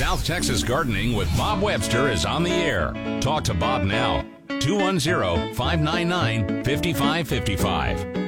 South Texas Gardening with Bob Webster is on the air. Talk to Bob now. 210 599 5555.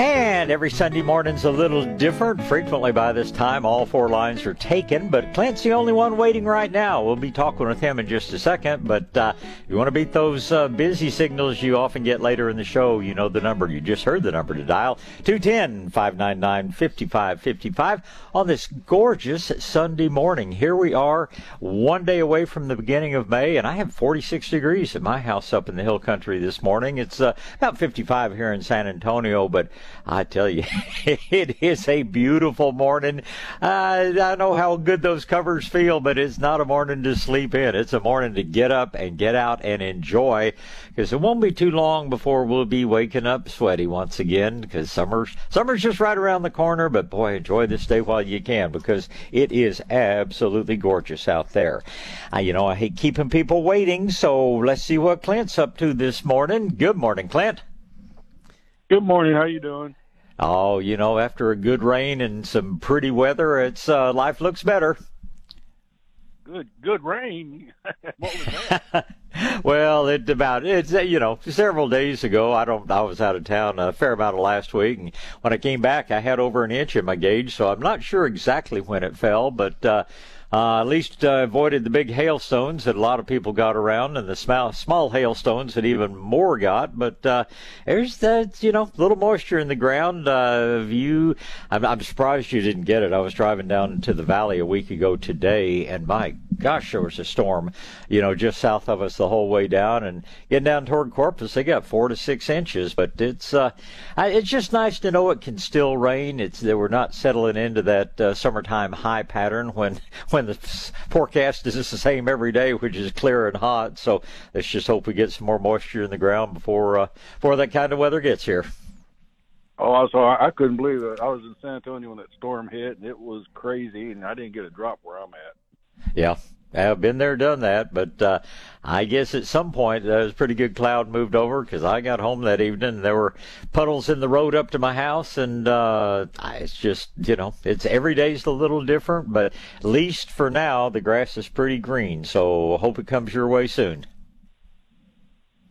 And every Sunday morning's a little different. Frequently by this time, all four lines are taken, but Clint's the only one waiting right now. We'll be talking with him in just a second, but uh, you want to beat those uh, busy signals you often get later in the show, you know the number. You just heard the number to dial 210 599 5555 on this gorgeous Sunday morning. Here we are, one day away from the beginning of May, and I have 46 degrees at my house up in the hill country this morning. It's uh, about 55 here in San Antonio, but I tell you, it is a beautiful morning. Uh, I know how good those covers feel, but it's not a morning to sleep in. It's a morning to get up and get out and enjoy because it won't be too long before we'll be waking up sweaty once again because summer's, summer's just right around the corner. But boy, enjoy this day while you can because it is absolutely gorgeous out there. Uh, you know, I hate keeping people waiting, so let's see what Clint's up to this morning. Good morning, Clint. Good morning. How you doing? Oh, you know, after a good rain and some pretty weather, it's uh, life looks better. Good, good rain. what was that? well, it about it's you know several days ago. I don't. I was out of town a fair amount of last week, and when I came back, I had over an inch in my gauge. So I'm not sure exactly when it fell, but. Uh, uh, at least uh, avoided the big hailstones that a lot of people got around, and the small, small hailstones that even more got. But uh, there's that, you know, little moisture in the ground. Uh, you, I'm, I'm surprised you didn't get it. I was driving down to the valley a week ago today, and my gosh, there was a storm, you know, just south of us the whole way down, and getting down toward Corpus, they got four to six inches. But it's uh, it's just nice to know it can still rain. It's that we're not settling into that uh, summertime high pattern when when the forecast is just the same every day, which is clear and hot. So let's just hope we get some more moisture in the ground before uh, before that kind of weather gets here. Oh, I saw. I couldn't believe it. I was in San Antonio when that storm hit, and it was crazy, and I didn't get a drop where I'm at. Yeah, I've been there, done that, but uh, I guess at some point there was a pretty good cloud moved over because I got home that evening and there were puddles in the road up to my house, and uh, it's just you know it's every day's a little different, but at least for now the grass is pretty green. So hope it comes your way soon.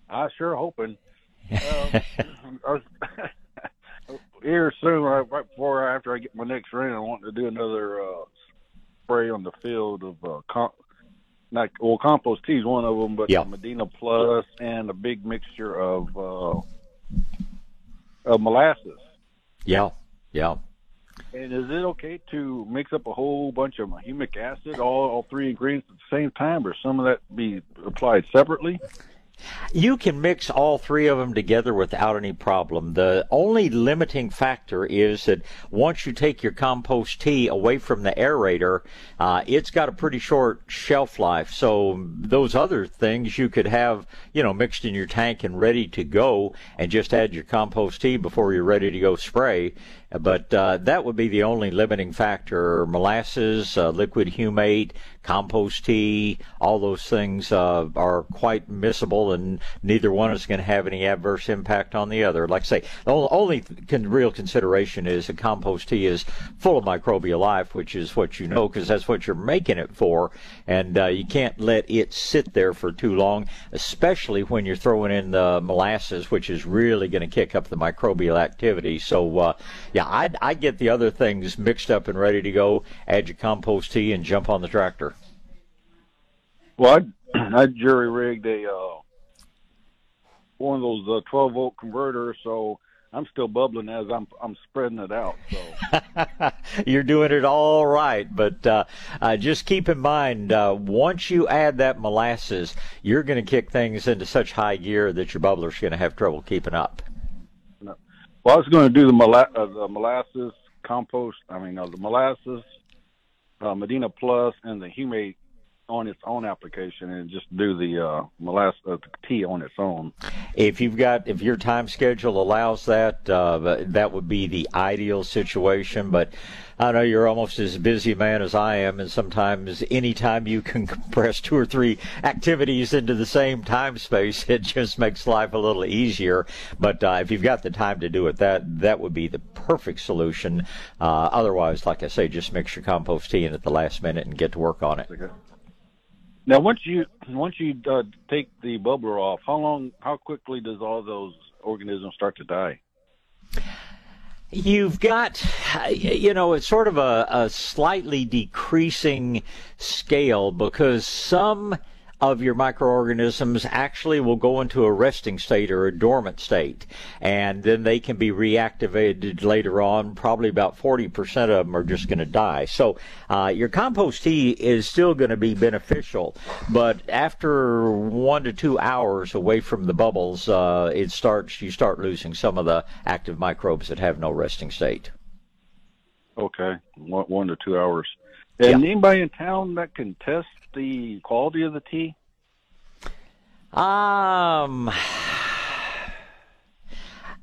I sure hoping. Uh, was, here soon, right, right before after I get my next rain, I want to do another uh, spray on the field of uh, not well compost tea is one of them, but Yeah. Medina Plus and a big mixture of uh, of molasses. Yeah, yeah. And is it okay to mix up a whole bunch of humic acid, all, all three ingredients at the same time, or some of that be applied separately? You can mix all three of them together without any problem. The only limiting factor is that once you take your compost tea away from the aerator, uh, it's got a pretty short shelf life. So those other things you could have, you know, mixed in your tank and ready to go, and just add your compost tea before you're ready to go spray. But uh, that would be the only limiting factor. Molasses, uh, liquid humate, compost tea, all those things uh, are quite miscible, and neither one is going to have any adverse impact on the other. Like I say, the only con- real consideration is that compost tea is full of microbial life, which is what you know because that's what you're making it for, and uh, you can't let it sit there for too long, especially when you're throwing in the molasses, which is really going to kick up the microbial activity. So, uh, yeah, I'd, I'd get the other things mixed up and ready to go. Add your compost tea and jump on the tractor. Well, I, I jury rigged a uh, one of those uh, 12 volt converters, so I'm still bubbling as I'm I'm spreading it out. So You're doing it all right, but uh, uh, just keep in mind uh, once you add that molasses, you're going to kick things into such high gear that your bubbler's going to have trouble keeping up. Well, I was going to do the, uh, the molasses compost. I mean, uh, the molasses uh, Medina Plus and the Humate on its own application and just do the uh, molasses uh, tea on its own. If you've got, if your time schedule allows that, uh, that would be the ideal situation. But I know you're almost as busy a man as I am, and sometimes any time you can compress two or three activities into the same time space, it just makes life a little easier. But uh, if you've got the time to do it, that that would be the perfect solution. Uh, otherwise, like I say, just mix your compost tea in at the last minute and get to work on it. Now, once you once you uh, take the bubbler off, how long, how quickly does all those organisms start to die? You've got, you know, it's sort of a, a slightly decreasing scale because some of your microorganisms actually will go into a resting state or a dormant state, and then they can be reactivated later on. Probably about 40% of them are just going to die. So uh, your compost tea is still going to be beneficial, but after one to two hours away from the bubbles, uh, it starts you start losing some of the active microbes that have no resting state. Okay, one, one to two hours. And yeah. anybody in town that can test the quality of the tea? Um,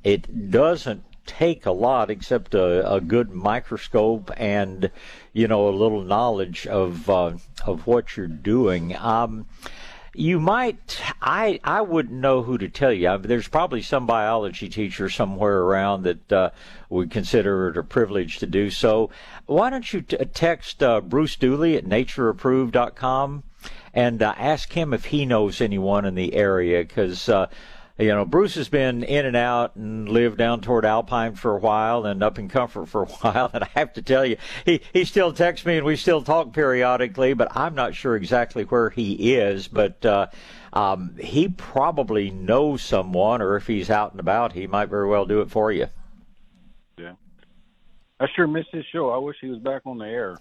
it doesn't take a lot except a, a good microscope and you know a little knowledge of uh, of what you're doing. Um, you might i i wouldn't know who to tell you. I there's probably some biology teacher somewhere around that uh, would consider it a privilege to do so. Why don't you t- text uh, bruce dooley at natureapproved.com and uh, ask him if he knows anyone in the area because uh, you know, Bruce has been in and out and lived down toward Alpine for a while and up in Comfort for a while. And I have to tell you, he, he still texts me and we still talk periodically, but I'm not sure exactly where he is. But, uh, um, he probably knows someone, or if he's out and about, he might very well do it for you. Yeah. I sure miss his show. I wish he was back on the air.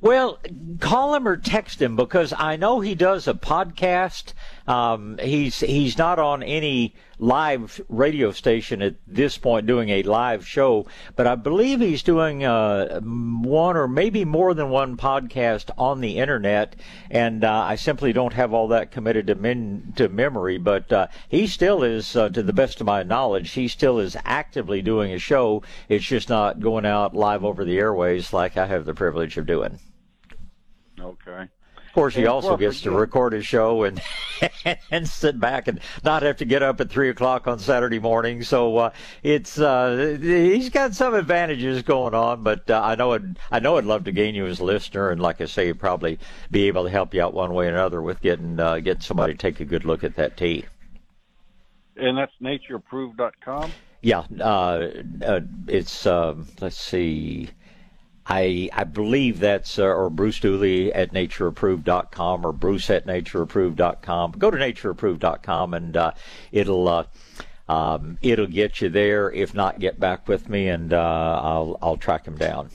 Well, call him or text him because I know he does a podcast. Um, he's he's not on any live radio station at this point doing a live show, but I believe he's doing uh, one or maybe more than one podcast on the internet. And uh, I simply don't have all that committed to, min- to memory, but uh, he still is, uh, to the best of my knowledge, he still is actively doing a show. It's just not going out live over the airways like I have the privilege of doing. Okay. Of course, he also gets to record his show and and sit back and not have to get up at three o'clock on Saturday morning. So uh, it's uh, he's got some advantages going on, but uh, I know it. I know I'd love to gain you as a listener, and like I say, probably be able to help you out one way or another with getting uh, getting somebody to take a good look at that tea. And that's natureapproved.com. Yeah, uh, uh, it's um, let's see. I I believe that's uh, or Bruce Dooley at natureapproved.com or Bruce at natureapproved.com. Go to natureapproved.com and uh, it'll uh, um, it'll get you there. If not, get back with me and uh, I'll I'll track him down.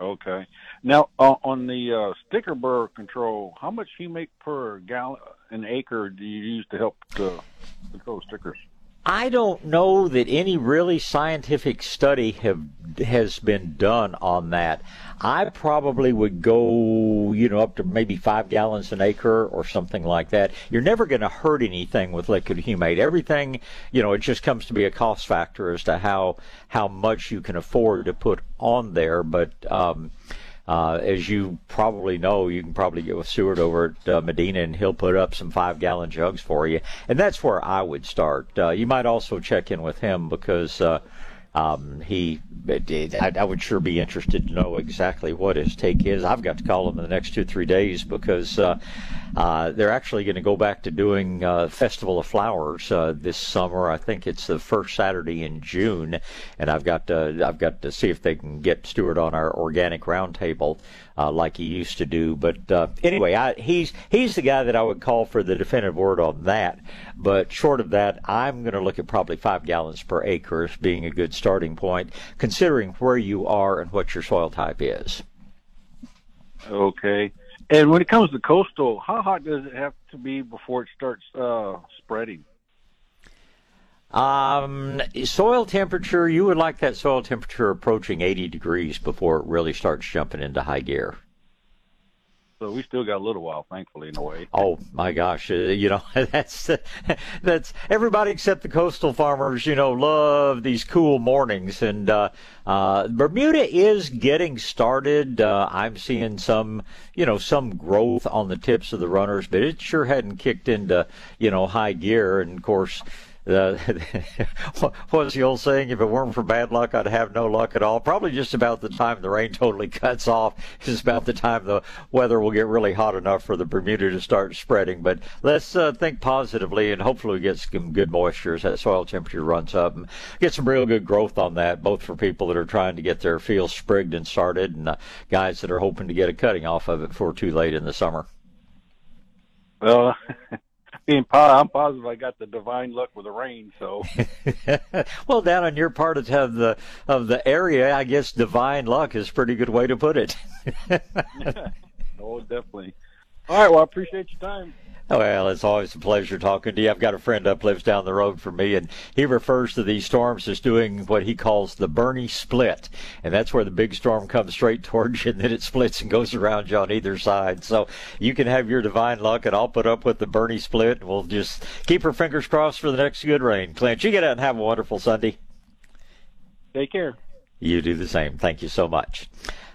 Okay. Now uh, on the uh, sticker burr control, how much you make per gallon an acre do you use to help uh control stickers? I don't know that any really scientific study have has been done on that. I probably would go, you know, up to maybe five gallons an acre or something like that. You're never going to hurt anything with liquid humate. Everything, you know, it just comes to be a cost factor as to how how much you can afford to put on there. But um, uh, as you probably know, you can probably get with Seward over at uh, Medina, and he'll put up some five gallon jugs for you. And that's where I would start. Uh, you might also check in with him because uh, um, he, I, I, would sure be interested to know exactly what his take is. I've got to call him in the next two three days because uh, uh, they're actually going to go back to doing uh, Festival of Flowers uh, this summer. I think it's the first Saturday in June, and I've got to I've got to see if they can get Stewart on our organic roundtable uh, like he used to do. But uh, anyway, I, he's he's the guy that I would call for the definitive word on that. But short of that, I'm going to look at probably five gallons per acre as being a good starting point, considering where you are and what your soil type is. Okay. And when it comes to coastal, how hot does it have to be before it starts uh, spreading? Um, soil temperature, you would like that soil temperature approaching 80 degrees before it really starts jumping into high gear. So we still got a little while, thankfully, in a way. Oh my gosh, uh, you know that's that's everybody except the coastal farmers. You know, love these cool mornings, and uh, uh, Bermuda is getting started. Uh, I'm seeing some, you know, some growth on the tips of the runners, but it sure hadn't kicked into you know high gear. And of course, uh, what's the old saying? If it weren't for bad luck, I'd have no luck at all. Probably just about the time the rain totally cuts off is about the time the weather will get really hot enough for the Bermuda to start spreading. But let's uh, think positively, and hopefully we get some good moisture as that soil temperature runs up and get some real good growth on that, both for people that are trying to get their fields sprigged and started, and uh, guys that are hoping to get a cutting off of it before too late in the summer. Well, being I'm positive I got the divine luck with the rain. So, well, down on your part of the of the area, I guess divine luck is a pretty good way to put it. oh, definitely. All right. Well, I appreciate your time. Well, it's always a pleasure talking to you. I've got a friend up lives down the road from me, and he refers to these storms as doing what he calls the Bernie split, and that's where the big storm comes straight towards you, and then it splits and goes around you on either side. So you can have your divine luck, and I'll put up with the Bernie split. And we'll just keep our fingers crossed for the next good rain. Clint, you get out and have a wonderful Sunday. Take care. You do the same. Thank you so much.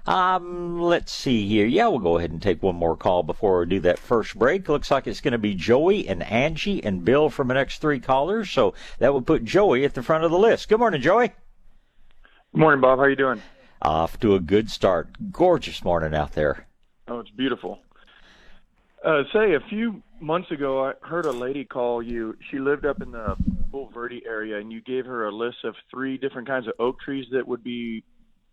Um, let's see here. Yeah, we'll go ahead and take one more call before we do that first break. Looks like it's going to be Joey and Angie and Bill from the next three callers. So that would put Joey at the front of the list. Good morning, Joey. Good morning, Bob. How you doing? Off to a good start. Gorgeous morning out there. Oh, it's beautiful. Uh, say a few months ago, I heard a lady call you. She lived up in the Bulverde area, and you gave her a list of three different kinds of oak trees that would be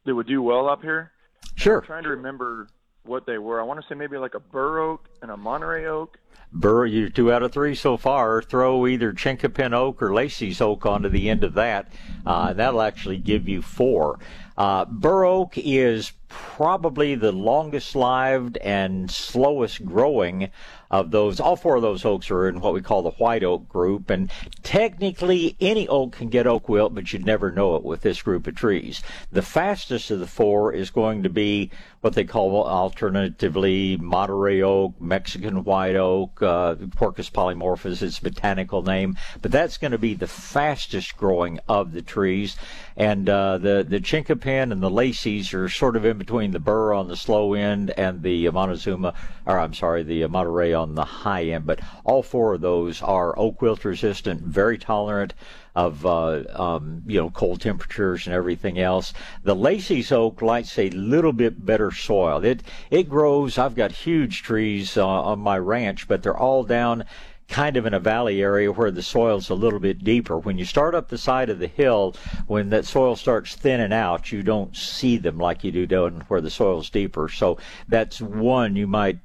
that would do well up here. Sure. I'm trying to remember what they were. I want to say maybe like a bur oak and a Monterey oak. Bur, you're two out of three so far. Throw either chinkapin oak or Lacey's oak onto the end of that. Uh, that'll actually give you four. Uh, bur oak is probably the longest lived and slowest growing of those. All four of those oaks are in what we call the white oak group, and technically any oak can get oak wilt, but you'd never know it with this group of trees. The fastest of the four is going to be what they call alternatively Monterey oak, Mexican white oak, uh, Quercus polymorphus, its botanical name, but that's going to be the fastest growing of the trees. And uh, the the chinkapin and the Lacey's are sort of in between the bur on the slow end and the Montezuma, or I'm sorry, the Monterey on the high end. But all four of those are oak wilt resistant, very tolerant of uh, um, you know cold temperatures and everything else. The Lacey's oak likes a little bit better soil. It it grows. I've got huge trees uh, on my ranch, but they're all down kind of in a valley area where the soil's a little bit deeper. When you start up the side of the hill, when that soil starts thinning out, you don't see them like you do down where the soil's deeper. So that's one you might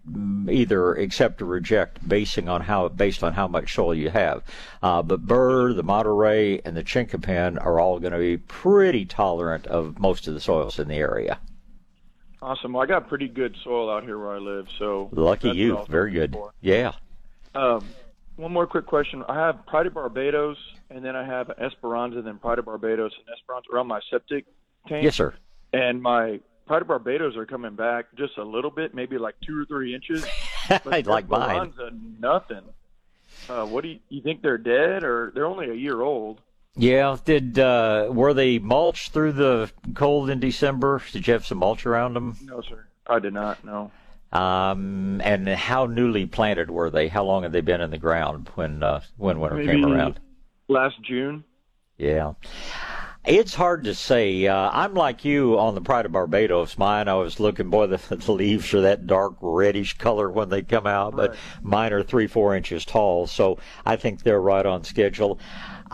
either accept or reject basing on how based on how much soil you have. Uh, but Bur, the Monterey, and the Chinkapin are all going to be pretty tolerant of most of the soils in the area. Awesome. Well, I got pretty good soil out here where I live, so lucky you. Very good. For. Yeah. Um, one more quick question. I have Pride of Barbados, and then I have Esperanza, and then Pride of Barbados and Esperanza around my septic tank. Yes, sir. And my Pride of Barbados are coming back just a little bit, maybe like two or three inches. I'd like mine. Nothing. Uh, what do you, you think they're dead, or they're only a year old? Yeah. Did uh, were they mulched through the cold in December? Did you have some mulch around them? No, sir. I did not. No. Um, and how newly planted were they? How long had they been in the ground when uh, when winter Maybe came around? Last June. Yeah. It's hard to say. Uh, I'm like you on the Pride of Barbados. Mine, I was looking, boy, the, the leaves are that dark reddish color when they come out, right. but mine are three, four inches tall, so I think they're right on schedule.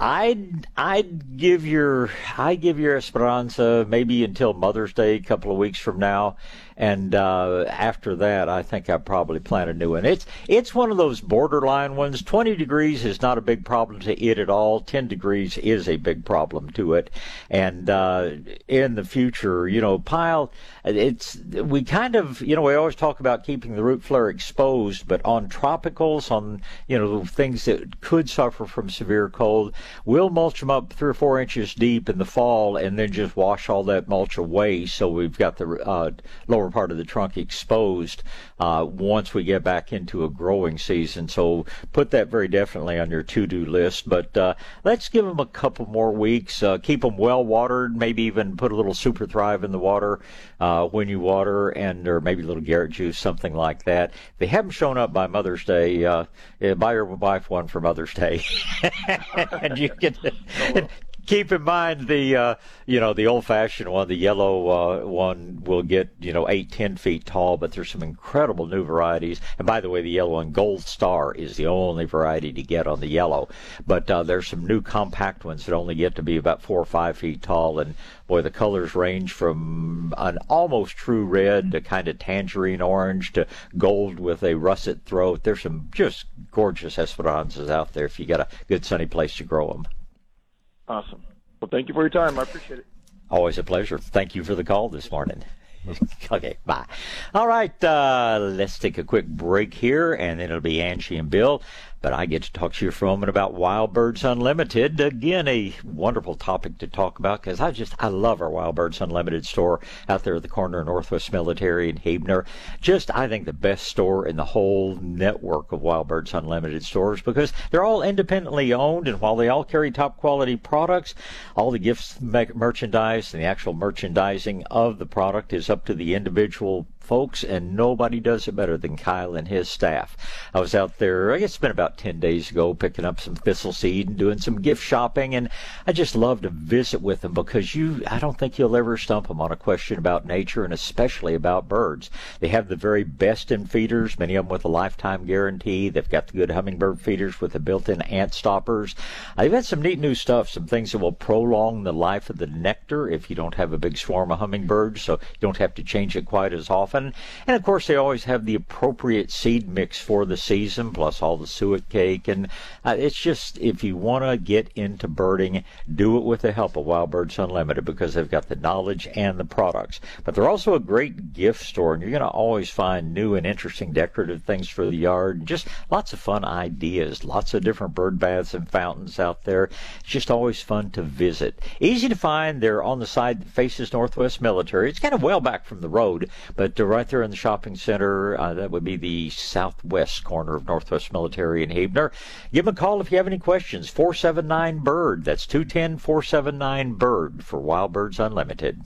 I'd I'd give your I give your Esperanza maybe until Mother's Day, a couple of weeks from now, and uh, after that, I think I probably plant a new one. It's it's one of those borderline ones. Twenty degrees is not a big problem to it at all. Ten degrees is a big problem to it, and uh, in the future, you know, pile. It's we kind of you know we always talk about keeping the root flare exposed, but on tropicals, on you know things that could suffer from severe cold, we'll mulch them up three or four inches deep in the fall, and then just wash all that mulch away. So we've got the uh, lower part of the trunk exposed uh, once we get back into a growing season. So put that very definitely on your to-do list. But uh, let's give them a couple more weeks. Uh, keep them well watered. Maybe even put a little Super Thrive in the water uh, when you water, and or maybe a little Garrett juice, something like that. If they haven't shown up by Mother's Day, uh, buy your wife one for Mother's Day, and you can keep in mind the uh, you know the old fashioned one, the yellow uh, one will get you know eight ten feet tall, but there's some incredible new varieties. And by the way, the yellow one, Gold Star, is the only variety to get on the yellow. But uh, there's some new compact ones that only get to be about four or five feet tall, and boy, the colors range from an almost true red to kind of tangerine orange to gold with a russet throat. There's some just gorgeous Esperanzas out there if you got a good sunny place to grow them. Awesome. Well, thank you for your time. I appreciate it. Always a pleasure. Thank you for the call this morning. okay, bye. All right, uh, let's take a quick break here, and then it'll be Angie and Bill but I get to talk to you for a moment about Wild Birds Unlimited. Again, a wonderful topic to talk about because I just, I love our Wild Birds Unlimited store out there at the corner of Northwest Military and Huebner. Just, I think, the best store in the whole network of Wild Birds Unlimited stores because they're all independently owned and while they all carry top quality products, all the gifts merchandise and the actual merchandising of the product is up to the individual folks, and nobody does it better than Kyle and his staff. I was out there, I guess it's been about 10 days ago, picking up some thistle seed and doing some gift shopping, and I just love to visit with them because you, I don't think you'll ever stump them on a question about nature and especially about birds. They have the very best in feeders, many of them with a lifetime guarantee. They've got the good hummingbird feeders with the built-in ant stoppers. They've got some neat new stuff, some things that will prolong the life of the nectar if you don't have a big swarm of hummingbirds, so you don't have to change it quite as often And of course, they always have the appropriate seed mix for the season, plus all the suet cake. And uh, it's just, if you want to get into birding, do it with the help of Wild Birds Unlimited because they've got the knowledge and the products. But they're also a great gift store, and you're going to always find new and interesting decorative things for the yard. Just lots of fun ideas, lots of different bird baths and fountains out there. It's just always fun to visit. Easy to find. They're on the side that faces Northwest Military. It's kind of well back from the road, but right there in the shopping center. Uh, that would be the southwest corner of Northwest Military in Huebner. Give them a call if you have any questions. 479 Bird. That's 210 479 Bird for Wild Birds Unlimited.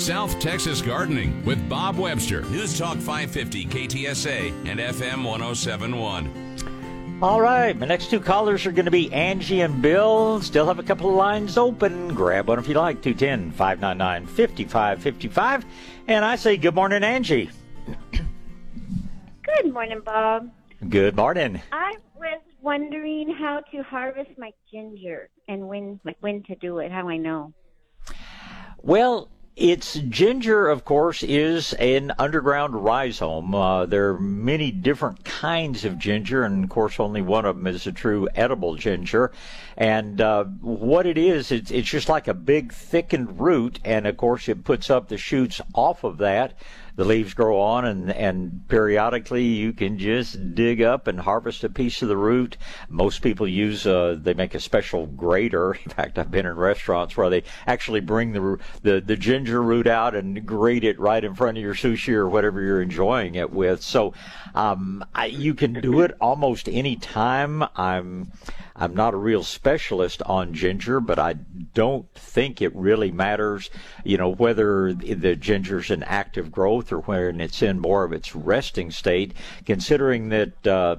South Texas Gardening with Bob Webster. News Talk 550 KTSA and FM 1071. All right, my next two callers are going to be Angie and Bill. Still have a couple of lines open. Grab one if you like, 210 599 5555. And I say, Good morning, Angie. Good morning, Bob. Good morning. I was wondering how to harvest my ginger and when, like, when to do it, how I know. Well, it's ginger, of course, is an underground rhizome. Uh, there are many different kinds of ginger, and of course, only one of them is a true edible ginger. And uh, what it is, it's, it's just like a big thickened root, and of course, it puts up the shoots off of that the leaves grow on and, and periodically you can just dig up and harvest a piece of the root. Most people use, uh, they make a special grater. In fact, I've been in restaurants where they actually bring the, the, the ginger root out and grate it right in front of your sushi or whatever you're enjoying it with. So, um, I, you can do it almost any time. I'm, I'm not a real specialist on ginger, but I don't think it really matters, you know, whether the ginger's in active growth or when it's in more of its resting state, considering that, uh,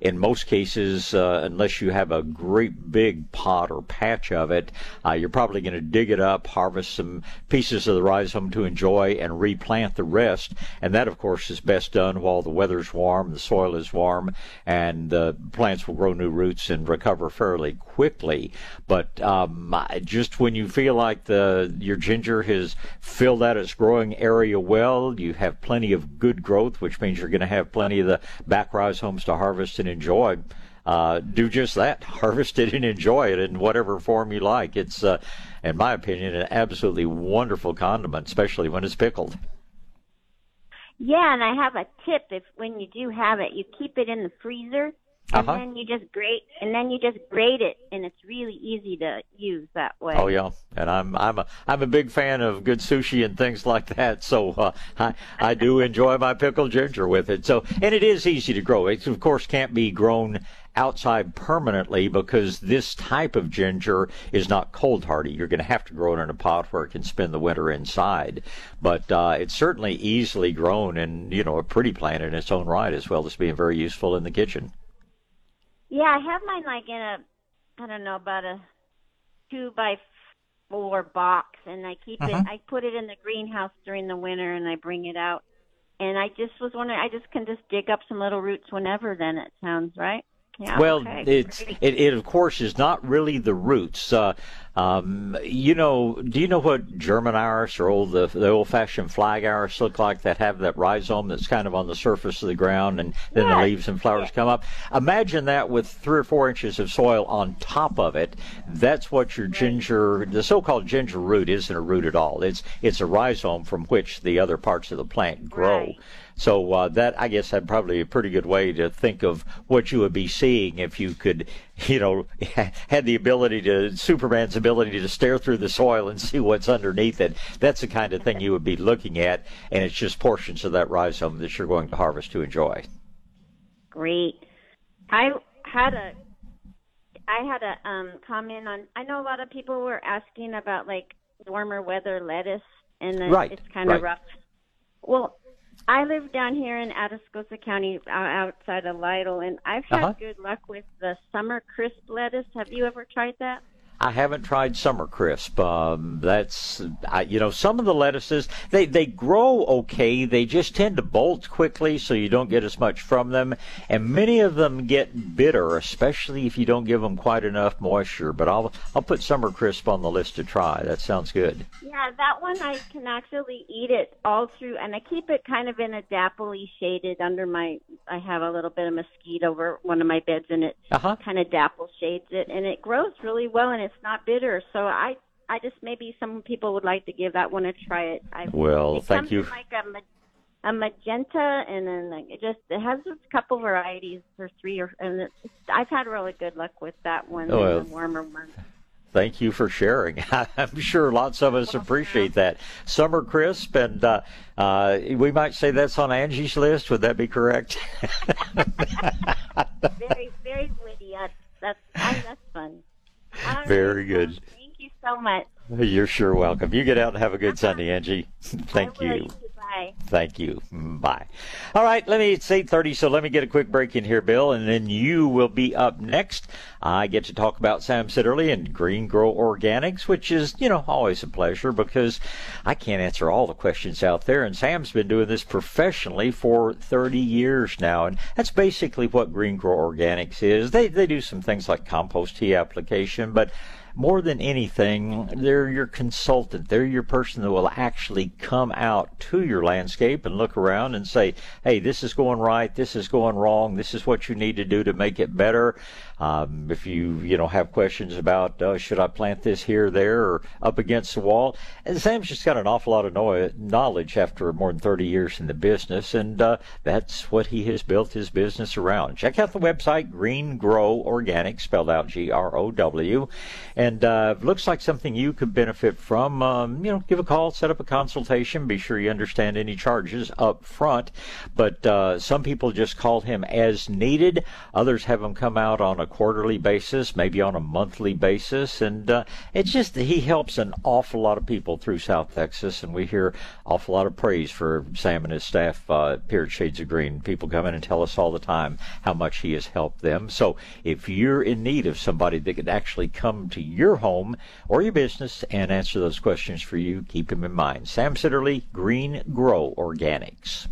in most cases, uh, unless you have a great big pot or patch of it, uh, you're probably going to dig it up, harvest some pieces of the rhizome to enjoy, and replant the rest. And that, of course, is best done while the weather's warm, the soil is warm, and the plants will grow new roots and recover fairly quickly. But um, just when you feel like the your ginger has filled out its growing area well, you have plenty of good growth, which means you're going to have plenty of the back rhizomes to harvest and enjoy, uh, do just that. Harvest it and enjoy it in whatever form you like. It's, uh, in my opinion, an absolutely wonderful condiment, especially when it's pickled. Yeah, and I have a tip. If when you do have it, you keep it in the freezer and Uh-huh. then you just grate, and then you just grate it, and it's really easy to use that way. Oh yeah, and I'm I'm a I'm a big fan of good sushi and things like that. So uh, I I do enjoy my pickled ginger with it. So and it is easy to grow. It of course can't be grown outside permanently because this type of ginger is not cold hardy. You're going to have to grow it in a pot where it can spend the winter inside. But uh, it's certainly easily grown and you know a pretty plant in its own right as well as being very useful in the kitchen. Yeah, I have mine like in a, I don't know, about a two by four box, and I keep Uh-huh. it. I put it in the greenhouse during the winter, and I bring it out. And I just was wondering, I just can just dig up some little roots whenever. Then it sounds right. Yeah. Well, okay, it's it, it of course is not really the roots. Uh, um, you know, do you know what German iris or old the, the old-fashioned flag iris look like? That have that rhizome that's kind of on the surface of the ground, and then the leaves and flowers yes. come up. Imagine that with three or four inches of soil on top of it. That's what your ginger, the so-called ginger root, isn't a root at all. It's it's a rhizome from which the other parts of the plant grow. Right. So uh, that I guess that's probably a pretty good way to think of what you would be seeing if you could, you know, had the ability to Superman's ability to stare through the soil and see what's underneath it. That's the kind of thing you would be looking at, and it's just portions of that rhizome that you're going to harvest to enjoy. Great. I had a I had a um comment on I know a lot of people were asking about like warmer weather lettuce and then Right, it's kind right. of rough. Well, I live down here in Atascosa County uh, outside of Lytle and I've had Uh-huh. good luck with the summer crisp lettuce. Have you ever tried that? I haven't tried summer crisp. Um, that's I, you know some of the lettuces they they grow okay. They just tend to bolt quickly, so you don't get as much from them. And many of them get bitter, especially if you don't give them quite enough moisture. But I'll I'll put summer crisp on the list to try. That sounds good. Yeah, that one I can actually eat it all through, and I keep it kind of in a dappley shaded under my. I have a little bit of mesquite over one of my beds, and it Uh huh. kind of dapple shades it, and it grows really well, and it's not bitter. So I, I just maybe some people would like to give that one a try. It. I, Well, it thank you. Like a, ma- a magenta, and then like it just it has a couple varieties for three or, and it's, I've had really good luck with that one. Oh, in well. the warmer months. Thank you for sharing. I'm sure lots of us appreciate that. Summer crisp, and uh, uh, we might say that's on Angie's list. Would that be correct? very, very witty. Uh, that's I, that's fun. All right, Very good. Thank you so much. You're sure welcome. You get out and have a good uh-huh. Sunday, Angie. Thank you. Bye. Thank you. Bye. All right, let me. It's eight thirty, so let me get a quick break in here, Bill, and then you will be up next. I get to talk about Sam Sitterly and Green Grow Organics, which is, you know, always a pleasure because I can't answer all the questions out there, and Sam's been doing this professionally for thirty years now, and that's basically what Green Grow Organics is. They they do some things like compost tea application, but more than anything, they're your consultant. They're your person that will actually come out to your landscape and look around and say, hey, this is going right, this is going wrong, this is what you need to do to make it better. Um, if you, you know, have questions about, uh, should I plant this here, there, or up against the wall, and Sam's just got an awful lot of know- knowledge after more than 30 years in the business, and uh, that's what he has built his business around. Check out the website, Green Grow Organic, spelled out G-R-O-W, and uh, looks like something you could benefit from. Um, you know, give a call, set up a consultation. Be sure you understand any charges up front. But uh, some people just call him as needed. Others have him come out on a quarterly basis, maybe on a monthly basis, and uh, it's just he helps an awful lot of people through South Texas, and we hear awful lot of praise for Sam and his staff uh, here at Shades of Green. People come in and tell us all the time how much he has helped them. So if you're in need of somebody that could actually come to your home or your business and answer those questions for you, keep him in mind. Sam Sitterly, Green Grow Organics.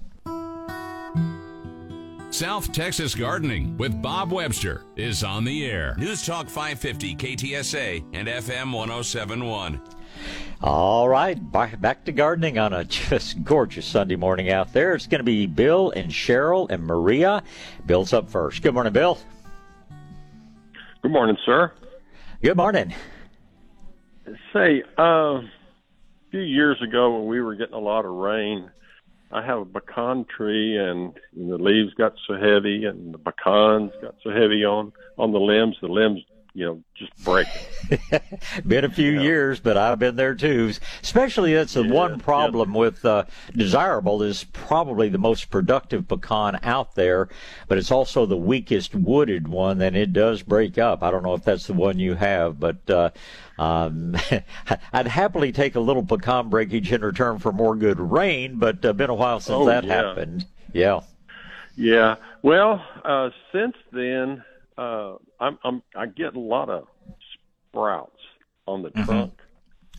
South Texas Gardening with Bob Webster is on the air. News Talk 550 KTSA and FM 1071. All right, back to gardening on a just gorgeous Sunday morning out there. It's going to be Bill and Cheryl and Maria. Bill's up first. Good morning, Bill. Good morning, sir. Good morning. Say, uh, a few years ago when we were getting a lot of rain, I have a pecan tree, and, the leaves got so heavy, and the pecans got so heavy on on the limbs. The limbs, you know, just break. been a few Yeah. years, but I've been there too. Especially that's the Yeah, one problem with uh, desirable is probably the most productive pecan out there, but it's also the weakest wooded one, and it does break up. I don't know if that's the one you have, but uh, um, I'd happily take a little pecan breakage in return for more good rain, but uh, been a while since Oh, that yeah. happened. Yeah. Yeah. Well, uh, since then, uh, I'm, I'm I get a lot of sprouts on the trunk.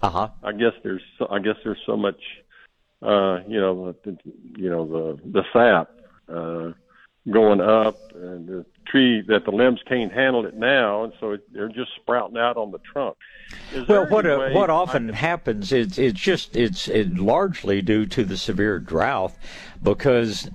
Uh huh. I guess there's so, I guess there's so much, uh, you know, the, you know the the sap uh, going up, and the tree that the limbs can't handle it now, and so it, they're just sprouting out on the trunk. Is Well, what any uh, what often can- happens is it's just it's it largely due to the severe drought because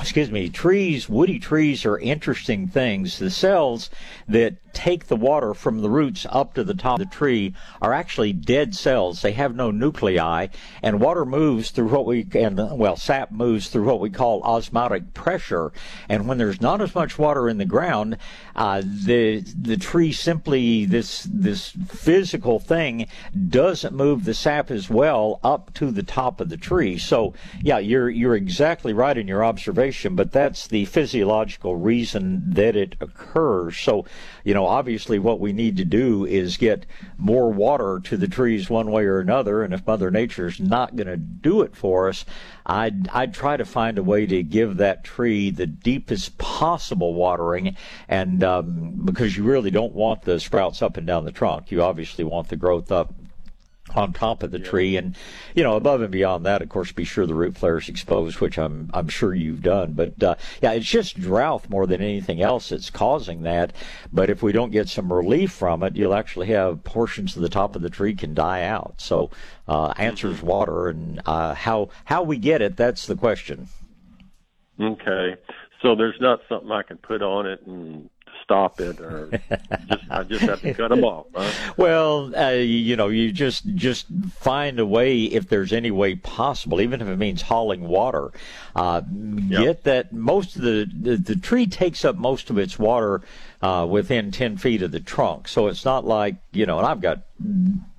excuse me trees woody trees are interesting things. The cells that take the water from the roots up to the top of the tree are actually dead cells. They have no nuclei and water moves through what we and uh, well sap moves through what we call osmotic pressure. And when there's not as much water in the ground uh, the the tree simply this this physical thing doesn't move the sap as well up to the top of the tree. So yeah you're you're exactly right in your observation but that's the physiological reason that it occurs. So you know obviously what we need to do is get more water to the trees one way or another and if mother nature's not going to do it for us I'd, I'd try to find a way to give that tree the deepest possible watering, and um, because you really don't want the sprouts up and down the trunk, you obviously want the growth up on top of the tree, and you know above and beyond that, of course, be sure the root flare is exposed, which I'm I'm sure you've done. But uh, yeah, it's just drought more than anything else that's causing that. But if we don't get some relief from it, you'll actually have portions of the top of the tree can die out. So uh, answers water, and uh, how how we get it, that's the question. Okay, so there's not something I can put on it and stop it, or just I just have to cut them off. Huh? Well, uh, you know, you just just find a way if there's any way possible, even if it means hauling water. Uh, Get that most of the, the the tree takes up most of its water uh, within ten feet of the trunk, so it's not like you know. And I've got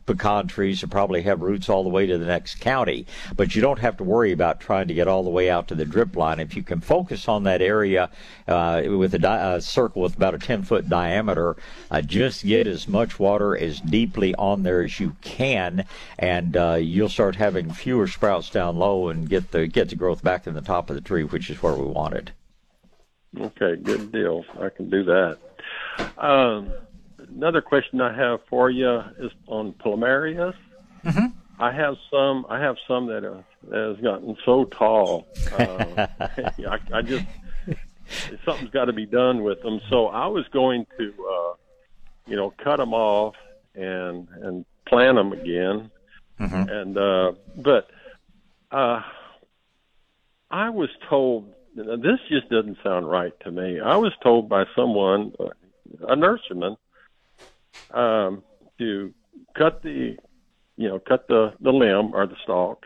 pecan trees that probably have roots all the way to the next county, but you don't have to worry about trying to get all the way out to the drip line. If you can focus on that area uh, with a, di- a circle with about a 10 foot diameter, uh, just get as much water as deeply on there as you can, and uh, you'll start having fewer sprouts down low and get the get the growth back in the top of the tree, which is where we want it. Okay, good deal. I can do that. Um, another question I have for you is on plumerias. Mm-hmm. I have some. I have some that, uh, that has gotten so tall. Uh, I, I just something's got to be done with them. So I was going to, uh, you know, cut them off and and plant them again. And uh, but uh, I was told this just doesn't sound right to me. I was told by someone, uh, a nurseryman, um, to cut the, you know, cut the the limb or the stalk,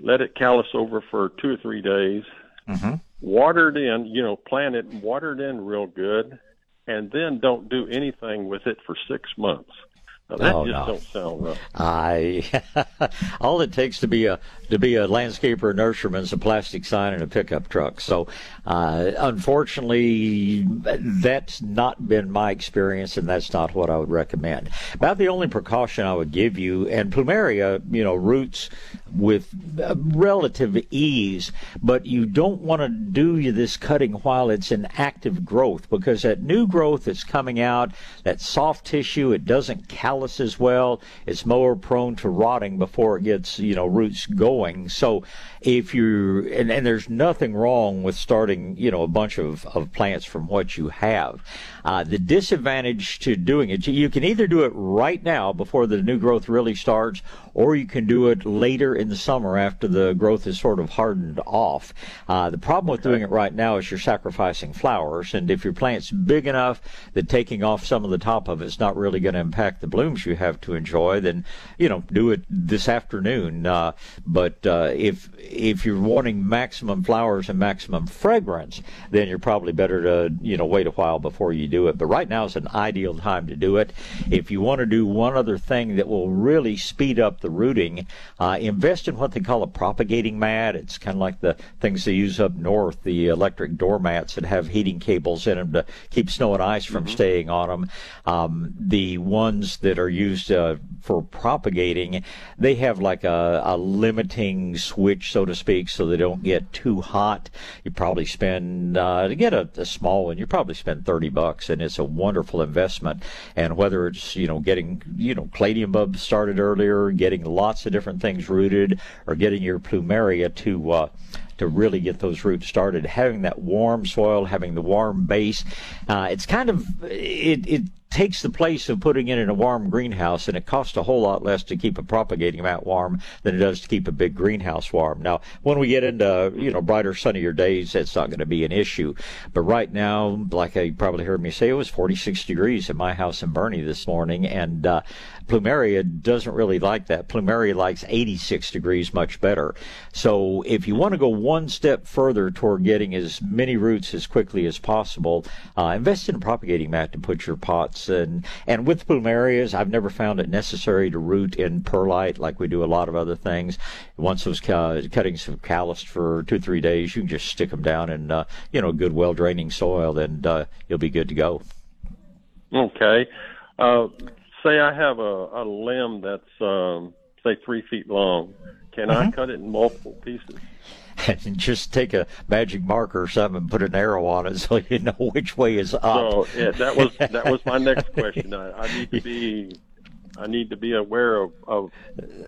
let it callus over for two or three days, mhm water it in, you know, plant it, and water it in real good, and then don't do anything with it for six months. Now, that Oh, just no. don't sound right. I all it takes to be a to be a landscaper or nurseryman is a plastic sign and a pickup truck. So, uh, unfortunately, that's not been my experience, and that's not what I would recommend. About the only precaution I would give you, and plumeria, you know, roots with uh, relative ease, but you don't want to do this cutting while it's in active growth because that new growth that's coming out, that soft tissue, it doesn't as well. It's more prone to rotting before it gets, you know, roots going. So if you and, and there's nothing wrong with starting, you know, a bunch of, of plants from what you have. Uh, the disadvantage to doing it, you can either do it right now before the new growth really starts, or you can do it later in the summer after the growth is sort of hardened off. Uh, the problem with doing it right now is you're sacrificing flowers, and if your plant's big enough that taking off some of the top of it's not really going to impact the blooms you have to enjoy, then you know do it this afternoon. Uh, but uh, if if you're wanting maximum flowers and maximum fragrance, then you're probably better to you know wait a while before you do it. But right now is an ideal time to do it. If you want to do one other thing that will really speed up the rooting, uh, invest in what they call a propagating mat. It's kind of like the things they use up north, the electric doormats that have heating cables in them to keep snow and ice from staying on them. Um, the ones that are used uh, for propagating, they have like a, a limiting switch, so to speak, so they don't get too hot. You probably spend uh, to get a, a small one, you probably spend thirty bucks, and it's a wonderful investment. And whether it's you know getting you know caladium bulbs started earlier, getting lots of different things rooted, or getting your plumeria to uh, to really get those roots started. Having that warm soil, having the warm base, uh, it's kind of it, it takes the place of putting it in a warm greenhouse, and it costs a whole lot less to keep a propagating mat warm than it does to keep a big greenhouse warm. Now, when we get into you know brighter, sunnier days, that's not going to be an issue. But right now, like I probably heard me say, it was 46 degrees in my house in Boerne this morning, and uh, Plumeria doesn't really like that. Plumeria likes 86 degrees much better. So if you want to go one step further toward getting as many roots as quickly as possible, uh, invest in a propagating mat to put your pots and and with plumerias, I've never found it necessary to root in perlite like we do a lot of other things. Once those cuttings have calloused for two three days, you can just stick them down in uh, you know good well draining soil, and uh, you'll be good to go. Okay. Uh, say I have a, a limb that's um, say three feet long. Can I cut it in multiple pieces? and just take a magic marker or something and put an arrow on it so you know which way is up. So yeah, that was that was my next question. I, I need to be I need to be aware of, of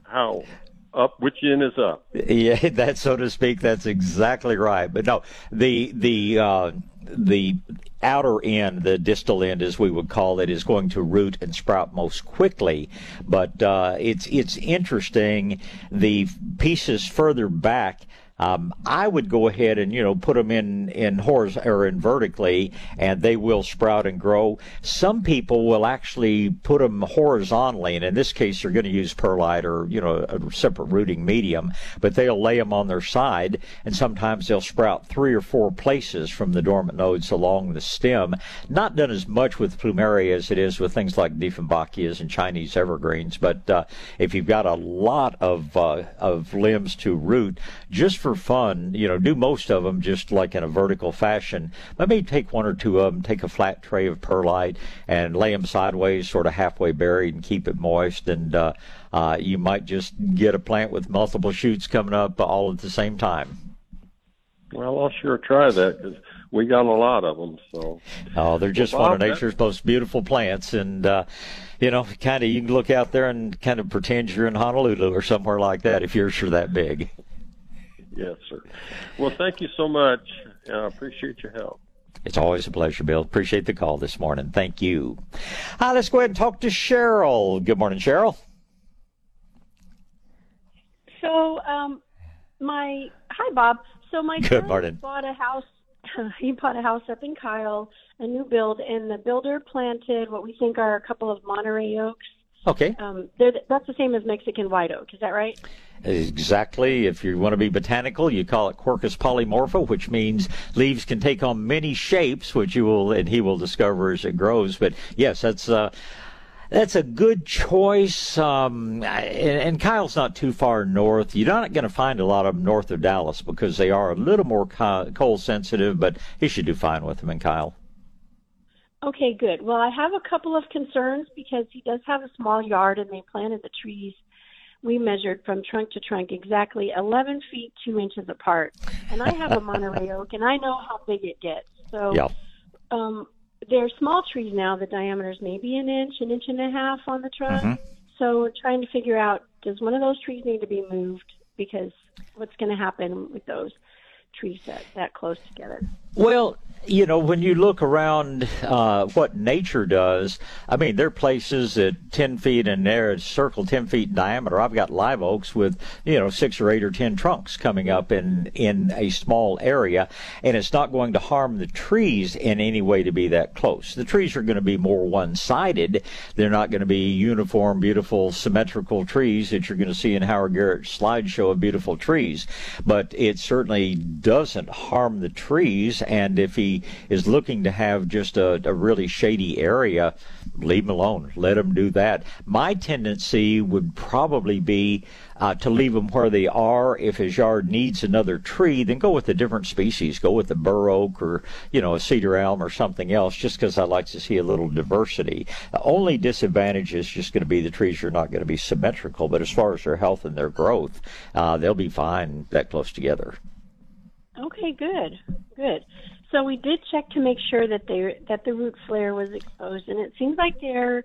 how up which end is up. Yeah, that so to speak, that's exactly right. But no, the the uh, the outer end, the distal end, as we would call it, is going to root and sprout most quickly. But uh, it's it's interesting. The pieces further back. Um, I would go ahead and you know put them in in horiz- or in vertically, and they will sprout and grow. Some people will actually put them horizontally, and in this case, they're going to use perlite or you know a separate rooting medium, but they'll lay them on their side, and sometimes they'll sprout three or four places from the dormant nodes along the stem. Not done as much with plumeria as it is with things like Dieffenbachias and Chinese evergreens, but uh, if you've got a lot of uh, of limbs to root, just for fun, you know, do most of them just like in a vertical fashion. But maybe take one or two of them, take a flat tray of perlite and lay them sideways, sort of halfway buried, and keep it moist. And uh, uh, you might just get a plant with multiple shoots coming up all at the same time. Well, I'll sure try that because we got a lot of them. So Oh, they're just Well, one of Bob, that- nature's most beautiful plants, and uh, you know, kind of you can look out there and kind of pretend you're in Honolulu or somewhere like that if yours are that big. Yes, sir. Well, thank you so much. and I appreciate your help. It's always a pleasure, Bill. Appreciate the call this morning. Thank you. Uh, let's go ahead and talk to Cheryl. Good morning, Cheryl. So, um, my hi Bob. So my Good morning. bought a house. he bought a house up in Kyle, a new build, and the builder planted what we think are a couple of Monterey oaks. Okay. Um, they're, that's the same as Mexican white oak. Is that right? Exactly. If you want to be botanical, you call it Quercus polymorpha, which means leaves can take on many shapes, which you will and he will discover as it grows. But yes, that's uh, that's a good choice. Um, and, and Kyle's not too far north. You're not going to find a lot of them north of Dallas because they are a little more co- cold sensitive. But he should do fine with them in Kyle. Okay, good. Well, I have a couple of concerns because he does have a small yard and they planted the trees. We measured from trunk to trunk exactly 11 feet 2 inches apart. And I have a Monterey oak and I know how big it gets. So Yeah. um, they're small trees now. The diameter's maybe an inch, an inch and a half on the trunk. Mhm. So we're trying to figure out does one of those trees need to be moved? Because what's going to happen with those trees that, that close together? Well, you know, when you look around uh, what nature does, I mean, there are places at 10 feet in there, circle 10 feet in diameter. I've got live oaks with, you know, six or eight or 10 trunks coming up in, in a small area, and it's not going to harm the trees in any way to be that close. The trees are going to be more one sided. They're not going to be uniform, beautiful, symmetrical trees that you're going to see in Howard Garrett's slideshow of beautiful trees. But it certainly doesn't harm the trees, and if he is looking to have just a, a really shady area, leave them alone. Let them do that. My tendency would probably be uh, to leave them where they are. If his yard needs another tree, then go with a different species. Go with a bur oak or you know a cedar elm or something else. Just because I like to see a little diversity. The only disadvantage is just going to be the trees are not going to be symmetrical. But as far as their health and their growth, uh, they'll be fine that close together. Okay, good, good. So we did check to make sure that they that the root flare was exposed, and it seems like they're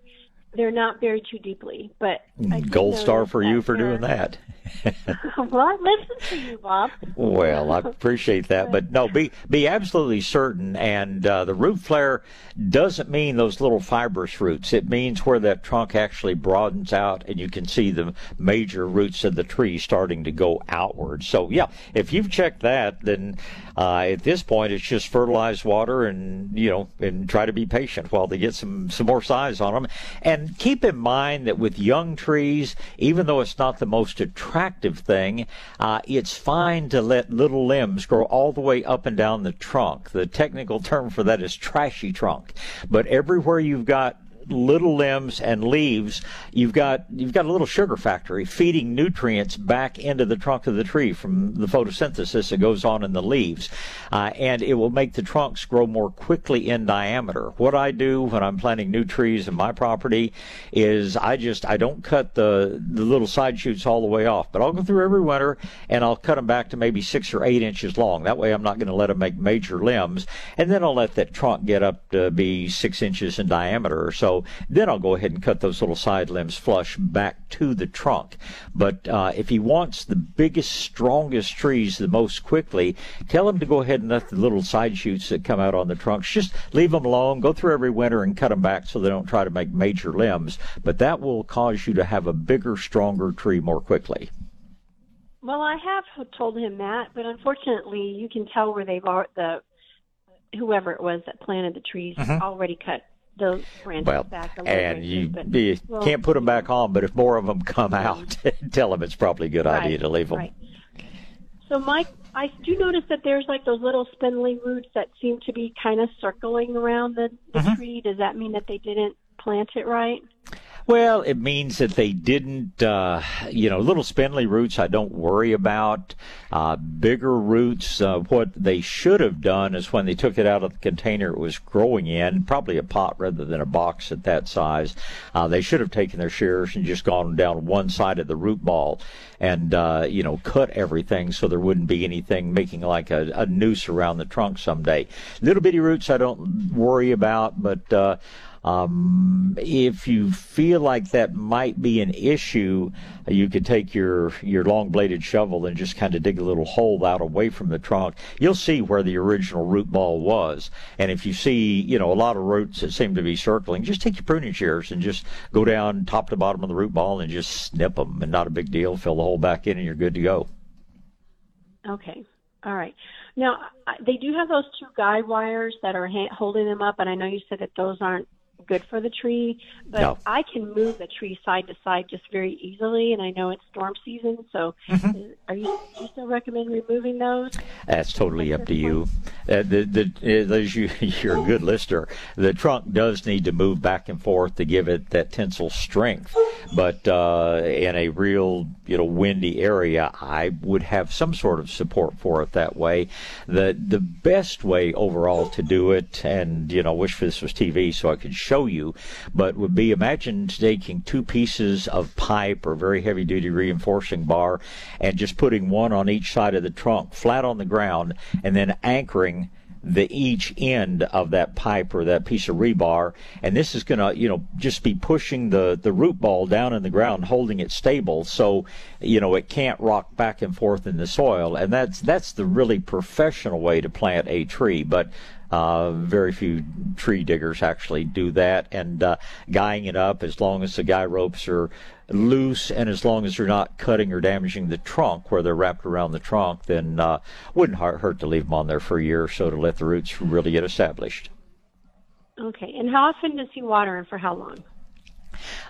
they're not buried too deeply. But gold star for you for doing that. well, I listen to you, Bob. well, I appreciate that, but no, be be absolutely certain. And uh, the root flare doesn't mean those little fibrous roots. It means where that trunk actually broadens out, and you can see the major roots of the tree starting to go outward. So, yeah, if you've checked that, then uh, at this point it's just fertilize water and you know and try to be patient while they get some some more size on them. And keep in mind that with young trees, even though it's not the most attractive thing, uh, it's fine to let little limbs grow all the way up and down the trunk. The technical term for that is trashy trunk. But everywhere you've got little limbs and leaves, you've got you've got a little sugar factory feeding nutrients back into the trunk of the tree from the photosynthesis that goes on in the leaves, uh, and it will make the trunks grow more quickly in diameter. What I do when I'm planting new trees in my property is I just I don't cut the the little side shoots all the way off, but I'll go through every winter and I'll cut them back to maybe six or eight inches long. That way I'm not going to let them make major limbs, and then I'll let that trunk get up to be six inches in diameter or so then I'll go ahead and cut those little side limbs flush back to the trunk. But uh, if he wants the biggest, strongest trees the most quickly, tell him to go ahead and let the little side shoots that come out on the trunks, just leave them alone, go through every winter and cut them back so they don't try to make major limbs. But that will cause you to have a bigger, stronger tree more quickly. Well, I have told him that, but unfortunately, you can tell where they've the whoever it was that planted the trees Mhm. already cut the branches Well, back a little and bit, you, but- you well, can't put them back on, but if more of them come out, tell them it's probably a good idea to leave them. right. So, Mike, I do notice that there's like those little spindly roots that seem to be kind of circling around the, the Mm-hmm. tree. Does that mean that they didn't plant it right? Well, it means that they didn't, uh, you know, little spindly roots I don't worry about. Uh, bigger roots, uh, what they should have done is when they took it out of the container it was growing in, probably a pot rather than a box at that size, uh, they should have taken their shears and just gone down one side of the root ball and, uh, you know, cut everything so there wouldn't be anything making like a, a noose around the trunk someday. Little bitty roots I don't worry about, but, uh, um, if you feel like that might be an issue, you could take your, your long bladed shovel and just kind of dig a little hole out away from the trunk. You'll see where the original root ball was. And if you see, you know, a lot of roots that seem to be circling, just take your pruning shears and just go down top to bottom of the root ball and just snip them. And not a big deal. Fill the hole back in and you're good to go. Okay. All right. Now, they do have those two guide wires that are holding them up, and I know you said that those aren't good for the tree, but No. I can move the tree side to side just very easily, and I know it's storm season, so Mm-hmm. are you, do you still recommend removing those? That's totally up to you. Uh, the, the, as you, you're a good listener. The trunk does need to move back and forth to give it that tensile strength. But uh, in a real, you know, windy area, I would have some sort of support for it that way. The the best way overall to do it, and you know, I wish this was TV so I could show you, but would be imagine taking two pieces of pipe or very heavy duty reinforcing bar and just putting one on each side of the trunk flat on the ground and then anchoring the each end of that pipe or that piece of rebar, and this is going to, you know, just be pushing the the root ball down in the ground, holding it stable, so you know it can't rock back and forth in the soil, and that's that's the really professional way to plant a tree, but. Uh, very few tree diggers actually do that, and uh, guying it up as long as the guy ropes are loose and as long as they're not cutting or damaging the trunk where they're wrapped around the trunk, then uh, wouldn't hurt to leave them on there for a year or so to let the roots really get established. Okay, and how often does he water and for how long?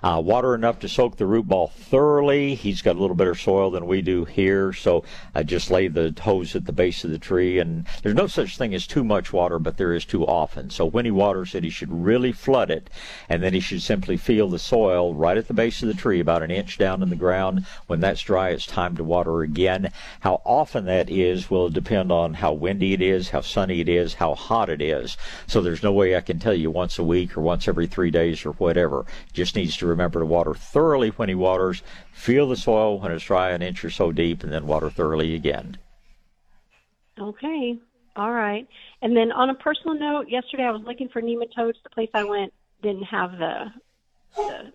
Uh, water enough to soak the root ball thoroughly. He's got a little better soil than we do here, so I just lay the hose at the base of the tree. And there's no such thing as too much water, but there is too often. So when he waters it, he should really flood it, and then he should simply feel the soil right at the base of the tree, about an inch down in the ground. When that's dry, it's time to water again. How often that is will depend on how windy it is, how sunny it is, how hot it is. So there's no way I can tell you once a week or once every three days or whatever. Just needs to remember to water thoroughly when he waters, feel the soil when it's dry an inch or so deep, and then water thoroughly again. Okay. All right. And then on a personal note, yesterday I was looking for nematodes. The place I went didn't have the, the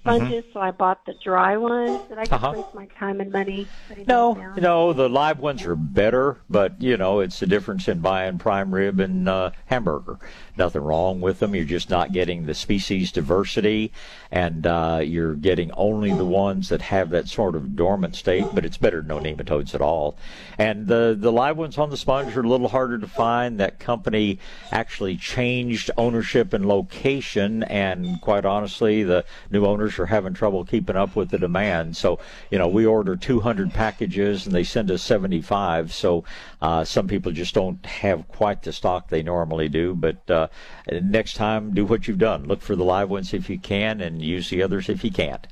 sponges, so I bought the dry ones. Did I just Uh-huh. waste my time and money? No, down? no, the live ones are better, but you know it's the difference in buying prime rib and uh, hamburger. Nothing wrong with them. You're just not getting the species diversity, and uh, you're getting only the ones that have that sort of dormant state. But it's better than no nematodes at all. And the the live ones on the sponge are a little harder to find. That company actually changed ownership and location, and quite honestly, the new owners are having trouble keeping up with the demand. So you know we order 200 packages and they send us 75. So uh, some people just don't have quite the stock they normally do. But uh, next time, do what you've done. Look for the live ones if you can, and use the others if you can't.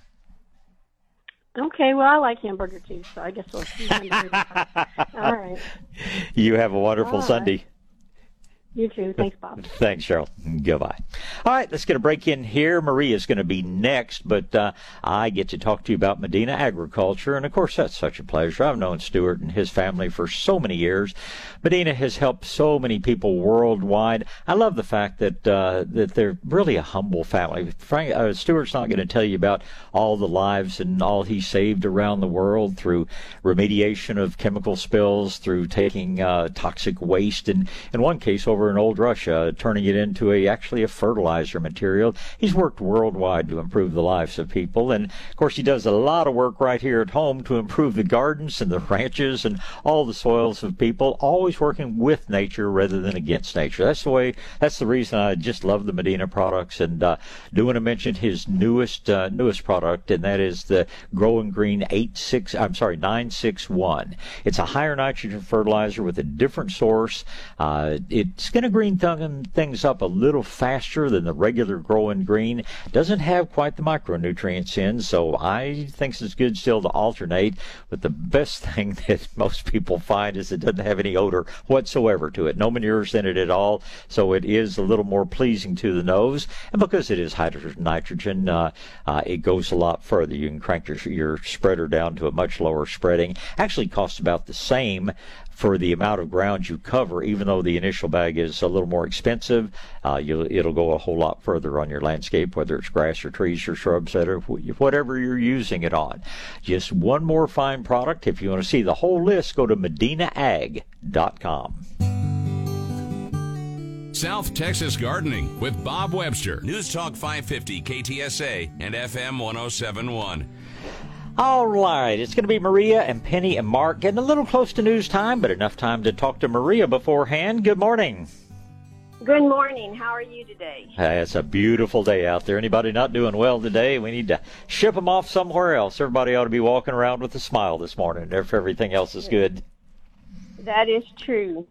Okay, well, I like hamburger too, so I guess we'll see. All right. You have a wonderful right. Sunday. You too. Thanks, Bob. Thanks, Cheryl. Goodbye. All right, let's get a break in here. Maria is going to be next, but uh, I get to talk to you about Medina agriculture, and of course, that's such a pleasure. I've known Stuart and his family for so many years. Medina has helped so many people worldwide. I love the fact that uh, that they're really a humble family. Frank uh, Stuart's not going to tell you about all the lives and all he saved around the world through remediation of chemical spills, through taking uh, toxic waste, and in one case over in old Russia, turning it into a actually a fertilizer material. He's worked worldwide to improve the lives of people, and of course he does a lot of work right here at home to improve the gardens and the ranches and all the soils of people. Always working with nature rather than against nature. That's the way. That's the reason I just love the Medina products. And uh, do want to mention his newest uh, newest product, and that is the Growin' Green eight six. I'm sorry, nine six one. It's a higher nitrogen fertilizer with a different source. Uh, it's going to green th- things up a little faster than the regular Growin' Green. Doesn't have quite the micronutrients in, so I think it's good still to alternate. But the best thing that most people find is it doesn't have any odor whatsoever to it. No manures in it at all, so it is a little more pleasing to the nose. And because it is hydrogen nitrogen, uh, uh, it goes a lot further. You can crank your, your spreader down to a much lower spreading. Actually, costs about the same for the amount of ground you cover, even though the initial bag is a little more expensive, uh, it'll go a whole lot further on your landscape, whether it's grass or trees or shrubs, whatever you're using it on. Just one more fine product. If you want to see the whole list, go to medinaag.com. South Texas Gardening with Bob Webster. News Talk 550 KTSA and FM 1071. All right, it's going to be Maria and Penny and Mark getting a little close to news time, but enough time to talk to Maria beforehand. Good morning. Good morning. How are you today? Hey, it's a beautiful day out there. Anybody not doing well today? We need to ship them off somewhere else. Everybody ought to be walking around with a smile this morning if everything else is good. That is true.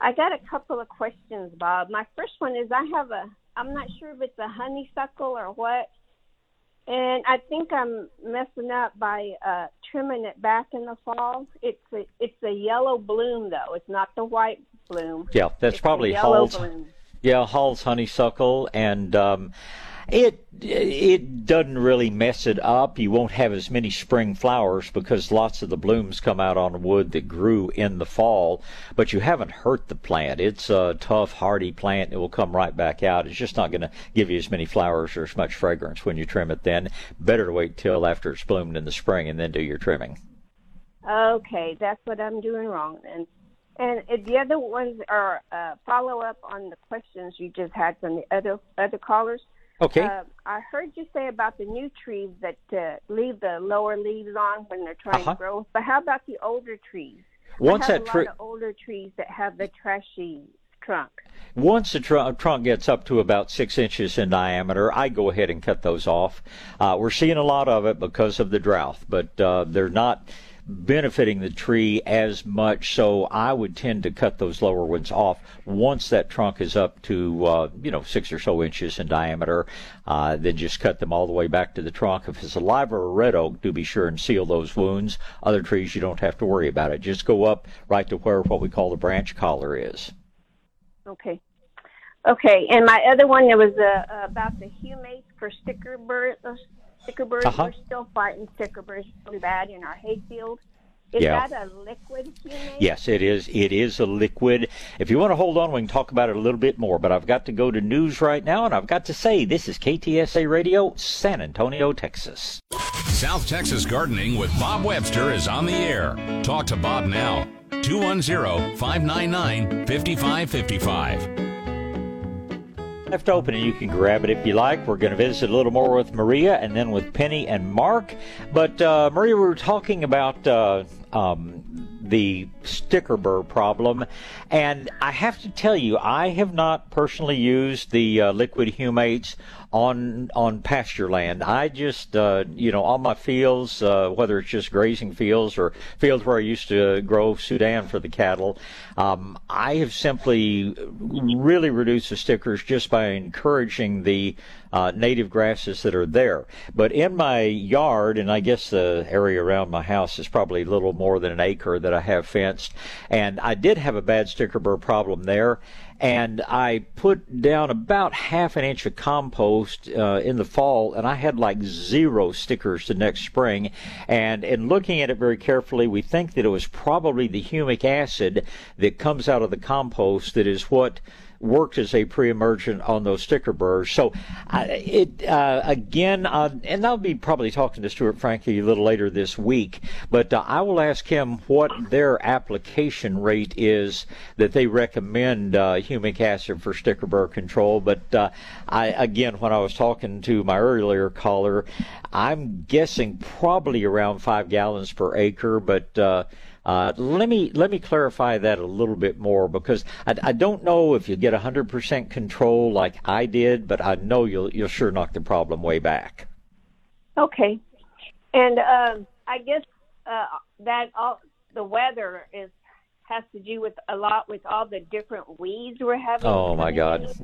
I got a couple of questions, Bob. My first one is I have a, I'm not sure if it's a honeysuckle or what, and I think I'm messing up by uh, trimming it back in the fall. It's a, it's a yellow bloom though. It's not the white bloom. Yeah, that's It's probably yellow Hall's. bloom. Yeah, Hall's honeysuckle, and um, It it doesn't really mess it up. You won't have as many spring flowers because lots of the blooms come out on wood that grew in the fall. But you haven't hurt the plant. It's a tough, hardy plant. It will come right back out. It's just not going to give you as many flowers or as much fragrance when you trim it. Then better to wait till after it's bloomed in the spring and then do your trimming. Okay, that's what I'm doing wrong. And and uh, the other ones are uh, follow up on the questions you just had from the other other callers. Okay. Uh, I heard you say about the new trees that uh, leave the lower leaves on when they're trying Uh-huh. to grow. But how about the older trees? Once I have that tree- older trees that have the trashy trunk. Once the tr- trunk gets up to about six inches in diameter, I go ahead and cut those off. Uh, we're seeing a lot of it because of the drought, but uh, they're not benefiting the tree as much. So I would tend to cut those lower ones off once that trunk is up to uh, you know six or so inches in diameter. Uh, then just cut them all the way back to the trunk. If it's a live or a red oak, do be sure and seal those wounds. Other trees you don't have to worry about it. Just go up right to where what we call the branch collar is. Okay. Okay, and my other one there was uh, about the humates for sticker burrs. Uh, sticker burrs. Uh-huh. We're still fighting sticker burrs really bad in our hayfield. Is Yeah. that a liquid humate? Yes, it is. It is a liquid. If you want to hold on, we can talk about it a little bit more. But I've got to go to news right now, and I've got to say this is KTSA Radio, San Antonio, Texas. South Texas Gardening with Bob Webster is on the air. Talk to Bob now. 210 599 5555. Left open, and you can grab it if you like. We're going to visit a little more with Maria and then with Penny and Mark. But uh, Maria, we were talking about uh, um, the sticker burr problem, and I have to tell you, I have not personally used the uh, liquid humates on on pasture land. I just, uh, you know, on my fields, uh, whether it's just grazing fields or fields where I used to grow Sudan for the cattle, um, I have simply really reduced the stickers just by encouraging the uh, native grasses that are there. But in my yard, and I guess the area around my house is probably a little more than an acre that I have fenced, and I did have a bad sticker burr problem there and I put down about half an inch of compost uh, in the fall, and I had like zero stickers the next spring. And in looking at it very carefully, we think that it was probably the humic acid that comes out of the compost that is what worked as a pre-emergent on those sticker burrs. So uh, it uh, again, uh, and I'll be probably talking to Stuart Franke a little later this week, but uh, I will ask him what their application rate is that they recommend uh, humic acid for sticker burr control. But I again, when I was talking to my earlier caller, I'm guessing probably around five gallons per acre, but. Uh, let me let me clarify that a little bit more because I, I don't know if you get 100% control like I did, but I know you'll you'll sure knock the problem way back. Okay, and um, I guess uh, that all the weather is has to do with a lot with all the different weeds we're having. Oh my God!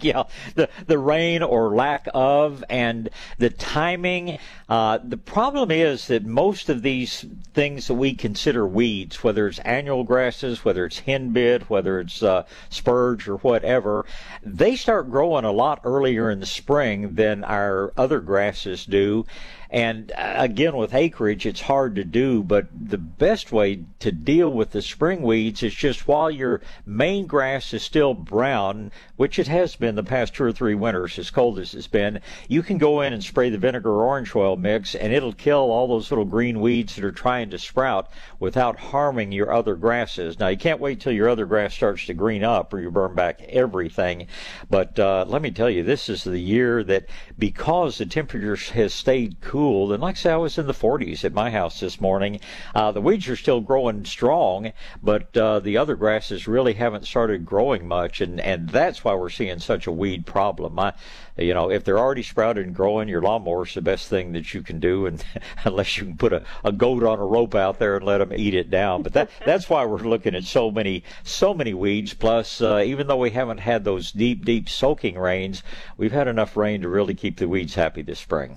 Yeah, the the rain or lack of, and the timing. Uh, the problem is that most of these things that we consider weeds, whether it's annual grasses, whether it's henbit, whether it's uh, spurge or whatever, they start growing a lot earlier in the spring than our other grasses do. And uh, again, with acreage, it's hard to do, but the best way to deal with the spring weeds is just while your main grass is still brown, which it has been the past two or three winters, as cold as it's been, you can go in and spray the vinegar orange oil mix, and it'll kill all those little green weeds that are trying to sprout without harming your other grasses. Now, you can't wait till your other grass starts to green up or you burn back everything. But uh, let me tell you, this is the year that because the temperature has stayed cool, and like I say, I was in the 40s at my house this morning, uh, the weeds are still growing strong, but uh, the other grasses really haven't started growing much, and, and that's why we're seeing such a weed problem. I, you know, if they're already sprouted and growing, your lawnmower's the best thing that you can do, and unless you can put a, a goat on a rope out there and let them eat it down. But that that's why we're looking at so many so many weeds. Plus, uh, even though we haven't had those deep deep soaking rains, we've had enough rain to really keep the weeds happy this spring.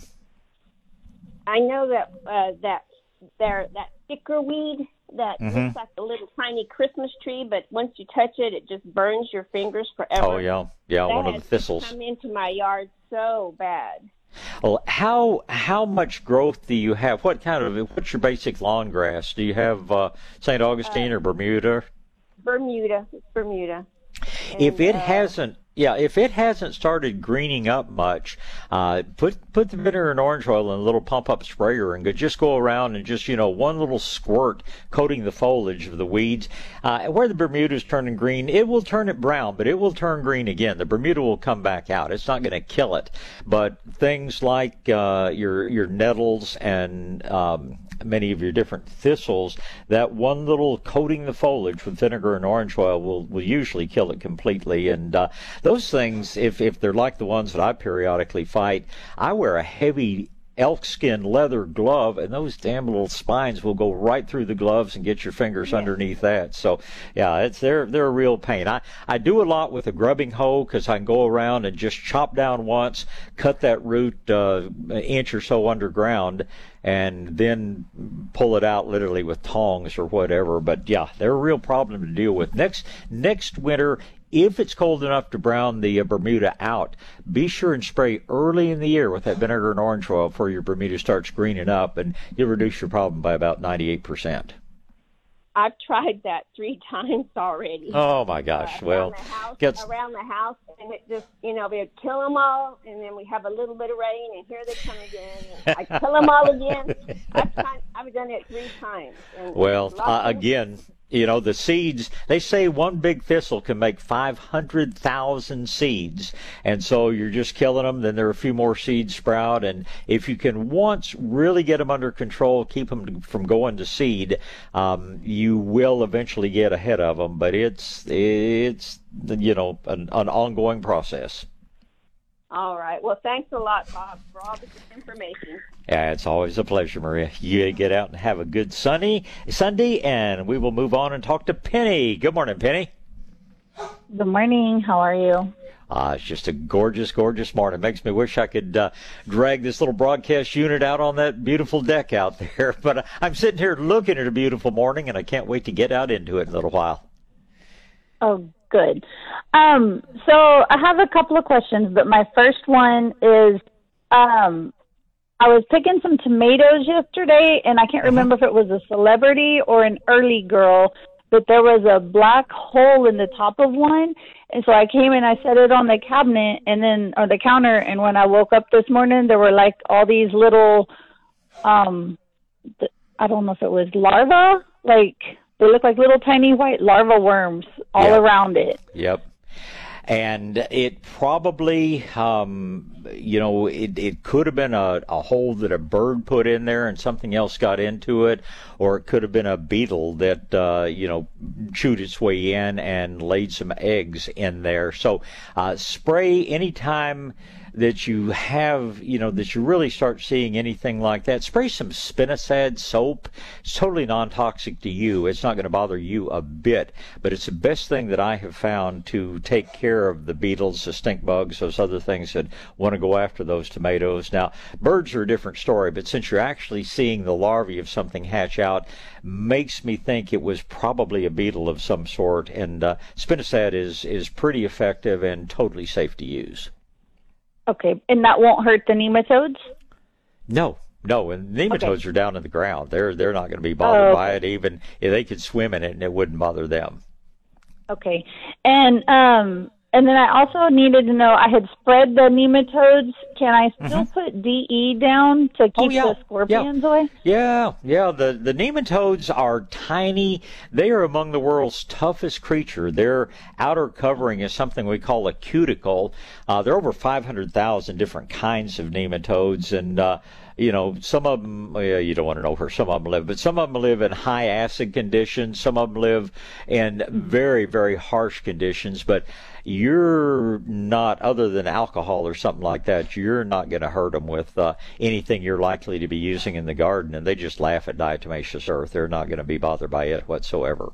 I know that uh, that there that sticker weed that Mhm. looks like a little tiny Christmas tree, but once you touch it, it just burns your fingers forever. Oh yeah, yeah, That one of the thistles. Come into my yard so bad. Well, how how much growth do you have? What kind of what's your basic lawn grass? Do you have uh, St. Augustine or Bermuda? Bermuda, it's Bermuda. if it uh, hasn't yeah if it hasn't started greening up much uh, put put the vinegar and orange oil in a little pump up sprayer and just go around and just you know one little squirt coating the foliage of the weeds. Uh, where the bermuda is turning green it will turn it brown but it will turn green again. The bermuda will come back out. It's not going to kill it. But things like uh, your your nettles and um, many of your different thistles, that one little coating the foliage with vinegar and orange oil will, will usually kill it completely. And uh, those things, if, if they're like the ones that I periodically fight, I wear a heavy elkskin leather glove and those damn little spines will go right through the gloves and get your fingers underneath that. So yeah it's they're they're a real pain. I i do a lot with a grubbing hoe because i can go around and just chop down once cut that root uh, an inch or so underground and then pull it out literally with tongs or whatever. But yeah they're a real problem to deal with. Next next winter if it's cold enough to brown the uh, Bermuda out, be sure and spray early in the year with that vinegar and orange oil before your Bermuda starts greening up, and you'll reduce your problem by about 98%. I've tried that three times already. Oh my gosh! Uh, well, around the house, gets around the house, and it just you know we'd kill them all, and then we have a little bit of rain, and here they come again. I kill them all again. I've, tried, I've done it three times. Well uh, again. You know the seeds. They say one big thistle can make five hundred thousand seeds, and so you're just killing them. Then there are a few more seeds sprout, and if you can once really get them under control, keep them from going to seed, um, you will eventually get ahead of them. But it's it's you know an, an ongoing process. All right. Well, thanks a lot, Bob, for all this information. Yeah, it's always a pleasure, Maria. You get out and have a good sunny Sunday, and we will move on and talk to Penny. Good morning, Penny. Good morning. How are you? Uh, it's just a gorgeous, gorgeous morning. It Makes me wish I could uh, drag this little broadcast unit out on that beautiful deck out there. But I'm sitting here looking at a beautiful morning, and I can't wait to get out into it in a little while. Oh, good. Um, so I have a couple of questions, but my first one is um, I was picking some tomatoes yesterday, and I can't remember if it was a celebrity or an early girl, but there was a black hole in the top of one. And so I came and I set it on the cabinet and then, or the counter. And when I woke up this morning, there were like all these little, um, I don't know if it was larvae, like they look like little tiny white larva worms all Yeah. around it. Yep. And it probably, um, you know, it, it could have been a, a hole that a bird put in there and something else got into it, or it could have been a beetle that, uh, you know, chewed its way in and laid some eggs in there. So, uh, spray anytime that you have, you know, that you really start seeing anything like that, spray some spinosad soap. It's totally non-toxic to you. It's not going to bother you a bit, but it's the best thing that I have found to take care of the beetles, the stink bugs, those other things that want to go after those tomatoes. Now, birds are a different story, but since you're actually seeing the larvae of something hatch out, makes me think it was probably a beetle of some sort. And uh, spinosad is is pretty effective and totally safe to use. Okay. And that won't hurt the nematodes? No, no, and nematodes are down in the ground. They're they're not going to be bothered Oh, by it. Even if they could swim in it, and it wouldn't bother them. Okay. And um and then I also needed to know I had spread the nematodes. Can I still put DE down to keep Mm-hmm. Oh, yeah. the scorpions away? Yeah, yeah. The the nematodes are tiny. They are among the world's toughest creature. Their outer covering is something we call a cuticle. Uh, there are over 500,000 different kinds of nematodes, and uh, you know some of them. Well, you don't want to know where some of them live, but some of them live in high acid conditions. Some of them live in very very harsh conditions, but you're not other than alcohol or something like that you're not going to hurt them with uh, anything you're likely to be using in the garden and they just laugh at diatomaceous earth they're not going to be bothered by it whatsoever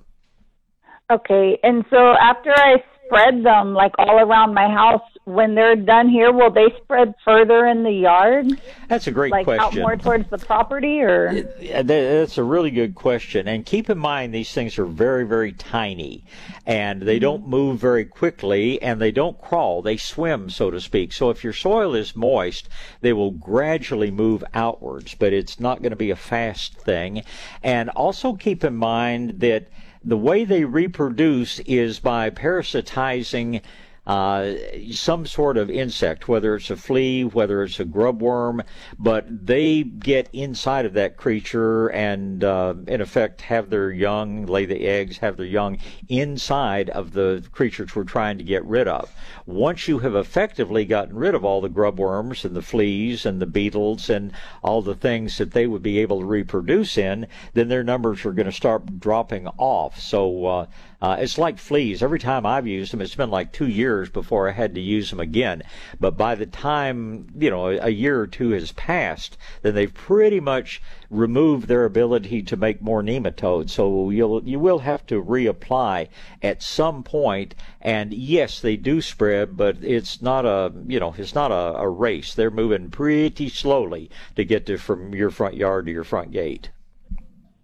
Okay. And so after I spread them like all around my house, when they're done here, will they spread further in the yard? That's a great like question. out more towards the property, or That's a really good question. And keep in mind, these things are very, very tiny. And they don't mm-hmm. move very quickly, and they don't crawl. They swim, so to speak. So if your soil is moist, they will gradually move outwards, but it's not going to be a fast thing. And also keep in mind that the way they reproduce is by parasitizing uh, some sort of insect, whether it's a flea, whether it's a grub worm, but they get inside of that creature and, uh, in effect, have their young, lay the eggs, have their young inside of the creatures we're trying to get rid of. Once you have effectively gotten rid of all the grub worms and the fleas and the beetles and all the things that they would be able to reproduce in, then their numbers are going to start dropping off. So, uh, uh, it's like fleas. Every time I've used them, it's been like two years before I had to use them again. But by the time, you know, a, year or two has passed, then they've pretty much removed their ability to make more nematodes. So you'll, you will have to reapply at some point. And yes, they do spread, but it's not a, you know, it's not a, a race. They're moving pretty slowly to get to from your front yard to your front gate.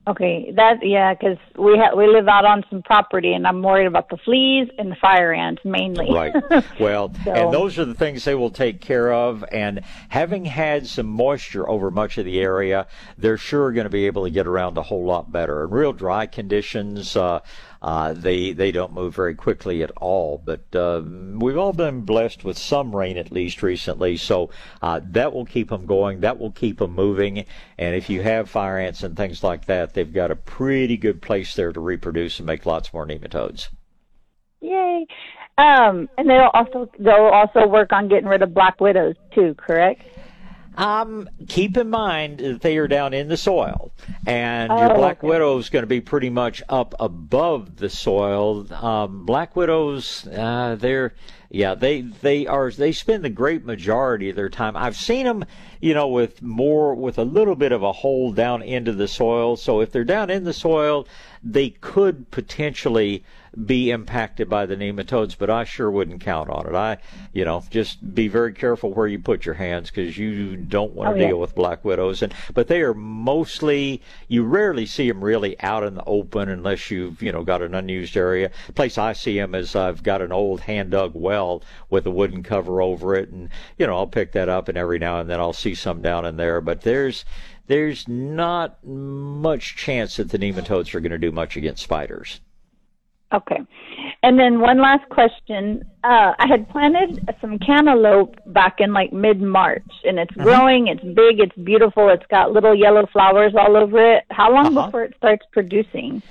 Okay, that yeah, because we ha- we live out on some property, and I'm worried about the fleas and the fire ants mainly. Right. Well, So- and those are the things they will take care of. And having had some moisture over much of the area, they're sure going to be able to get around a whole lot better. In real dry conditions, uh, uh, they they don't move very quickly at all. But uh, we've all been blessed with some rain at least recently, so uh, that will keep them going. That will keep them moving. And if you have fire ants and things like that, they've got a pretty good place there to reproduce and make lots more nematodes. Yay! Um, and they'll also they'll also work on getting rid of black widows too. Correct? Um, keep in mind that they are down in the soil, and Oh, your black okay. widow is going to be pretty much up above the soil. Um, black widows, uh, they're yeah, they they are they spend the great majority of their time. I've seen them, you know, with more with a little bit of a hole down into the soil. So if they're down in the soil, they could potentially be impacted by the nematodes, but I sure wouldn't count on it. I, you know, just be very careful where you put your hands because you don't want to Oh, yeah. deal with black widows. And but they are mostly you rarely see them really out in the open unless you've you know got an unused area. The place I see them is I've got an old hand dug well with a wooden cover over it, and you know I'll pick that up and every now and then I'll see some down in there. But there's there's not much chance that the nematodes are going to do much against spiders. Okay. And then one last question. Uh, I had planted some cantaloupe back in like mid March, and it's growing. It's big. It's beautiful. It's got little yellow flowers all over it. How long Uh-huh. before it starts producing?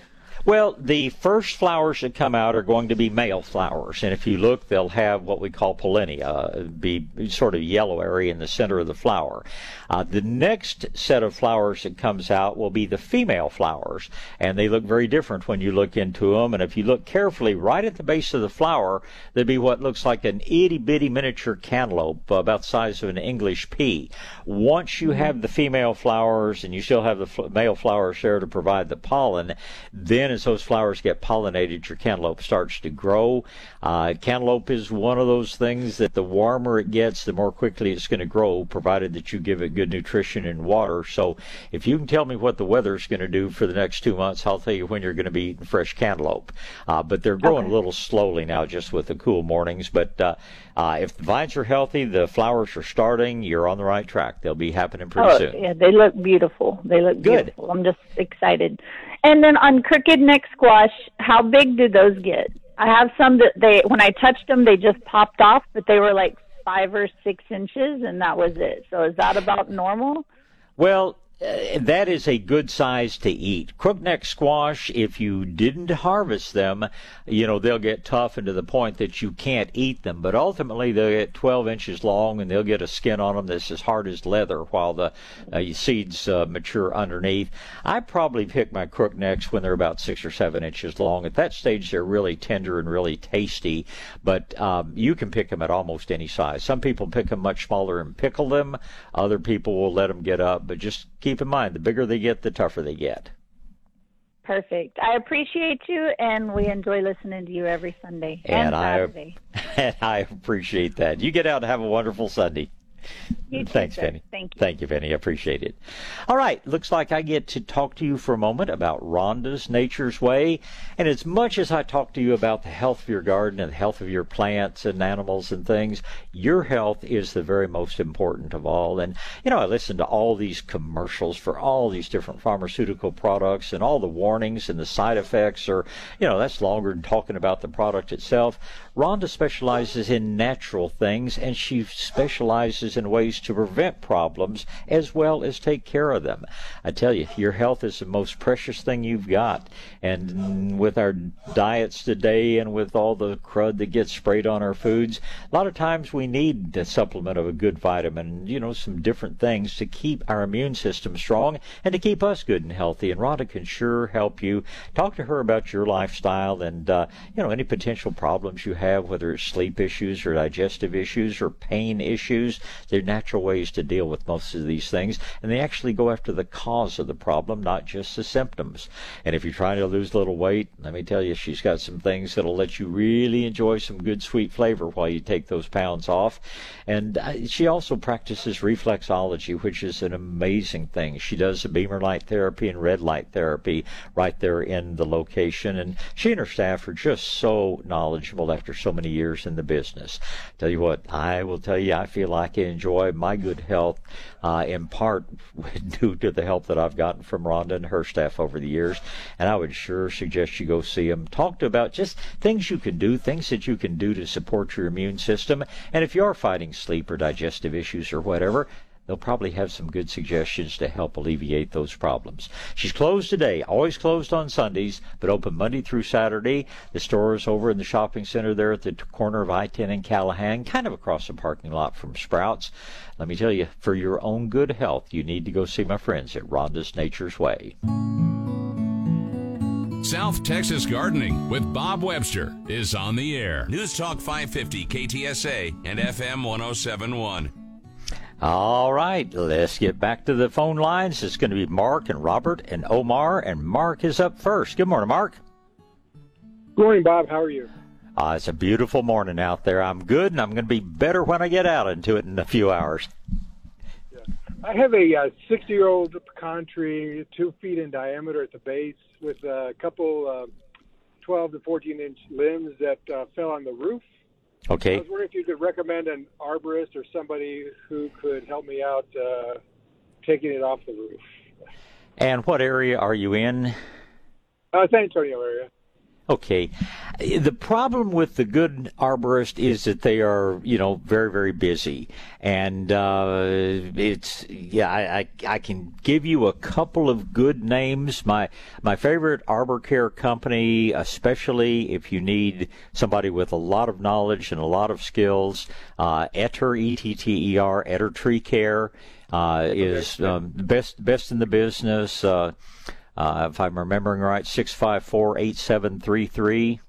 Well, the first flowers that come out are going to be male flowers, and if you look, they'll have what we call pollinia, be sort of yellow area in the center of the flower. Uh, the next set of flowers that comes out will be the female flowers, and they look very different when you look into them. And if you look carefully, right at the base of the flower, there'll be what looks like an itty bitty miniature cantaloupe, uh, about the size of an English pea. Once you have the female flowers and you still have the male flowers there to provide the pollen, then as those flowers get pollinated, your cantaloupe starts to grow. Uh, cantaloupe is one of those things that the warmer it gets, the more quickly it's going to grow, provided that you give it good nutrition and water. So if you can tell me what the weather's going to do for the next two months, I'll tell you when you're going to be eating fresh cantaloupe. Uh, but they're growing a little slowly now, just with the cool mornings. But uh, uh, if the vines are healthy, the flowers are starting, you're on the right track. They'll be happening pretty oh, soon. yeah, they look beautiful. They look Good. beautiful. I'm just excited. And then on crooked neck squash, how big do those get? I have some that they when I touched them, they just popped off, but they were like five or six inches, and that was it. So is that about normal? Well, uh, that is a good size to eat. Crookneck squash, if you didn't harvest them, you know, they'll get tough and to the point that you can't eat them. But ultimately, they'll get 12 inches long and they'll get a skin on them that's as hard as leather while the uh, seeds uh, mature underneath. I probably pick my crooknecks when they're about six or seven inches long. At that stage, they're really tender and really tasty, but um, you can pick them at almost any size. Some people pick them much smaller and pickle them. Other people will let them get up, but just keep in mind the bigger they get, the tougher they get. Perfect. I appreciate you, and we enjoy listening to you every Sunday And I- Saturday. And I appreciate that. You get out and have a wonderful Sunday. You Thanks. Penny. Thank you. Thank you, Penny. I appreciate it. All right. Looks like I get to talk to you for a moment about Rhonda's Nature's Way. And as much as I talk to you about the health of your garden and the health of your plants and animals and things, your health is the very most important of all. And, you know, I listen to all these commercials for all these different pharmaceutical products and all the warnings and the side effects or, you know, that's longer than talking about the product itself. Rhonda specializes in natural things and she specializes in ways to prevent problems as well as take care of them. I tell you, your health is the most precious thing you've got. And with our diets today and with all the crud that gets sprayed on our foods, a lot of times we need the supplement of a good vitamin, you know, some different things to keep our immune system strong and to keep us good and healthy. And Rhonda can sure help you. Talk to her about your lifestyle and, uh, you know, any potential problems you have, whether it's sleep issues or digestive issues or pain issues. There are natural ways to deal with most of these things, and they actually go after the cause of the problem, not just the symptoms. And if you're trying to lose a little weight, let me tell you, she's got some things that'll let you really enjoy some good sweet flavor while you take those pounds off. And uh, she also practices reflexology, which is an amazing thing. She does the BEMER light therapy and red light therapy right there in the location, and she and her staff are just so knowledgeable after so many years in the business. Tell you what, I will tell you, I feel like I enjoy my good health uh, in part due to the help that I've gotten from Rhonda and her staff over the years. And I would sure suggest you go see them. Talk to about just things you can do, things that you can do to support your immune system. And if you are fighting sleep or digestive issues or whatever, They'll probably have some good suggestions to help alleviate those problems. She's closed today, always closed on Sundays, but open Monday through Saturday. The store is over in the shopping center there at the corner of I-10 and Callaghan, kind of across the parking lot from Sprouts. Let me tell you, for your own good health, you need to go see my friends at Rhonda's Nature's Way. South Texas Gardening with Bob Webster is on the air. News Talk 550 KTSA and FM 1071. All right, let's get back to the phone lines. It's going to be Mark and Robert and Omar, and Mark is up first. Good morning, Mark. Good morning, Bob. How are you? Uh, it's a beautiful morning out there. I'm good, and I'm going to be better when I get out into it in a few hours. I have a 60 year old pecan tree, two feet in diameter at the base, with a couple uh, 12 to 14 inch limbs that uh, fell on the roof. I was wondering if you could recommend an arborist or somebody who could help me out uh, taking it off the roof. And what area are you in? Uh, San Antonio area. Okay. The problem with the good arborist is that they are, you know, very, very busy. And uh, it's, yeah, I, I, I can give you a couple of good names. My, my favorite arbor care company, especially if you need somebody with a lot of knowledge and a lot of skills, uh, Etter, E-T-T-E-R, Etter Tree Care, uh, is um, best, best in the business. Uh, uh, if I'm remembering right, 654 8733.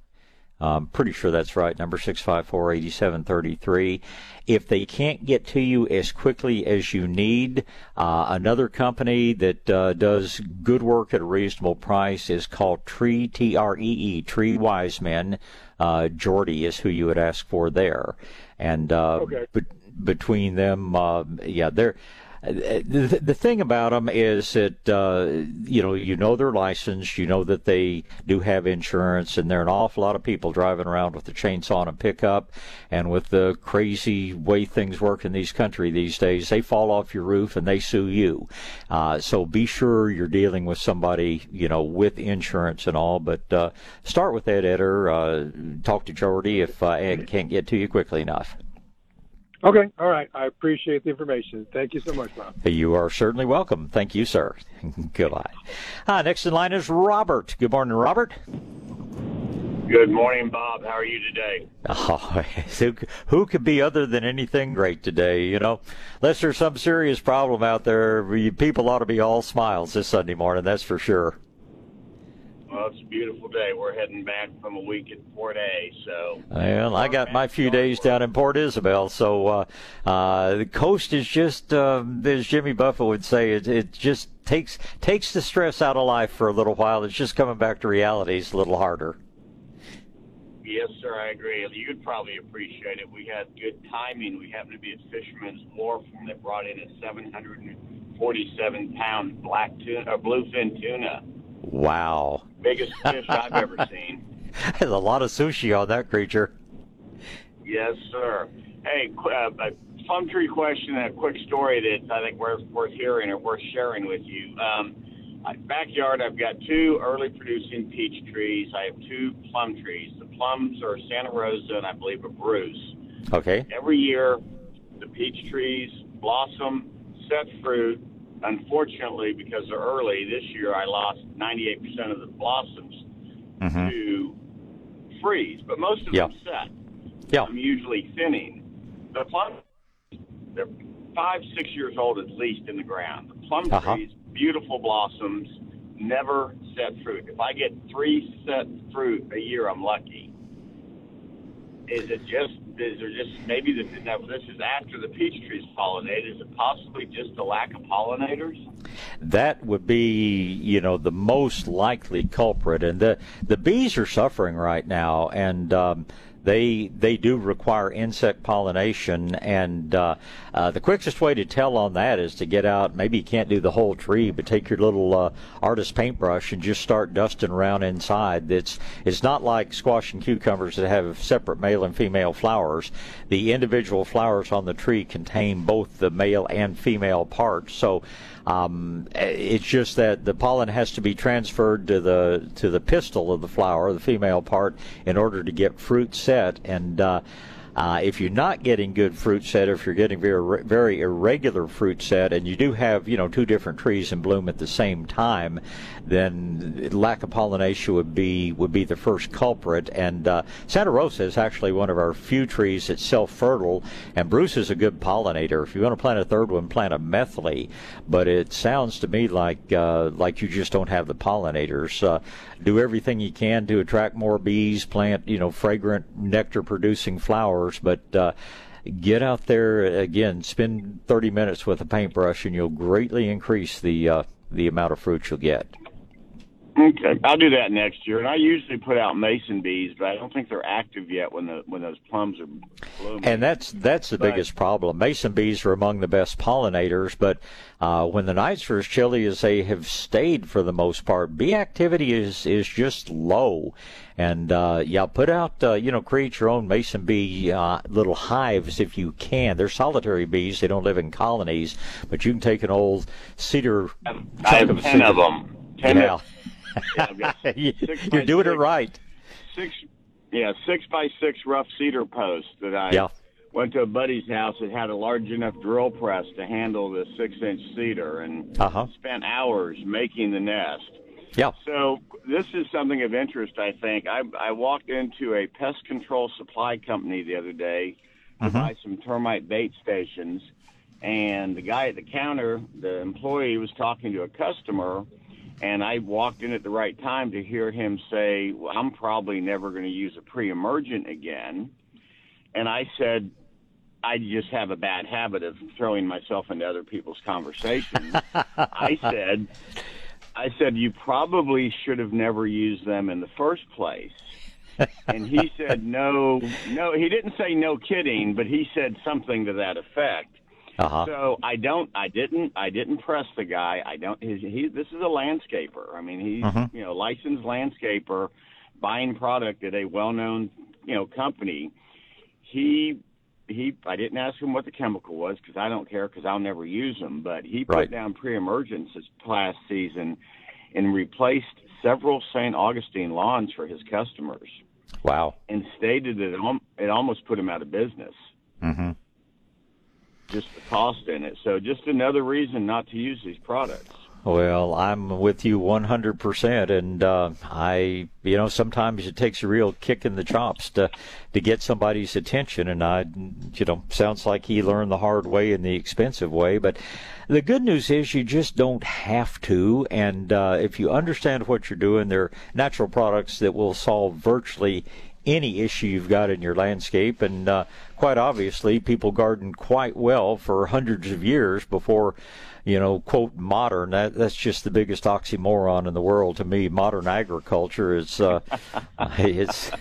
I'm pretty sure that's right, number 654 8733. If they can't get to you as quickly as you need, uh, another company that uh, does good work at a reasonable price is called Tree, T R E E, Tree Wise Men. Uh, Jordy is who you would ask for there. And uh, Okay. bet between them, uh, yeah, they're the, the thing about them is that uh, you know you know they're licensed, you know that they do have insurance, and there are an awful lot of people driving around with the chainsaw and a pickup, and with the crazy way things work in these country these days, they fall off your roof and they sue you. Uh, so be sure you're dealing with somebody you know with insurance and all. But uh, start with Etter. Uh, talk to Jordy if uh, Ed can't get to you quickly enough. Okay. All right. I appreciate the information. Thank you so much, Bob. You are certainly welcome. Thank you, sir. Goodbye. Uh, next in line is Robert. Good morning, Robert. Good morning, Bob. How are you today? Oh, who, who could be other than anything great today? You know, unless there's some serious problem out there, people ought to be all smiles this Sunday morning. That's for sure. Well, it's a beautiful day. We're heading back from a week at Port A, so Well, I got my few days down in Port Isabel, so uh, uh, the coast is just, uh, as Jimmy Buffett would say, it, it just takes takes the stress out of life for a little while. It's just coming back to reality. It's a little harder. yes, sir, I agree. You'd probably appreciate it. We had good timing. We happened to be at Fisherman's Wharf, and they brought in a 747 pound black tuna, or bluefin tuna, Wow, biggest fish I've ever seen. there's a lot of sushi on that creature. Yes, sir. Hey, uh, a plum tree question and a quick story that I think worth worth hearing or worth sharing with you. Um, my backyard, I've got two early producing peach trees. I have two plum trees. The plums are Santa Rosa and I believe a Bruce. Okay. Every year, the peach trees blossom, set fruit. Unfortunately, because they're early, this year I lost 98% of the blossoms Mm-hmm. to freeze, but most of Yeah. them set. Yeah. I'm usually thinning. The plum, they're five, six years old at least in the ground. The plum Uh-huh. trees, beautiful blossoms, never set fruit. If I get three set fruit a year, I'm lucky. Is it just? Is there just maybe the, this is after the peach trees pollinate? Is it possibly just a lack of pollinators? that would be you know the most likely culprit and the the bees are suffering right now and um they they do require insect pollination and uh, uh, the quickest way to tell on that is to get out maybe you can't do the whole tree but take your little uh, artist paintbrush and just start dusting around inside. It's it's not like squash and cucumbers that have separate male and female flowers. The individual flowers on the tree contain both the male and female parts. So um, it's just that the pollen has to be transferred to the to the pistil of the flower, the female part, in order to get fruit set. And uh, uh, if you're not getting good fruit set, or if you're getting very very irregular fruit set, and you do have you know two different trees in bloom at the same time, then lack of pollination would be would be the first culprit. And uh, Santa Rosa is actually one of our few trees that's self fertile, and Bruce is a good pollinator. If you want to plant a third one, plant a methley. But it sounds to me like uh, like you just don't have the pollinators. Uh, do everything you can to attract more bees. Plant you know fragrant nectar producing flowers, but uh, get out there again. Spend 30 minutes with a paintbrush, and you'll greatly increase the uh, the amount of fruit you'll get. Okay, I'll do that next year. And I usually put out mason bees, but I don't think they're active yet when the when those plums are blooming. And that's that's the But- biggest problem. Mason bees are among the best pollinators, but uh, when the nights are as chilly as they have stayed for the most part, bee activity is is just low. And uh, yeah, put out uh, you know create your own mason bee uh, little hives if you can. They're solitary bees; they don't live in colonies. But you can take an old cedar. I have ten cedar- of them. Ten Yeah. of, yeah, You- six You're doing it right. Six, yeah, six by six rough cedar posts that I Yeah. went to a buddy's house that had a large enough drill press to handle the six inch cedar and Uh-huh. spent hours making the nest. Yeah. So this is something of interest, I think. I, I walked into a pest control supply company the other day to Mm-hmm. buy some termite bait stations, and the guy at the counter, the employee, was talking to a customer, and I walked in at the right time to hear him say, well, "I'm probably never going to use a pre-emergent again," and I said. I just have a bad habit of throwing myself into other people's conversations. I said, I said, you probably should have never used them in the first place. and he said, no, no, he didn't say no kidding, but he said something to that effect. Uh-huh. So I don't, I didn't, I didn't press the guy. I don't, his, he, this is a landscaper. I mean, he's, Mhm. you know, licensed landscaper buying product at a well-known, you know, company. He, he, I didn't ask him what the chemical was because I don't care because I'll never use them. But he put Right. down pre-emergence this last season and replaced several St. Augustine lawns for his customers Wow. and stated that it, it almost put him out of business, Mm-hmm. Just the cost in it. So just another reason not to use these products. Well, I'm with you 100%, and uh, I, you know, sometimes it takes a real kick in the chops to to get somebody's attention, and I, you know, sounds like he learned the hard way and the expensive way, but the good news is you just don't have to, and uh, if you understand what you're doing, there are natural products that will solve virtually any issue you've got in your landscape. And uh, quite obviously, people garden quite well for hundreds of years before, you know, quote modern. That that's just the biggest oxymoron in the world to me. Modern agriculture is uh, it's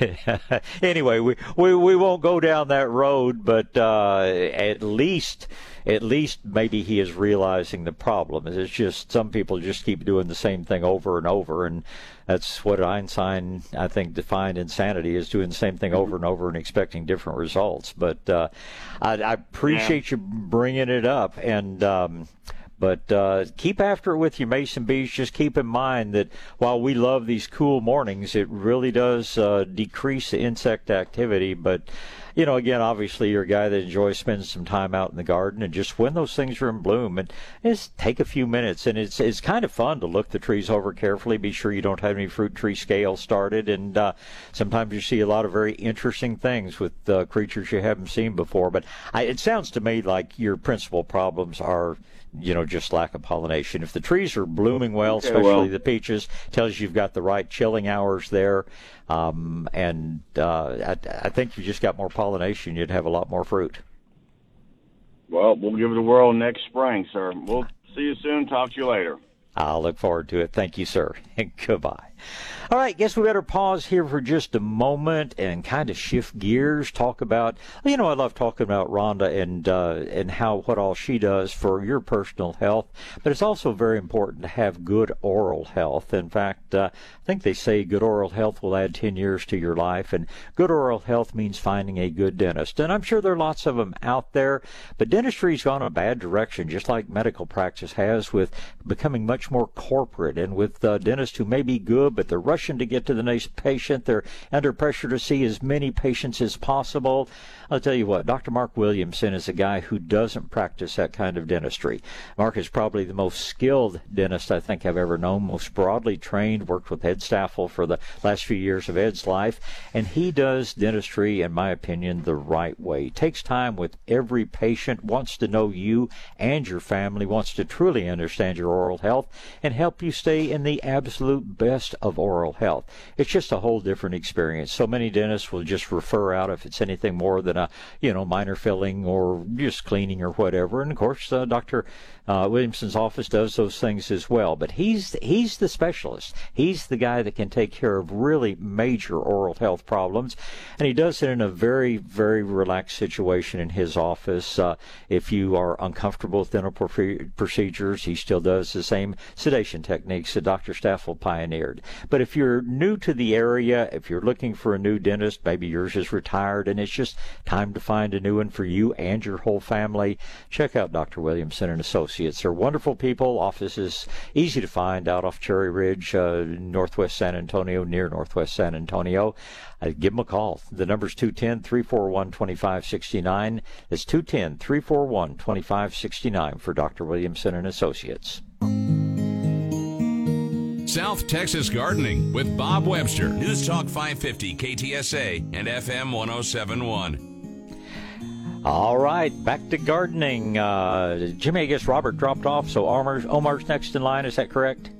anyway. We, we we won't go down that road, but uh, at least at least maybe he is realizing the problem. It's just some people just keep doing the same thing over and over, and that's what Einstein, I think, defined insanity is doing the same thing over and over and expecting different results. But uh, I, I, appreciate yeah. you bringing it up, and. Um, but uh, keep after it with your mason bees. Just keep in mind that while we love these cool mornings, it really does uh, decrease the insect activity. But you know, again, obviously you're a guy that enjoys spending some time out in the garden and just when those things are in bloom and just take a few minutes and it's it's kind of fun to look the trees over carefully, be sure you don't have any fruit tree scale started and uh, sometimes you see a lot of very interesting things with uh, creatures you haven't seen before. But I, it sounds to me like your principal problems are you know, just lack of pollination. If the trees are blooming well, okay, especially well. the peaches, tells you you've got the right chilling hours there. Um, and uh, I, I think you just got more pollination, you'd have a lot more fruit. Well, we'll give it a whirl next spring, sir. We'll see you soon. Talk to you later. I'll look forward to it. Thank you, sir. And goodbye. All right, guess we better pause here for just a moment and kind of shift gears. Talk about, you know, I love talking about Rhonda and uh, and how what all she does for your personal health, but it's also very important to have good oral health. In fact, uh, I think they say good oral health will add 10 years to your life, and good oral health means finding a good dentist. And I'm sure there are lots of them out there, but dentistry's gone a bad direction, just like medical practice has, with becoming much more corporate and with uh, dentists who may be good, but they're rushing rushing to get to the next patient. They're under pressure to see as many patients as possible. I'll tell you what, Dr. Mark Williamson is a guy who doesn't practice that kind of dentistry. Mark is probably the most skilled dentist I think I've ever known, most broadly trained, worked with Ed Staffel for the last few years of Ed's life, and he does dentistry, in my opinion, the right way. Takes time with every patient, wants to know you and your family, wants to truly understand your oral health, and help you stay in the absolute best of oral health. It's just a whole different experience. So many dentists will just refer out if it's anything more than a, you know, minor filling or just cleaning or whatever. And of course, uh, Dr. Uh, Williamson's office does those things as well. But he's he's the specialist. He's the guy that can take care of really major oral health problems, and he does it in a very very relaxed situation in his office. Uh, if you are uncomfortable with dental procedures, he still does the same sedation techniques that Dr. Staffel pioneered. But if you're new to the area, if you're looking for a new dentist, maybe yours is retired, and it's just time to find a new one for you and your whole family, check out Dr. Williamson and Associates. Associates. They're wonderful people. Office is easy to find out off Cherry Ridge, uh, northwest San Antonio, near northwest San Antonio. Uh, give them a call. The number's 210 341 2569. It's 210 341 2569 for Dr. Williamson and Associates. South Texas Gardening with Bob Webster. News Talk 550 KTSA and FM 1071. All right, back to gardening. Uh, Jimmy, I guess Robert dropped off, so Omar's, Omar's next in line. Is that correct?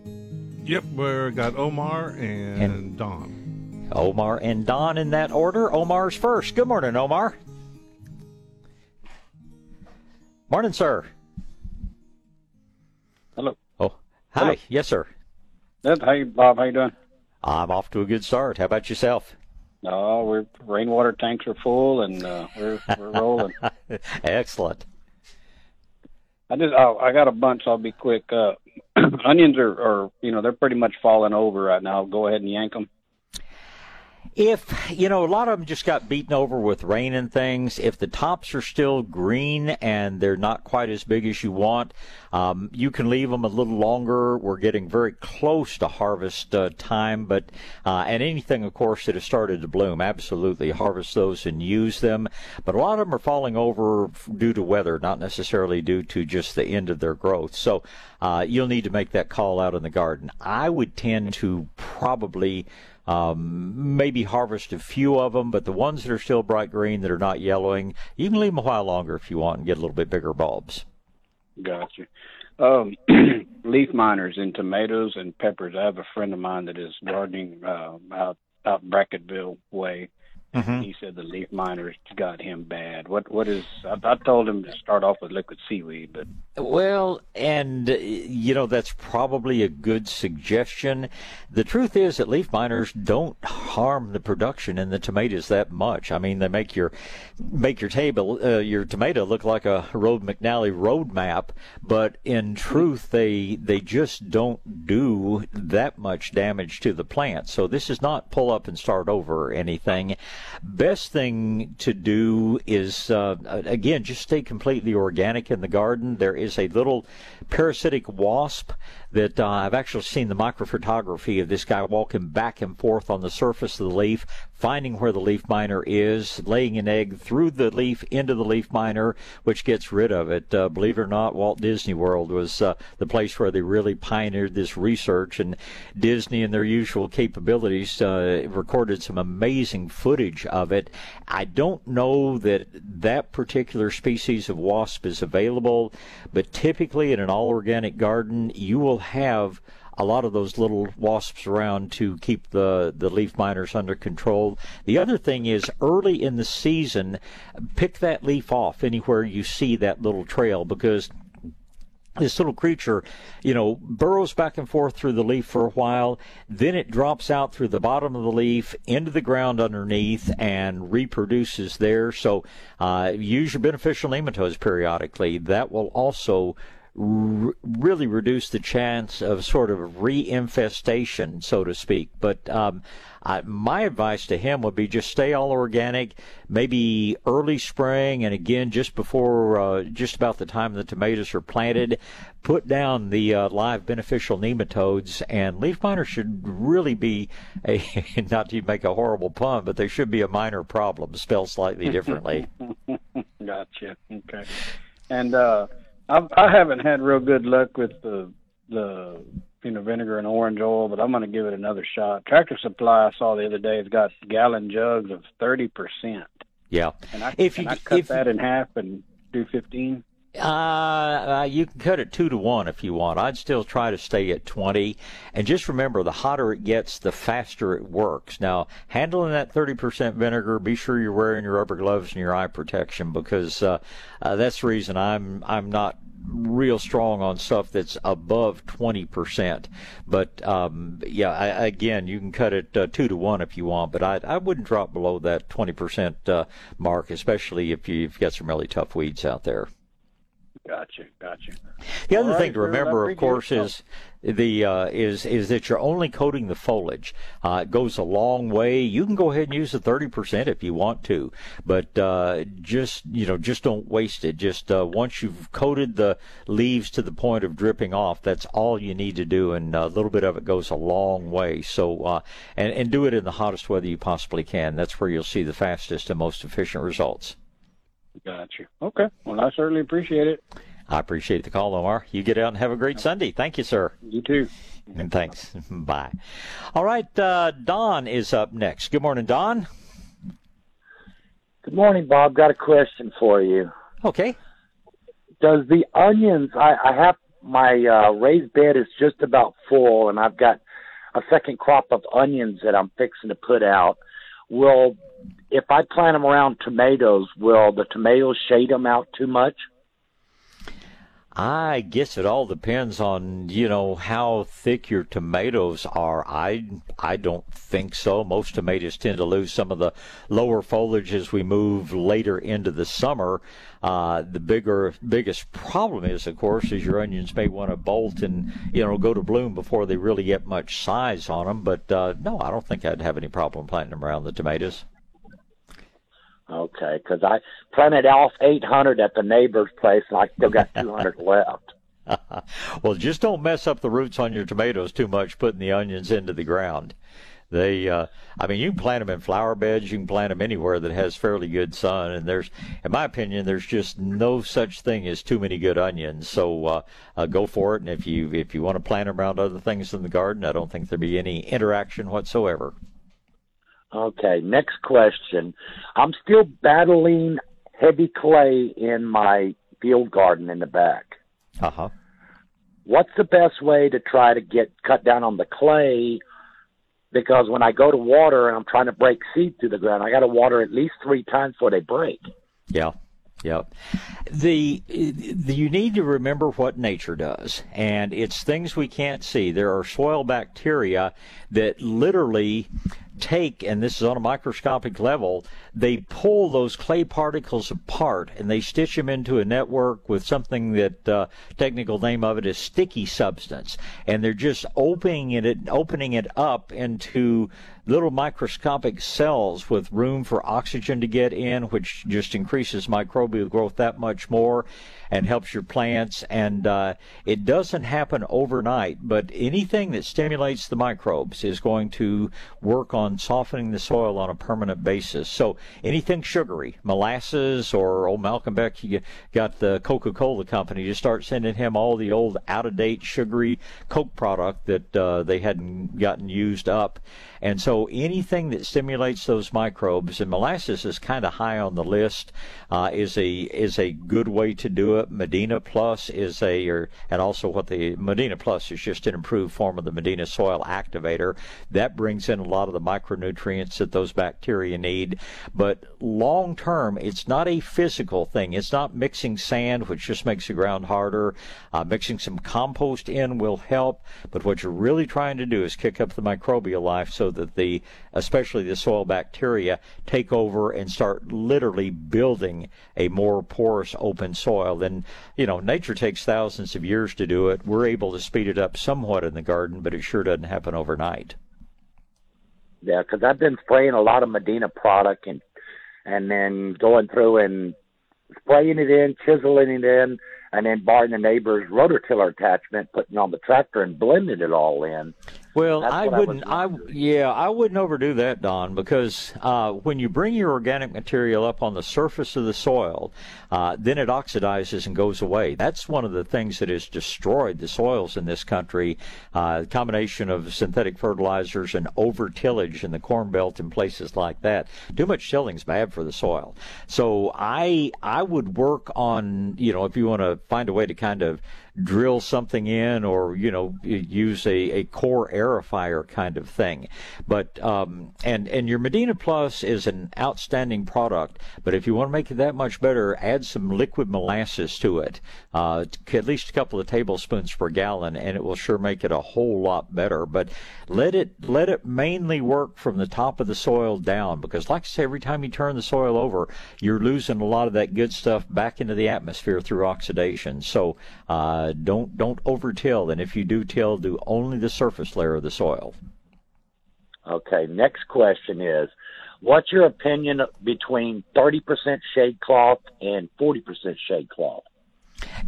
Yep, we got Omar and, and Don. Omar and Don in that order. Omar's first. Good morning, Omar. Morning, sir. Hello. Oh, hi. Hello. Yes, sir. Good. Hey, Bob. How you doing? I'm off to a good start. How about yourself? No, we're rainwater tanks are full and uh, we're we're rolling. Excellent. I just oh, I got a bunch. I'll be quick. Uh, onions are, are you know they're pretty much falling over right now. Go ahead and yank them. If, you know, a lot of them just got beaten over with rain and things, if the tops are still green and they're not quite as big as you want, um, you can leave them a little longer. We're getting very close to harvest uh, time, but, uh, and anything, of course, that has started to bloom, absolutely harvest those and use them. But a lot of them are falling over due to weather, not necessarily due to just the end of their growth. So, uh, you'll need to make that call out in the garden. I would tend to probably um, maybe harvest a few of them, but the ones that are still bright green that are not yellowing, you can leave them a while longer if you want and get a little bit bigger bulbs. Gotcha. Um, leaf miners in tomatoes and peppers. I have a friend of mine that is gardening uh, out out Brackettville way, Mm-hmm. He said the leaf miners got him bad. What what is? I, I told him to start off with liquid seaweed, but Well, and uh, you know that's probably a good suggestion. The truth is that leaf miners don't harm the production in the tomatoes that much. I mean, they make your make your table uh, your tomato look like a Rand McNally road map, but in truth, they they just don't do that much damage to the plant. So this is not pull up and start over or anything. Best thing to do is uh, again just stay completely organic in the garden. There is a little parasitic wasp that uh, I've actually seen the microphotography of this guy walking back and forth on the surface of the leaf, finding where the leaf miner is, laying an egg through the leaf into the leaf miner, which gets rid of it. Uh, believe it or not, Walt Disney World was uh, the place where they really pioneered this research, and Disney, and their usual capabilities, uh, recorded some amazing footage of it. I don't know that that particular species of wasp is available, but typically in an all organic garden, you will have a lot of those little wasps around to keep the, the leaf miners under control. The other thing is early in the season, pick that leaf off anywhere you see that little trail because this little creature, you know, burrows back and forth through the leaf for a while, then it drops out through the bottom of the leaf into the ground underneath and reproduces there. So uh, use your beneficial nematodes periodically. That will also r- really reduce the chance of sort of reinfestation, so to speak. But um, I, my advice to him would be just stay all organic, maybe early spring, and again just before, uh, just about the time the tomatoes are planted, put down the uh, live beneficial nematodes. And leaf miners should really be a, not to make a horrible pun, but they should be a minor problem, spelled slightly differently. gotcha. Okay. And uh, I, I haven't had real good luck with the the you know vinegar and orange oil, but I'm going to give it another shot. Tractor Supply I saw the other day has got gallon jugs of thirty percent. yeah. And I If you- I cut if- that in half and do fifteen. Uh, uh, you can cut it two to one if you want. I'd still try to stay at 20. And just remember, the hotter it gets, the faster it works. Now, handling that 30% vinegar, be sure you're wearing your rubber gloves and your eye protection because uh, uh, that's the reason I'm I'm not real strong on stuff that's above 20%. But um, yeah, I, again, you can cut it uh, two to one if you want, but I, I wouldn't drop below that 20% uh, mark, especially if you've got some really tough weeds out there. Gotcha, gotcha. The other thing to remember, of course, is the uh, is is that you're only coating the foliage. Uh, it goes a long way. You can go ahead and use the 30% if you want to, but uh, just you know, just don't waste it. Just uh, once you've coated the leaves to the point of dripping off, that's all you need to do, and a little bit of it goes a long way. So, uh, and and do it in the hottest weather you possibly can. That's where you'll see the fastest and most efficient results. Gotcha. Okay. Well, I certainly appreciate it. I appreciate the call, Omar. You get out and have a great Sunday. Thank you, sir. You too. And thanks. Bye. All right, uh, Don is up next. Good morning, Don. Good morning, Bob. Got a question for you. Okay. Does the onions? I, I have my uh, raised bed is just about full, and I've got a second crop of onions that I'm fixing to put out. Will if I plant them around tomatoes, will the tomatoes shade them out too much? I guess it all depends on you know how thick your tomatoes are. I I don't think so. Most tomatoes tend to lose some of the lower foliage as we move later into the summer. Uh, the bigger biggest problem is, of course, is your onions may want to bolt and you know go to bloom before they really get much size on them. But uh, no, I don't think I'd have any problem planting them around the tomatoes. Okay, because I planted off 800 at the neighbor's place, and I still got 200 left. well, just don't mess up the roots on your tomatoes too much putting the onions into the ground. They, uh, I mean, you can plant them in flower beds. You can plant them anywhere that has fairly good sun. And there's, in my opinion, there's just no such thing as too many good onions. So uh, uh, go for it. And if you if you want to plant them around other things in the garden, I don't think there'd be any interaction whatsoever. Okay, next question. I'm still battling heavy clay in my field garden in the back. Uh huh. What's the best way to try to get cut down on the clay? Because when I go to water and I'm trying to break seed through the ground, I got to water at least three times before they break. Yeah. Yep. The, the you need to remember what nature does, and it's things we can't see. There are soil bacteria that literally take, and this is on a microscopic level, they pull those clay particles apart and they stitch them into a network with something that uh, technical name of it is sticky substance, and they're just opening it opening it up into little microscopic cells with room for oxygen to get in, which just increases microbial growth that much more and helps your plants. And uh, it doesn't happen overnight, but anything that stimulates the microbes is going to work on softening the soil on a permanent basis. So anything sugary, molasses, or old Malcolm Beck, you got the Coca-Cola company to start sending him all the old out-of-date sugary Coke product that uh, they hadn't gotten used up. And so anything that stimulates those microbes, and molasses is kind of high on the list, uh, is a is a good way to do it. Medina Plus is a, or, and also what the Medina Plus is just an improved form of the Medina Soil Activator that brings in a lot of the micronutrients that those bacteria need. But long term, it's not a physical thing. It's not mixing sand, which just makes the ground harder. Uh, mixing some compost in will help, but what you're really trying to do is kick up the microbial life so that the, especially the soil bacteria, take over and start literally building a more porous, open soil. And, you know, nature takes thousands of years to do it. We're able to speed it up somewhat in the garden, but it sure doesn't happen overnight. Yeah, because I've been spraying a lot of Medina product and and then going through and spraying it in, chiseling it in, and then buying the neighbor's rototiller attachment, putting on the tractor and blending it all in. Well, I wouldn't. I, yeah, I wouldn't overdo that, Don, because uh, when you bring your organic material up on the surface of the soil, uh, then it oxidizes and goes away. That's one of the things that has destroyed the soils in this country. Uh, combination of synthetic fertilizers and over tillage in the corn belt and places like that. Too much tilling is bad for the soil. So I I would work on you know if you want to find a way to kind of drill something in or you know use a, a core aerifier kind of thing. But um, and and your medina plus is an outstanding product but if you want to make it that much better add some liquid molasses to it uh, at least a couple of tablespoons per gallon and it will sure make it a whole lot better. But let it let it mainly work from the top of the soil down because like i say every time you turn the soil over you're losing a lot of that good stuff back into the atmosphere through oxidation. So uh, don't don't overtill, and if you do till, do only the surface layer of the soil. Okay, next question is what's your opinion between 30% shade cloth and 40% shade cloth?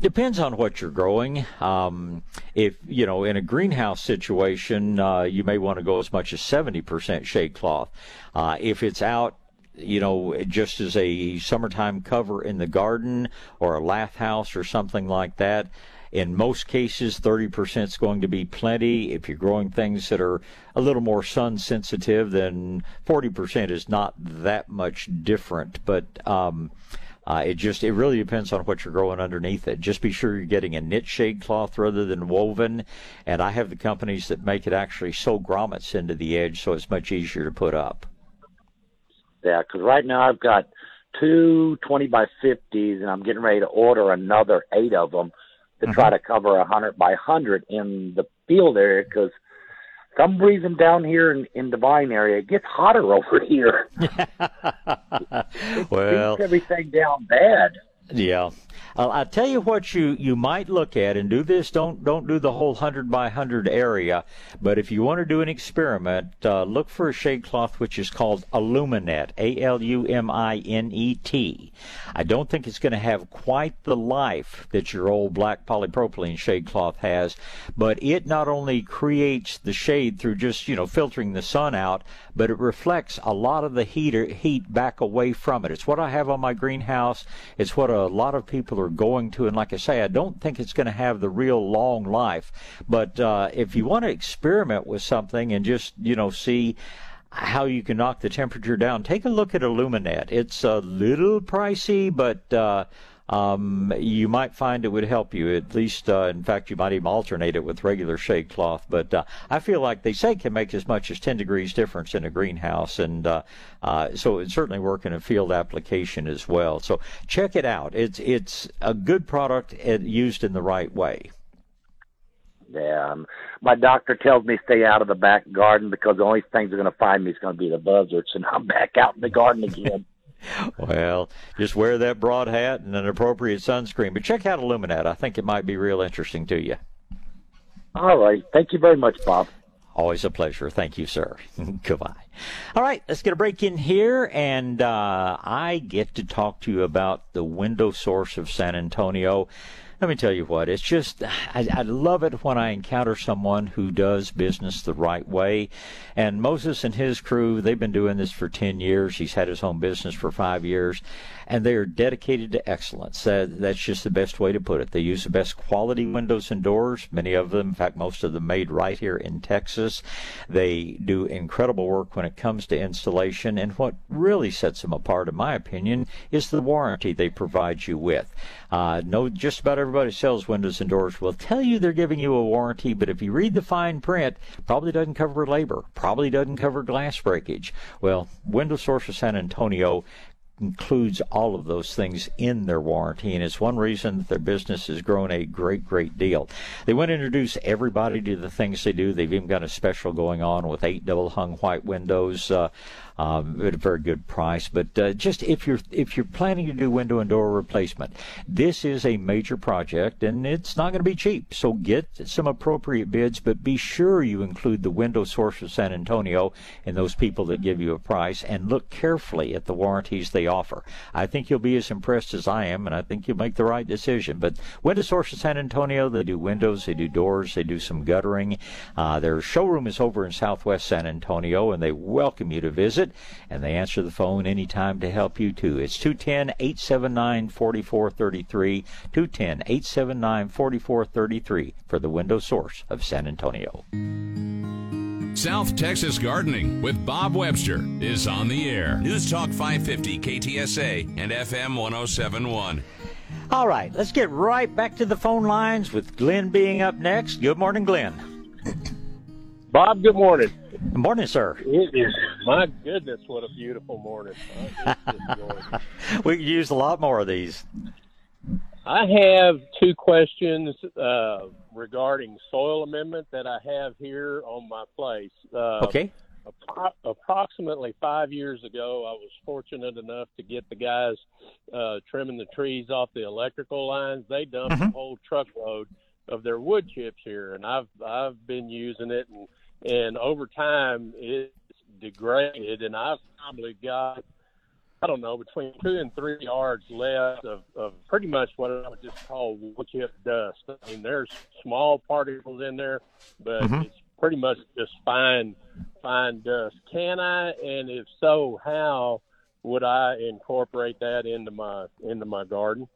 Depends on what you're growing. Um, if you know, in a greenhouse situation, uh, you may want to go as much as 70% shade cloth. Uh, if it's out you know, just as a summertime cover in the garden or a lath house or something like that. In most cases, 30% is going to be plenty. If you're growing things that are a little more sun sensitive, then 40% is not that much different. But um, uh, it just it really depends on what you're growing underneath it. Just be sure you're getting a knit shade cloth rather than woven. And I have the companies that make it actually sew grommets into the edge, so it's much easier to put up. Yeah, because right now I've got two 20 by 50s, and I'm getting ready to order another eight of them to mm-hmm. try to cover a hundred by hundred in the field area because some reason down here in, in Devine area it gets hotter over here. well, everything down bad. Yeah. Uh, I tell you what you, you might look at and do this. Don't don't do the whole hundred by hundred area, but if you want to do an experiment, uh, look for a shade cloth which is called Aluminet, A L U M I N E T. I don't think it's going to have quite the life that your old black polypropylene shade cloth has, but it not only creates the shade through just you know filtering the sun out, but it reflects a lot of the heat heat back away from it. It's what I have on my greenhouse. It's what a lot of people are going to. And like I say, I don't think it's going to have the real long life. But uh, if you want to experiment with something and just, you know, see how you can knock the temperature down, take a look at Aluminet. It's a little pricey, but uh, um, you might find it would help you. At least, uh, in fact, you might even alternate it with regular shade cloth. But uh, I feel like they say can make as much as 10 degrees difference in a greenhouse, and uh, uh, so it certainly work in a field application as well. So check it out. It's it's a good product used in the right way. Yeah, um, my doctor tells me stay out of the back garden because the only things they're going to find me is going to be the buzzards, and I'm back out in the garden again. Well, just wear that broad hat and an appropriate sunscreen. But check out Aluminet. I think it might be real interesting to you. All right. Thank you very much, Bob. Always a pleasure. Thank you, sir. Goodbye. All right, let's get a break in here, and uh, I get to talk to you about the window source of San Antonio let me tell you what, it's just, I, I, love it when I encounter someone who does business the right way. And Moses and his crew, they've been doing this for 10 years. He's had his own business for five years and they are dedicated to excellence. That, that's just the best way to put it. They use the best quality windows and doors, many of them, in fact, most of them made right here in Texas. They do incredible work when it comes to installation, and what really sets them apart, in my opinion, is the warranty they provide you with. Uh, no, just about everybody sells windows and doors will tell you they're giving you a warranty, but if you read the fine print, probably doesn't cover labor, probably doesn't cover glass breakage. Well, Window Source of San Antonio includes all of those things in their warranty, and it's one reason that their business has grown a great, great deal. They want to introduce everybody to the things they do. They've even got a special going on with eight double hung white windows. Uh, um, at a very good price. But uh, just if you're if you're planning to do window and door replacement, this is a major project and it's not going to be cheap. So get some appropriate bids, but be sure you include the window source of San Antonio and those people that give you a price, and look carefully at the warranties they offer. I think you'll be as impressed as I am, and I think you'll make the right decision. But window source of San Antonio, they do windows, they do doors, they do some guttering. Uh, their showroom is over in Southwest San Antonio, and they welcome you to visit visit, and they answer the phone anytime to help you too. It's 210 879 4433, 210 879 4433 for the window source of San Antonio. South Texas Gardening with Bob Webster is on the air. News Talk 550 KTSA and FM 1071. All right, let's get right back to the phone lines with Glenn being up next. Good morning, Glenn. Bob, good morning. Good morning, sir. It is. My goodness, what a beautiful morning. we could use a lot more of these. I have two questions uh, regarding soil amendment that I have here on my place. Uh, okay. Appro- approximately five years ago, I was fortunate enough to get the guys uh, trimming the trees off the electrical lines. They dumped Mm-hmm. a whole truckload of their wood chips here, and I've I've been using it and and over time it's degraded and I've probably got I don't know between two and three yards left of, of pretty much what I would just call wood chip dust. I mean there's small particles in there, but Mhm. it's pretty much just fine fine dust. Can I and if so how would I incorporate that into my into my garden?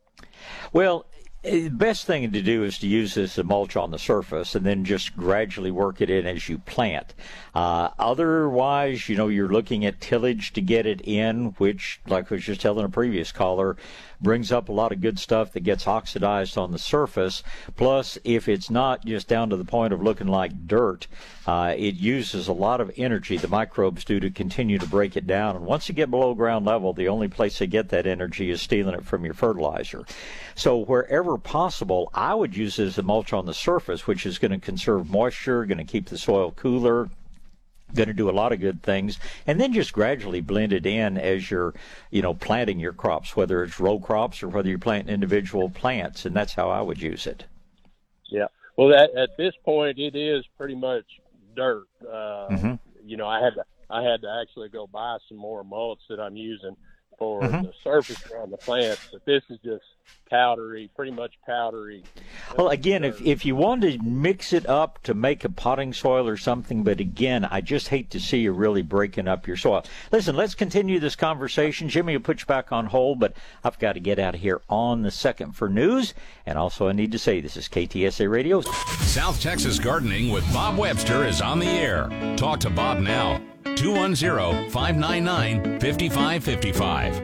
Well, the best thing to do is to use this as mulch on the surface and then just gradually work it in as you plant. Uh, otherwise, you know, you're looking at tillage to get it in, which, like I was just telling a previous caller, brings up a lot of good stuff that gets oxidized on the surface. Plus, if it's not just down to the point of looking like dirt, uh, it uses a lot of energy the microbes do to continue to break it down. And once you get below ground level, the only place they get that energy is stealing it from your fertilizer. So wherever possible, I would use it as a mulch on the surface, which is going to conserve moisture, going to keep the soil cooler, going to do a lot of good things and then just gradually blend it in as you're you know planting your crops whether it's row crops or whether you're planting individual plants and that's how i would use it Yeah. Well, that, at this point, it is pretty much dirt. Uh, Mhm. You know, I had to I had to actually go buy some more mulch that I'm using for Mhm. the surface around the plants. But this is just powdery, pretty much powdery. well again if, if you want to mix it up to make a potting soil or something but again i just hate to see you really breaking up your soil listen let's continue this conversation jimmy will put you back on hold but i've got to get out of here on the second for news and also i need to say this is ktsa radio South Texas Gardening with Bob Webster is on the air. Talk to Bob now. 210 599 5555.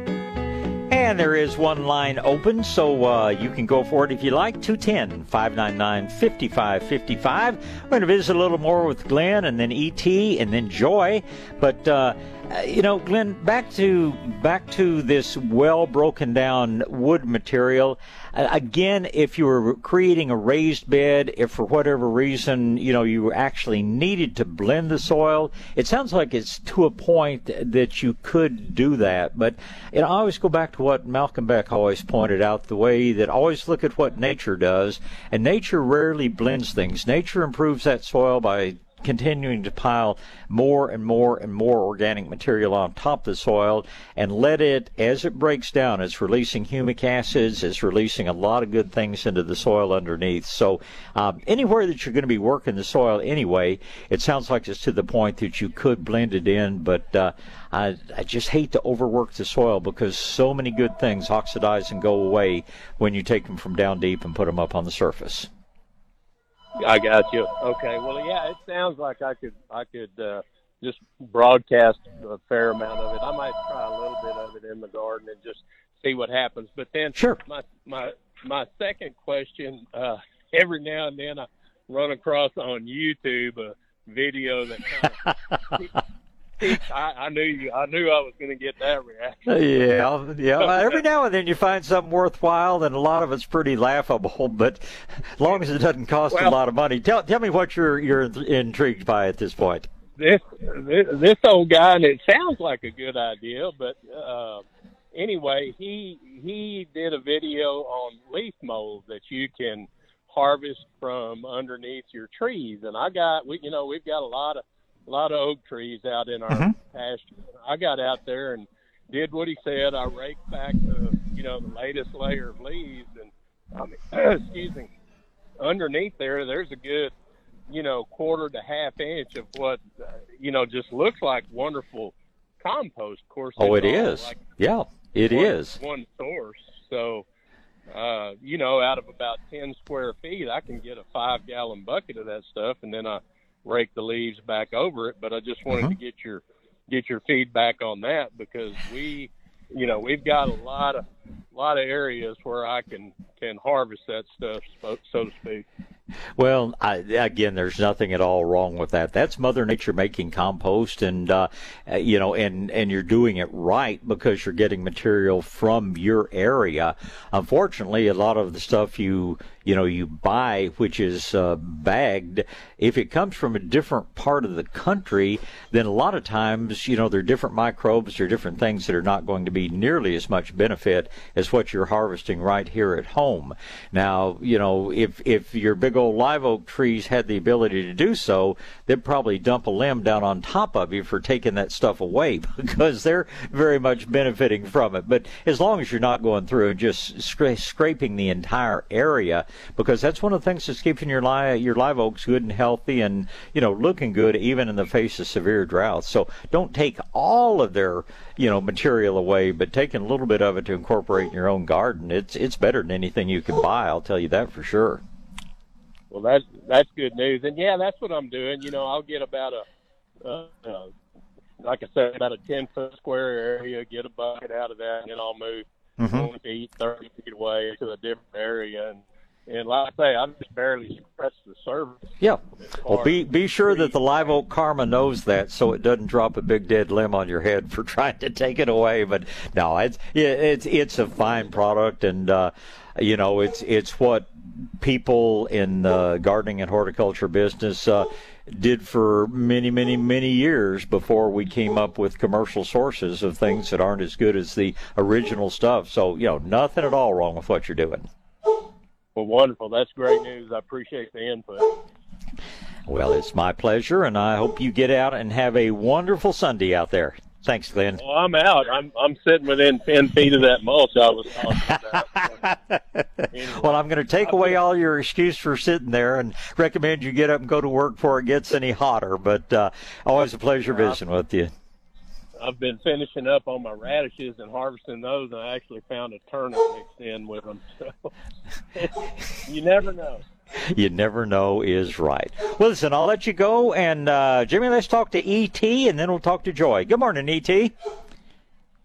And there is one line open, so uh, you can go for it if you like. 210 599 5555. We're going to visit a little more with Glenn and then ET and then Joy. But, uh, uh, you know, Glenn, back to back to this well broken down wood material. Uh, again, if you were creating a raised bed, if for whatever reason, you know, you actually needed to blend the soil, it sounds like it's to a point that you could do that. But, you know, I always go back to what Malcolm Beck always pointed out the way that always look at what nature does. And nature rarely blends things. Nature improves that soil by continuing to pile more and more and more organic material on top of the soil and let it, as it breaks down, it's releasing humic acids, it's releasing a lot of good things into the soil underneath. So, um, anywhere that you're going to be working the soil anyway, it sounds like it's to the point that you could blend it in, but uh, I, I just hate to overwork the soil because so many good things oxidize and go away when you take them from down deep and put them up on the surface. I got you. Okay. Well, yeah, it sounds like I could I could uh, just broadcast a fair amount of it. I might try a little bit of it in the garden and just see what happens. But then, sure. My my my second question. Uh, every now and then I run across on YouTube a video that kind of. I, I knew you. I knew I was going to get that reaction. Yeah, yeah. Every now and then you find something worthwhile, and a lot of it's pretty laughable. But as long as it doesn't cost a lot of money, tell tell me what you're you're intrigued by at this point. this this, this old guy, and it sounds like a good idea, but uh, anyway, he he did a video on leaf mold that you can harvest from underneath your trees, and I got we you know we've got a lot of a lot of oak trees out in our Mhm. pasture. I got out there and did what he said. I raked back the you know the latest layer of leaves, and I mean, excuse me, underneath there, there's a good you know, quarter to half inch of what, uh, you know, just looks like wonderful compost. Of course, Oh, it's. Like Yeah, it one, is. one source. So, uh, you know, out of about ten square feet, I can get a five gallon bucket of that stuff, and then I rake the leaves back over it. But I just wanted to Mhm. get your get your feedback on that because we, you know, we've got a lot of lot of areas where I can can harvest that stuff, so, so to speak. Well, I, again, there's nothing at all wrong with that. That's Mother Nature making compost, and uh, uh, you know, and and you're doing it right because you're getting material from your area. Unfortunately, a lot of the stuff you you know you buy, which is uh, bagged, if it comes from a different part of the country, then a lot of times you know there are different microbes, there are different things that are not going to be nearly as much benefit as what you're harvesting right here at home. Now, you know, if if your big old live oak trees had the ability to do so, they'd probably dump a limb down on top of you for taking that stuff away because they're very much benefiting from it. But as long as you're not going through and just scra- scraping the entire area, because that's one of the things that's keeping your li- your live oaks good and healthy and you know looking good even in the face of severe drought. So don't take all of their you know material away, but taking a little bit of it to incorporate in your own garden, it's it's better than anything you can buy. I'll tell you that for sure. Well, that's that's good news, and yeah, that's what I'm doing. You know, I'll get about a, uh, uh, like I said, about a ten foot square area, get a bucket out of that, and then I'll move Mhm. twenty feet, thirty feet away to a different area, and and like I say, I've just barely scratched the surface. Yeah. Well, be be sure that the live oak karma knows that, so it doesn't drop a big dead limb on your head for trying to take it away. But no, it's it's it's a fine product, and uh, you know, it's it's what people in the gardening and horticulture business. Uh, did for many, many, many years before we came up with commercial sources of things that aren't as good as the original stuff. So, you know, nothing at all wrong with what you're doing. Well, wonderful. That's great news. I appreciate the input. Well, it's my pleasure, and I hope you get out and have a wonderful Sunday out there. Thanks, Glenn. Well, I'm out. I'm I'm sitting within ten feet of that mulch I was talking about. Well, I'm going to take away all your excuse for sitting there and recommend you get up and go to work before it gets any hotter. But uh, always a pleasure visiting with you. I've been finishing up on my radishes and harvesting those, and I actually found a turnip mixed in with them. So you never know. You never know is right. Well, listen, I'll let you go. And uh, Jimmy, let's talk to E.T. and then we'll talk to Joy. Good morning, E.T.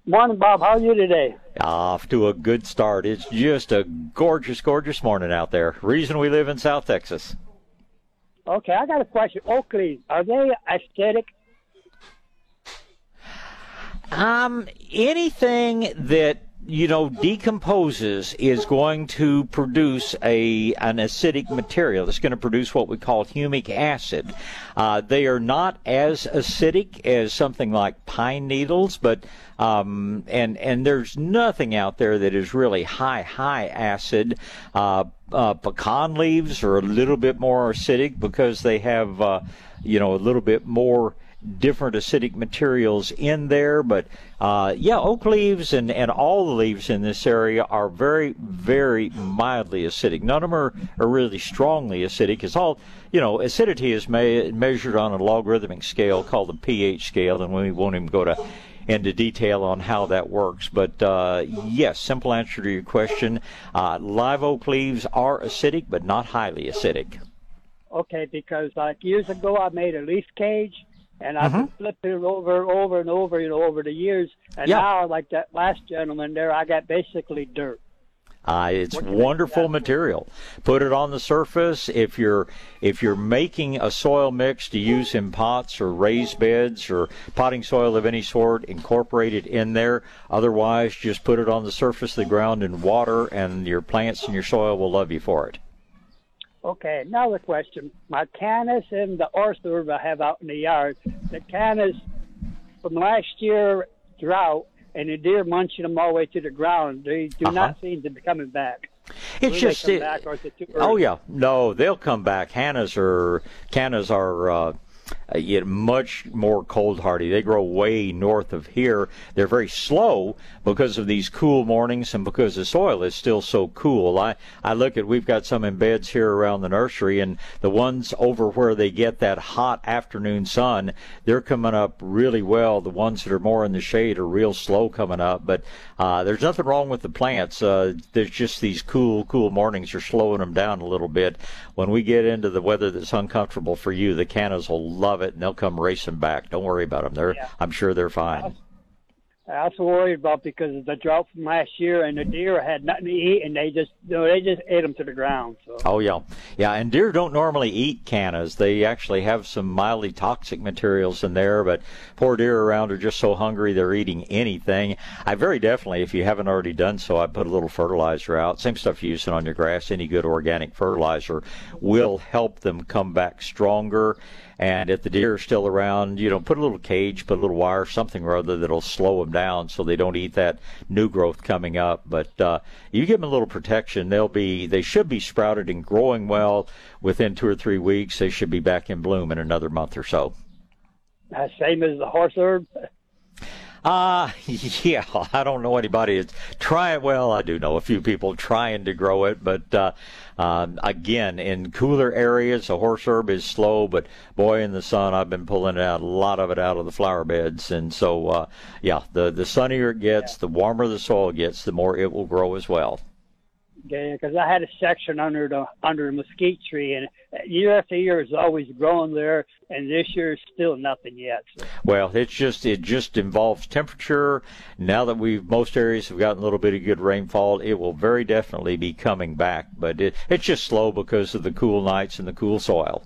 Morning, Bob. How are you today? Off to a good start. It's just a gorgeous, gorgeous morning out there. Reason we live in South Texas. Okay, I got a question. Oakley, are they aesthetic? Um, anything that you know decomposes is going to produce a an acidic material. It's going to produce what we call humic acid. Uh, they are not as acidic as something like pine needles, but um, and and there's nothing out there that is really high high acid. Uh, uh, pecan leaves are a little bit more acidic because they have uh, you know a little bit more different acidic materials in there. But uh, yeah, oak leaves and, and all the leaves in this area are very, very mildly acidic. None of them are, are really strongly acidic. It's all, you know, acidity is me- measured on a logarithmic scale called the pH scale, and we won't even go to into detail on how that works. But uh, yes, simple answer to your question: uh, live oak leaves are acidic, but not highly acidic. Okay, because like years ago, I made a leaf cage, and I've been flipping it over, over and over, you know, over the years. And Yeah. now, like that last gentleman there, I got basically dirt. Uh, it's wonderful material. Put it on the surface. If you're if you're making a soil mix to use in pots or raised beds or potting soil of any sort, incorporate it in there. Otherwise, just put it on the surface of the ground in water, and your plants and your soil will love you for it. Okay, another question. My cannas and the orchard I have out in the yard, the cannas from last year drought and the deer munching them all the way to the ground, they do not seem to be coming back. It's Will just it- back or is it too Oh yeah, no, they'll come back. Cannas are Cannas are uh, uh, much more cold hardy. They grow way north of here. They're very slow because of these cool mornings and because the soil is still so cool. I I look at we've got some in beds here around the nursery, and the ones over where they get that hot afternoon sun, they're coming up really well. The ones that are more in the shade are real slow coming up. But uh, there's nothing wrong with the plants. Uh, there's just these cool, cool mornings are slowing them down a little bit. When we get into the weather that's uncomfortable for you, the cannas will love it and they'll come racing back. Don't worry about them. They're, I'm sure they're fine. I was worried about because of the drought from last year, and the deer had nothing to eat, and they just, you know, they just ate them to the ground. So Oh yeah, yeah. And deer don't normally eat cannas. They actually have some mildly toxic materials in there. But poor deer around are just so hungry they're eating anything. I very definitely, if you haven't already done so, I put a little fertilizer out. Same stuff you're using on your grass. Any good organic fertilizer will help them come back stronger. And if the deer are still around, you know, put a little cage, put a little wire, something or other that'll slow them down so they don't eat that new growth coming up. But uh, you give them a little protection, they'll be, they should be sprouted and growing well within two or three weeks. They should be back in bloom in another month or so. uh, same as the horse herb. Uh, yeah, I don't know anybody that's trying. Well, I do know a few people trying to grow it, but uh, um, again, in cooler areas, the horse herb is slow. But boy, in the sun, I've been pulling out a lot of it out of the flower beds, and so uh, yeah, the the sunnier it gets, the warmer the soil gets, the more it will grow as well. Because I had a section under the under the mesquite tree, and uh, year after year it's always growing there, and this year is still nothing yet. So. Well, it's just it just involves temperature. Now that we've most areas have gotten a little bit of good rainfall, it will very definitely be coming back, but it, it's just slow because of the cool nights and the cool soil.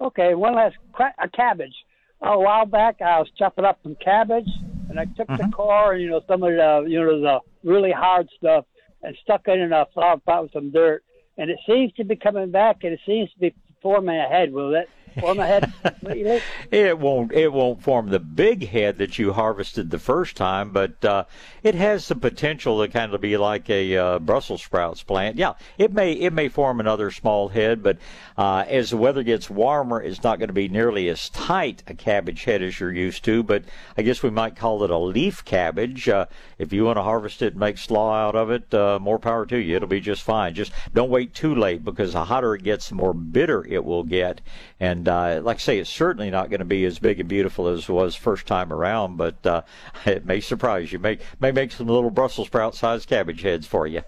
Okay, one last cra- a cabbage. a while back, I was chopping up some cabbage, and I took the mm-hmm. core, and you know, some of the, you know, the really hard stuff, and stuck it in a flower pot with some dirt, and it seems to be coming back, and it seems to be forming a head. Will it form a head? It won't. It won't form the big head that you harvested the first time, but uh, it has the potential to kind of be like a uh, Brussels sprouts plant. Yeah, it may. It may form another small head, but uh, as the weather gets warmer, it's not going to be nearly as tight a cabbage head as you're used to. But I guess we might call it a leaf cabbage. Uh, if you want to harvest it and make slaw out of it, uh, more power to you. It'll be just fine. Just don't wait too late because the hotter it gets, the more bitter it will get. And uh, like I say, it's certainly not going to be as big and beautiful as it was first time around, but uh, it may surprise you. May may make some little Brussels sprout sized cabbage heads for you.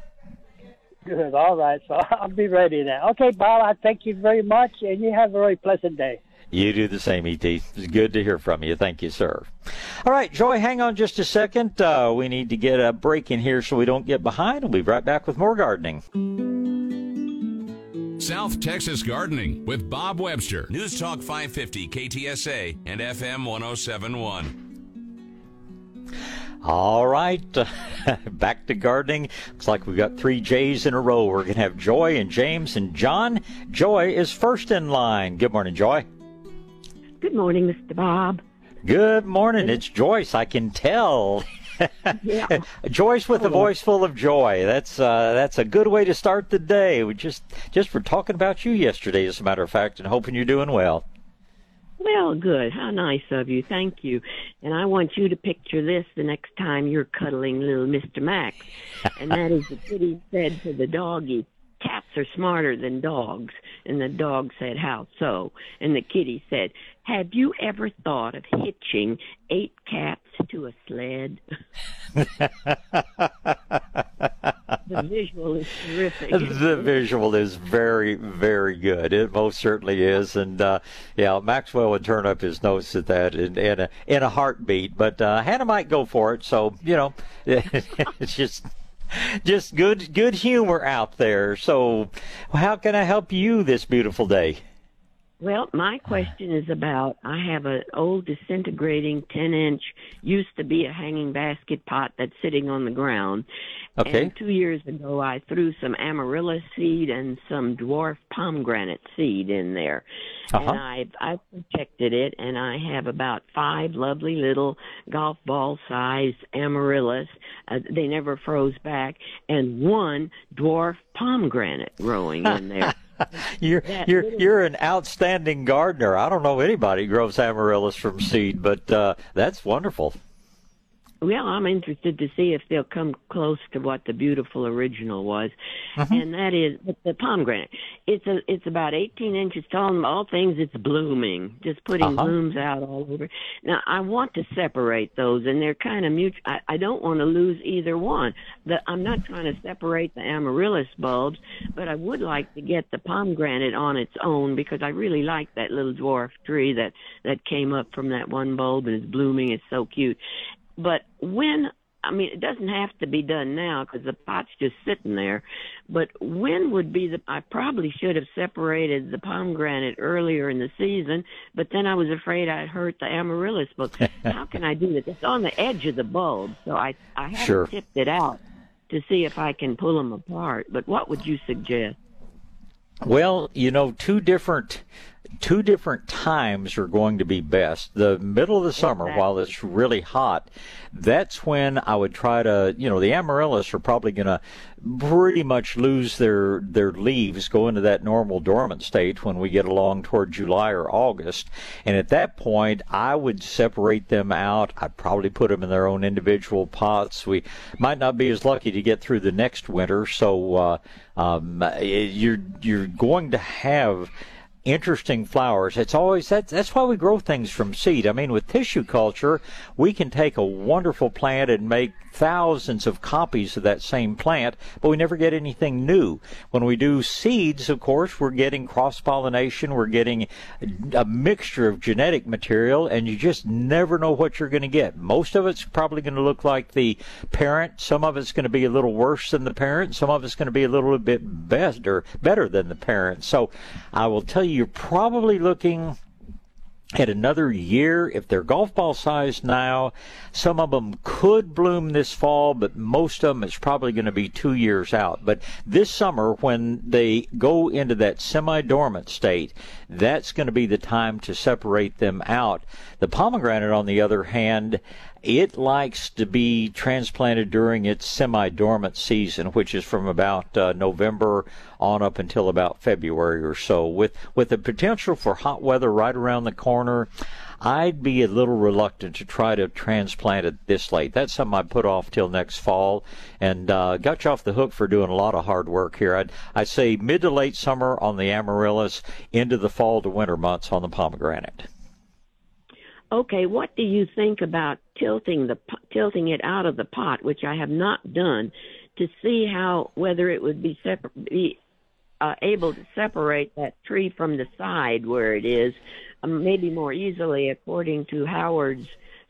Good. All right. So I'll be ready now. Okay, Bob. I thank you very much, and you have a very pleasant day. You do the same, ET. It's good to hear from you. Thank you, sir. All right, Joy, hang on just a second. Uh, we need to get a break in here so we don't get behind. We'll be right back with more gardening. South Texas Gardening with Bob Webster. News Talk 550 KTSA and FM 1071. All right, uh, back to gardening. Looks like we've got three J's in a row. We're going to have Joy and James and John. Joy is first in line. Good morning, Joy. Good morning, Mr. Bob. Good morning. It's Joyce. I can tell. Yeah. Joyce with a voice full of joy. That's uh, that's a good way to start the day. We just just for talking about you yesterday, as a matter of fact, and hoping you're doing well. Well, good. How nice of you. Thank you. And I want you to picture this the next time you're cuddling little Mr. Max. And that is the kitty said to the doggy, cats are smarter than dogs. And the dog said, how so? And the kitty said, have you ever thought of hitching eight cats to a sled? the visual is terrific. the visual is very, very good. It most certainly is, and uh, yeah, Maxwell would turn up his nose at that in, in a in a heartbeat. But uh, Hannah might go for it, so you know, it's just just good good humor out there. So, how can I help you this beautiful day? Well, my question is about I have an old disintegrating 10 inch, used to be a hanging basket pot that's sitting on the ground. Okay. And two years ago, I threw some amaryllis seed and some dwarf pomegranate seed in there. Uh-huh. And I've, I've protected it, and I have about five lovely little golf ball sized amaryllis. Uh, they never froze back, and one dwarf pomegranate growing in there. You're you're you're an outstanding gardener. I don't know anybody who grows amaryllis from seed, but uh, that's wonderful. Well, I'm interested to see if they'll come close to what the beautiful original was, and that is the- the pomegranate. It's a it's about 18 inches tall, and all things it's blooming, just putting Uh-huh. blooms out all over. Now I want to separate those, and they're kind of mutual. I, I don't want to lose either one. The, I'm not trying to separate the amaryllis bulbs, but I would like to get the pomegranate on its own because I really like that little dwarf tree that that came up from that one bulb and is blooming. It's so cute. But when I mean, it doesn't have to be done now because the pot's just sitting there. But when would be the? I probably should have separated the pomegranate earlier in the season, but then I was afraid I'd hurt the amaryllis But How can I do that? It's on the edge of the bulb, so I I haven't Sure. tipped it out to see if I can pull them apart. But what would you suggest? Well, you know, two different two different times are going to be best. The middle of the summer, while it's really hot, that's when I would try to, you know, the amaryllis are probably going to pretty much lose their their leaves, go into that normal dormant state when we get along toward July or August. And at that point, I would separate them out. I'd probably put them in their own individual pots. We might not be as lucky to get through the next winter, so uh, um, you're you're going to have interesting flowers. It's always that's that's why we grow things from seed. I mean, with tissue culture, we can take a wonderful plant and make thousands of copies of that same plant, but we never get anything new. When we do seeds, of course, we're getting cross pollination, we're getting a mixture of genetic material, and you just never know what you're going to get. Most of it's probably going to look like the parent, some of it's going to be a little worse than the parent, some of it's going to be a little bit better, better than the parent. So I will tell you, you're probably looking at another year. If they're golf ball size now, some of them could bloom this fall, but most of them it's probably going to be two years out. But this summer, when they go into that semi-dormant state, that's going to be the time to separate them out. The pomegranate, on the other hand, it likes to be transplanted during its semi-dormant season, which is from about uh, November on up until about February or so. With with the potential for hot weather right around the corner, I'd be a little reluctant to try to transplant it this late. That's something I put off till next fall, and uh, got you off the hook for doing a lot of hard work here. I'd I'd say mid to late summer on the amaryllis, into the fall to winter months on the pomegranate. Okay, what do you think about tilting the tilting it out of the pot, which I have not done, to see how whether it would be separ- be uh, able to separate that tree from the side where it is, um, maybe more easily according to Howard's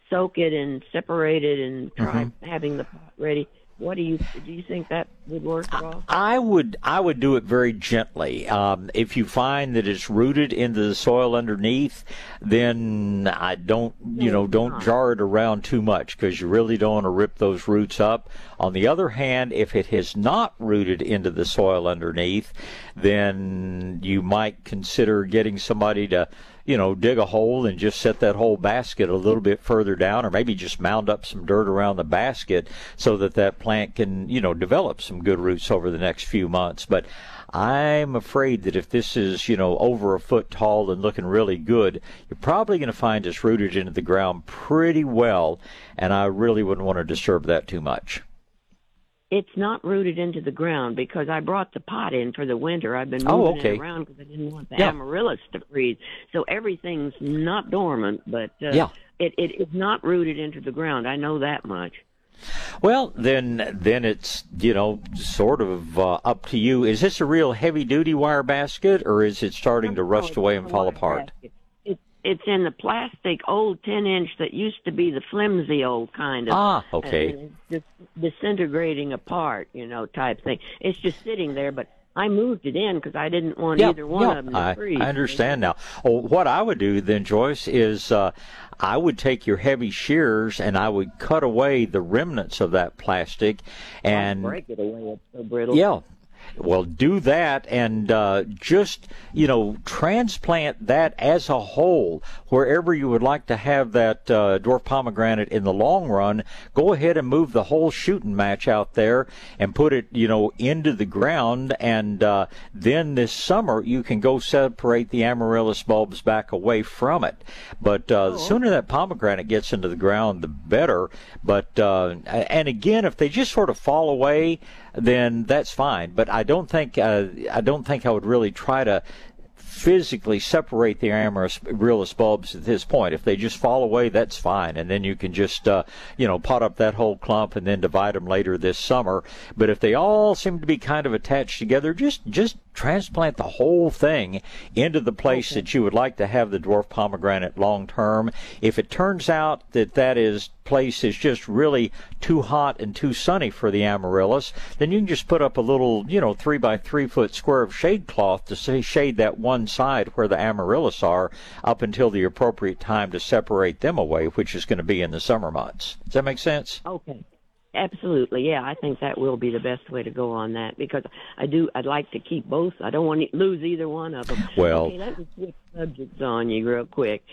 soak it and separate it and try Mhm. having the pot ready. What do you do? You think that would work well? I would I would do it very gently. Um, if you find that it's rooted into the soil underneath, then I don't you know don't jar it around too much because you really don't want to rip those roots up. On the other hand, if it has not rooted into the soil underneath, then you might consider getting somebody to you know, dig a hole and just set that whole basket a little bit further down, or maybe just mound up some dirt around the basket so that that plant can, you know, develop some good roots over the next few months. But I'm afraid that if this is, you know, over a foot tall and looking really good, you're probably going to find it's rooted into the ground pretty well, and I really wouldn't want to disturb that too much. It's not rooted into the ground because I brought the pot in for the winter. I've been Oh, moving okay. it around because I didn't want the Yeah. amaryllis to freeze. So everything's not dormant, but uh, Yeah. it, it is not rooted into the ground. I know that much. Well, then, then it's you know sort of uh, up to you. Is this a real heavy duty wire basket, or is it starting to rust away and fall apart? It, it's in the plastic old 10 inch that used to be the flimsy old kind of. Ah, okay. just disintegrating apart, you know, type thing. It's just sitting there, but I moved it in because I didn't want Yeah, either one yeah, of them to I, freeze. I understand now. Oh, what I would do then, Joyce, is uh, I would take your heavy shears and I would cut away the remnants of that plastic, and break it away. It's so brittle. Yeah. Well, do that and uh, just, you know, transplant that as a whole wherever you would like to have that uh, dwarf pomegranate in the long run. Go ahead and move the whole shooting match out there and put it, you know, into the ground. And uh, then this summer you can go separate the amaryllis bulbs back away from it. But uh, the sooner that pomegranate gets into the ground, the better. But uh, and again, if they just sort of fall away, then that's fine. But I don't think uh, I don't think I would really try to physically separate the amaryllis bulbs at this point. If they just fall away, that's fine, and then you can just uh, you know pot up that whole clump and then divide them later this summer. But if they all seem to be kind of attached together, just just transplant the whole thing into the place that you would like to have the dwarf pomegranate long term. If it turns out that that is place is just really too hot and too sunny for the amaryllis, then you can just put up a little, you know, three by three foot square of shade cloth to say shade that one side where the amaryllis are up until the appropriate time to separate them away, which is going to be in the summer months. Does that make sense? Okay. Absolutely, yeah. I think that will be the best way to go on that because I do. I'd like to keep both. I don't want to lose either one of them. Well- okay, let me switch subjects on you real quick,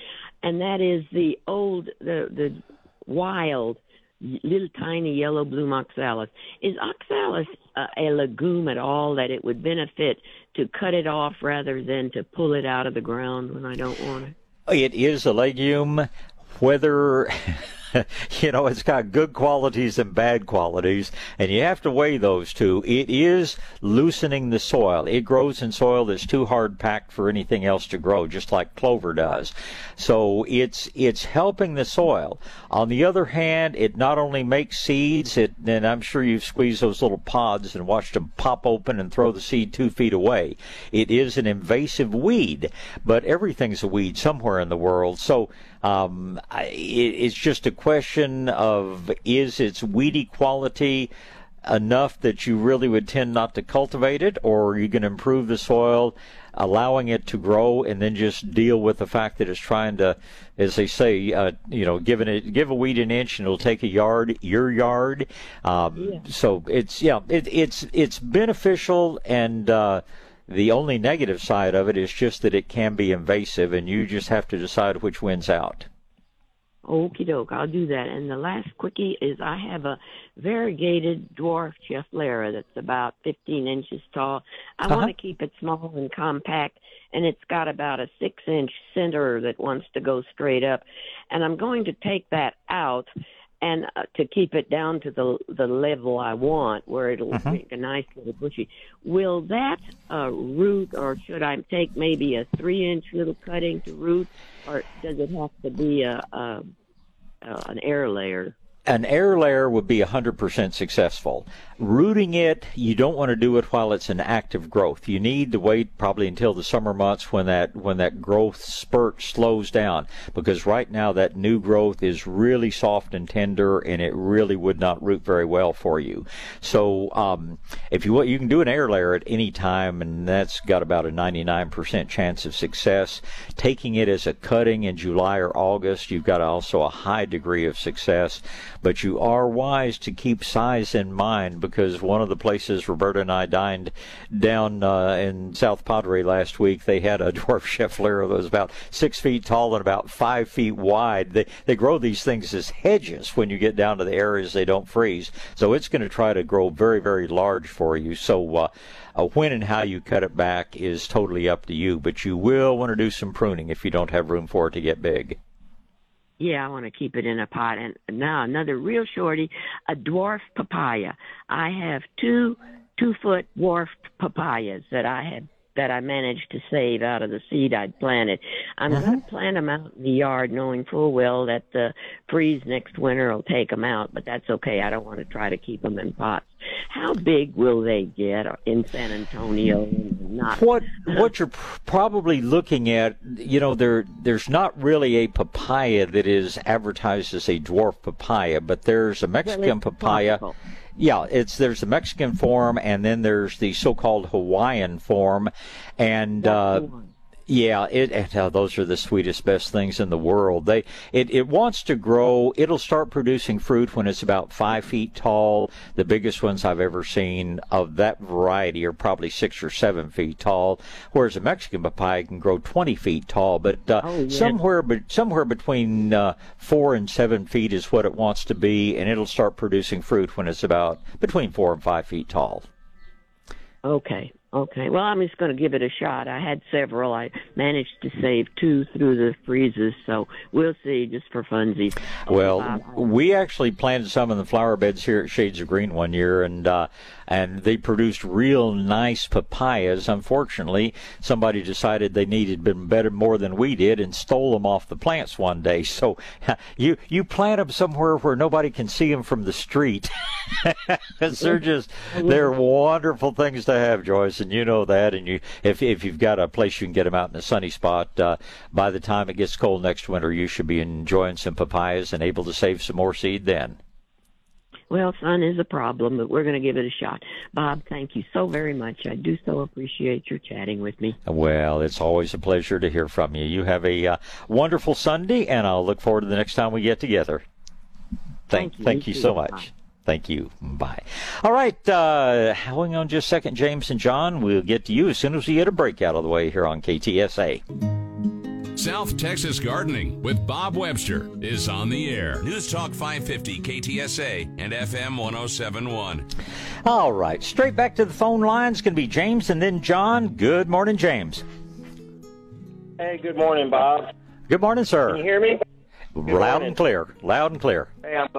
and that is the old, the the wild, little tiny yellow bloom oxalis. Is oxalis uh, a legume at all that it would benefit to cut it off rather than to pull it out of the ground when I don't want it? It is a legume. Whether you know, it's got good qualities and bad qualities, and you have to weigh those two. It is loosening the soil. It grows in soil that's too hard packed for anything else to grow, just like clover does. So it's it's helping the soil. On the other hand, it not only makes seeds, it, and I'm sure you've squeezed those little pods and watched them pop open and throw the seed two feet away. It is an invasive weed, but everything's a weed somewhere in the world. So um, it, it's just a question of is its weedy quality enough that you really would tend not to cultivate it, or are you going to improve the soil, allowing it to grow, and then just deal with the fact that it's trying to, as they say, uh, you know, giving it give a weed an inch and it'll take a yard your yard. Um, Yeah. So it's yeah, it, it's it's beneficial and. Uh, the only negative side of it is just that it can be invasive, and you just have to decide which wins out. Okie doke, I'll do that. And the last quickie is I have a variegated dwarf Schefflera that's about 15 inches tall. I Uh-huh. want to keep it small and compact, and it's got about a six inch center that wants to go straight up. And I'm going to take that out and uh, to keep it down to the the level I want, where it'll Mhm. make a nice little bushy. Will that uh, root, or should I take maybe a three inch little cutting to root, or does it have to be a, a, a an air layer? An air layer would be 100% successful. Rooting it, you don't want to do it while it's in active growth. You need to wait probably until the summer months when that when that growth spurt slows down because right now that new growth is really soft and tender and it really would not root very well for you. So um, if you want, you can do an air layer at any time and that's got about a 99% chance of success. Taking it as a cutting in July or August, you've got also a high degree of success but you are wise to keep size in mind because one of the places Roberta and I dined down uh, in South Padre last week, they had a dwarf Schefflera that was about six feet tall and about five feet wide. They they grow these things as hedges when you get down to the areas they don't freeze, so it's going to try to grow very very large for you. So. Uh, uh, when and how you cut it back is totally up to you, but you will want to do some pruning if you don't have room for it to get big. Yeah, I want to keep it in a pot. And now another real shorty, a dwarf papaya. I have two two foot dwarf papayas that I have that I managed to save out of the seed I'd planted. I'm uh-huh. going to plant them out in the yard, knowing full well that the freeze next winter will take them out. But that's okay. I don't want to try to keep them in pots. How big will they get in San Antonio? Not what what you're probably looking at, you know, there there's not really a papaya that is advertised as a dwarf papaya, but there's a Mexican it's papaya. possible. Yeah, it's there's the Mexican form, and then there's the so-called Hawaiian form, and uh, yeah, it, it uh, those are the sweetest, best things in the world. They it it wants to grow. It'll start producing fruit when it's about five feet tall. The biggest ones I've ever seen of that variety are probably six or seven feet tall, whereas a Mexican papaya can grow twenty feet tall. But uh, Oh, yeah. somewhere but somewhere between uh, four and seven feet is what it wants to be, and it'll start producing fruit when it's about between four and five feet tall. Okay. Okay. Well, I'm just going to give it a shot. I had several. I managed to save two through the freezes, so we'll see just for funsies. Well, we actually planted some in the flower beds here at Shades of Green one year, and uh, and they produced real nice papayas. Unfortunately, somebody decided they needed them better more than we did, and stole them off the plants one day. So you you plant them somewhere where nobody can see them from the street. they're just they're wonderful things to have, Joyce, and you know that. And you if if you've got a place you can get them out in a sunny spot, uh, by the time it gets cold next winter, you should be enjoying some papayas and able to save some more seed then. Well, sun is a problem, but we're going to give it a shot. Bob, thank you so very much. I do so appreciate your chatting with me. Well, it's always a pleasure to hear from you. You have a uh, wonderful Sunday, and I'll look forward to the next time we get together. Thank, Thank you. thank You so Bye. much. Thank you. Bye. All right. Uh, hang on just a second, James and John. We'll get to you as soon as we get a break out of the way here on KTSA. South Texas Gardening with Bob Webster is on the air. News Talk 550 KTSA and FM 1071. All right. Straight back to the phone lines. can be James and then John. Good morning, James. Hey, good morning, Bob. Good morning, sir. Can you hear me? Loud morning. and clear. Loud and clear. Hey, I'm,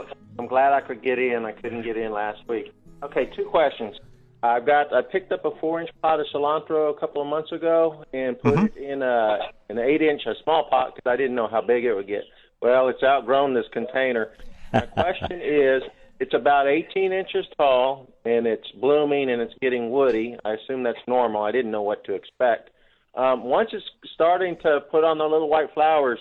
I'm glad I could get in. I couldn't get in last week. Okay, two questions. I've got I picked up a four inch pot of cilantro a couple of months ago and put Mm-hmm. it in a an eight inch a small pot because I didn't know how big it would get. Well, it's outgrown this container. My question is, it's about 18 inches tall and it's blooming and it's getting woody. I assume that's normal. I didn't know what to expect. Um, once it's starting to put on the little white flowers,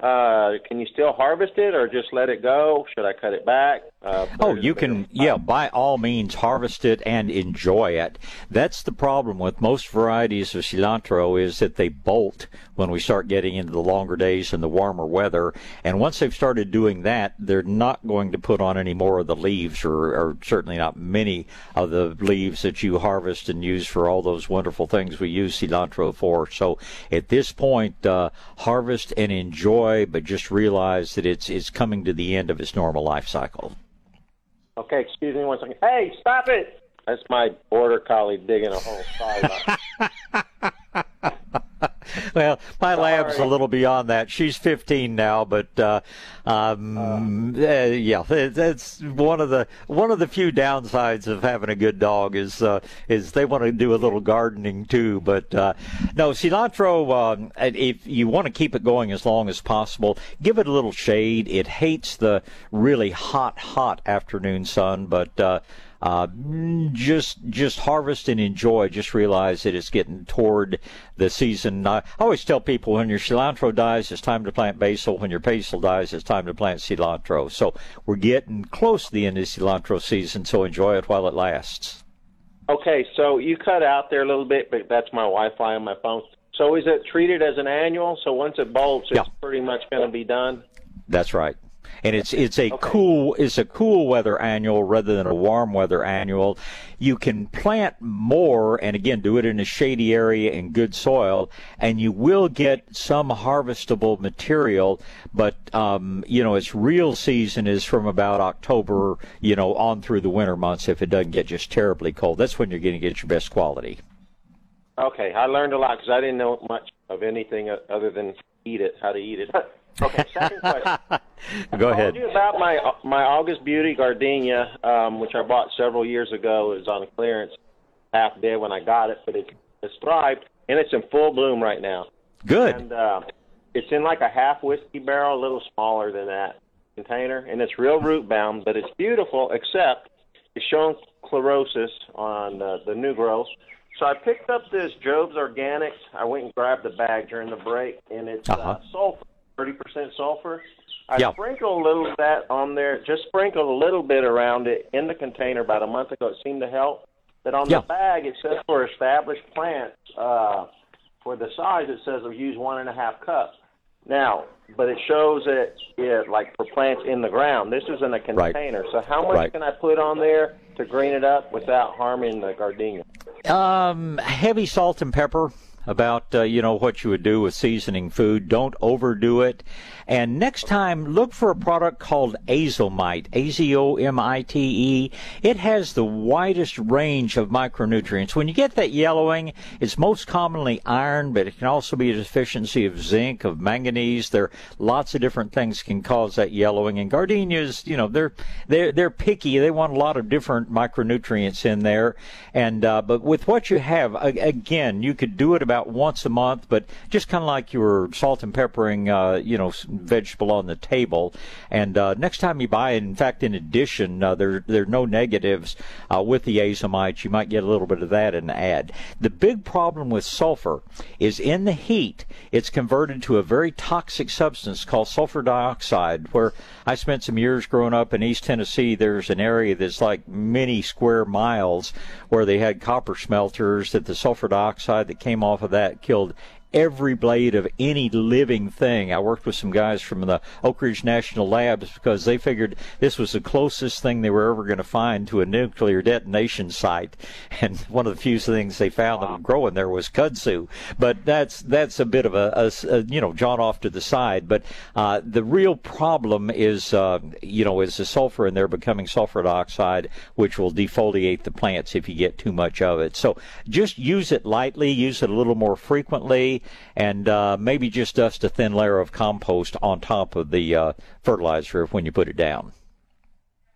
uh, can you still harvest it or just let it go? Should I cut it back? Uh, Oh, you can, yeah, by all means harvest it and enjoy it. That's the problem with most varieties of cilantro is that they bolt when we start getting into the longer days and the warmer weather. And once they've started doing that, they're not going to put on any more of the leaves or, or certainly not many of the leaves that you harvest and use for all those wonderful things we use cilantro for. So at this point, uh, harvest and enjoy, but just realize that it's, it's coming to the end of its normal life cycle. Okay, excuse me one second. Hey, stop it! That's my border collie digging a hole. Sorry about well, my lab's a little beyond that. She's 15 now, but uh, um, uh, yeah, it- one of the one of the few downsides of having a good dog is uh, is they want to do a little gardening too. But uh, no, cilantro. Um, if you want to keep it going as long as possible, give it a little shade. It hates the really hot, hot afternoon sun, but. Uh, just just harvest and enjoy. Just realize that it's getting toward the season. I always tell people when your cilantro dies, it's time to plant basil. When your basil dies, it's time to plant cilantro. So we're getting close to the end of cilantro season. So enjoy it while it lasts. Okay, so you cut out there a little bit, but that's my Wi-Fi on my phone. So is it treated as an annual? So once it bolts, it's pretty much going to be done. That's right. And it's it's a cool it's a cool weather annual rather than a warm weather annual. You can plant more and again do it in a shady area in good soil and you will get some harvestable material, but um, you know its real season is from about October, you know, on through the winter months if it doesn't get just terribly cold. That's when you're going to get your best quality. Okay, I learned a lot because I didn't know much of anything other than eat it, how to eat it. okay, second question. Go I ahead. told you about my my August Beauty gardenia, um, which I bought several years ago. It was on clearance, half dead when I got it, but it, it's thrived and it's in full bloom right now. Good. And uh, it's in like a half whiskey barrel, a little smaller than that container, and it's real root bound, but it's beautiful. Except it's showing chlorosis on uh, the new growth. So I picked up this Jobe's Organics. I went and grabbed the bag during the break, and it's uh Uh-huh. sulfur, thirty percent sulfur. I Yeah. sprinkled a little of that on there, just sprinkled a little bit around it in the container about a month ago. It seemed to help. But on Yeah. the bag, it says for established plants, uh, for the size, it says I'll use one and a half cups. Now, but it shows it, it like for plants in the ground. This is in a Right. container. So how much Right. can I put on there to green it up without harming the gardenia? Um, heavy salt and pepper. About uh, you know what you would do with seasoning food. Don't overdo it. And next time, look for a product called Azomite. A Z O M I T E. It has the widest range of micronutrients. When you get that yellowing, it's most commonly iron, but it can also be a deficiency of zinc, of manganese. There are lots of different things can cause that yellowing. And gardenias, you know, they're they're they're picky. They want a lot of different micronutrients in there. And uh, but with what you have, again, you could do it about once a month, but just kind of like your salt and peppering, uh, you know, vegetable on the table. And uh, next time you buy in fact, in addition, uh, there there are no negatives uh, with the azomite. You might get a little bit of that and ad. The big problem with sulfur is in the heat, it's converted to a very toxic substance called sulfur dioxide. Where I spent some years growing up in East Tennessee, there's an area that's like many square miles where they had copper smelters. That the sulfur dioxide that came off of that killed every blade of any living thing. I worked with some guys from the Oak Ridge National Labs because they figured this was the closest thing they were ever going to find to a nuclear detonation site. And one of the few things they found that was growing there was kudzu. But that's that's a bit of a, a- a, you know John off to the side. But uh, the real problem is uh, you know is the sulfur in there becoming sulfur dioxide, which will defoliate the plants if you get too much of it. So just use it lightly, use it a little more frequently. And uh, maybe just dust a thin layer of compost on top of the uh, fertilizer when you put it down.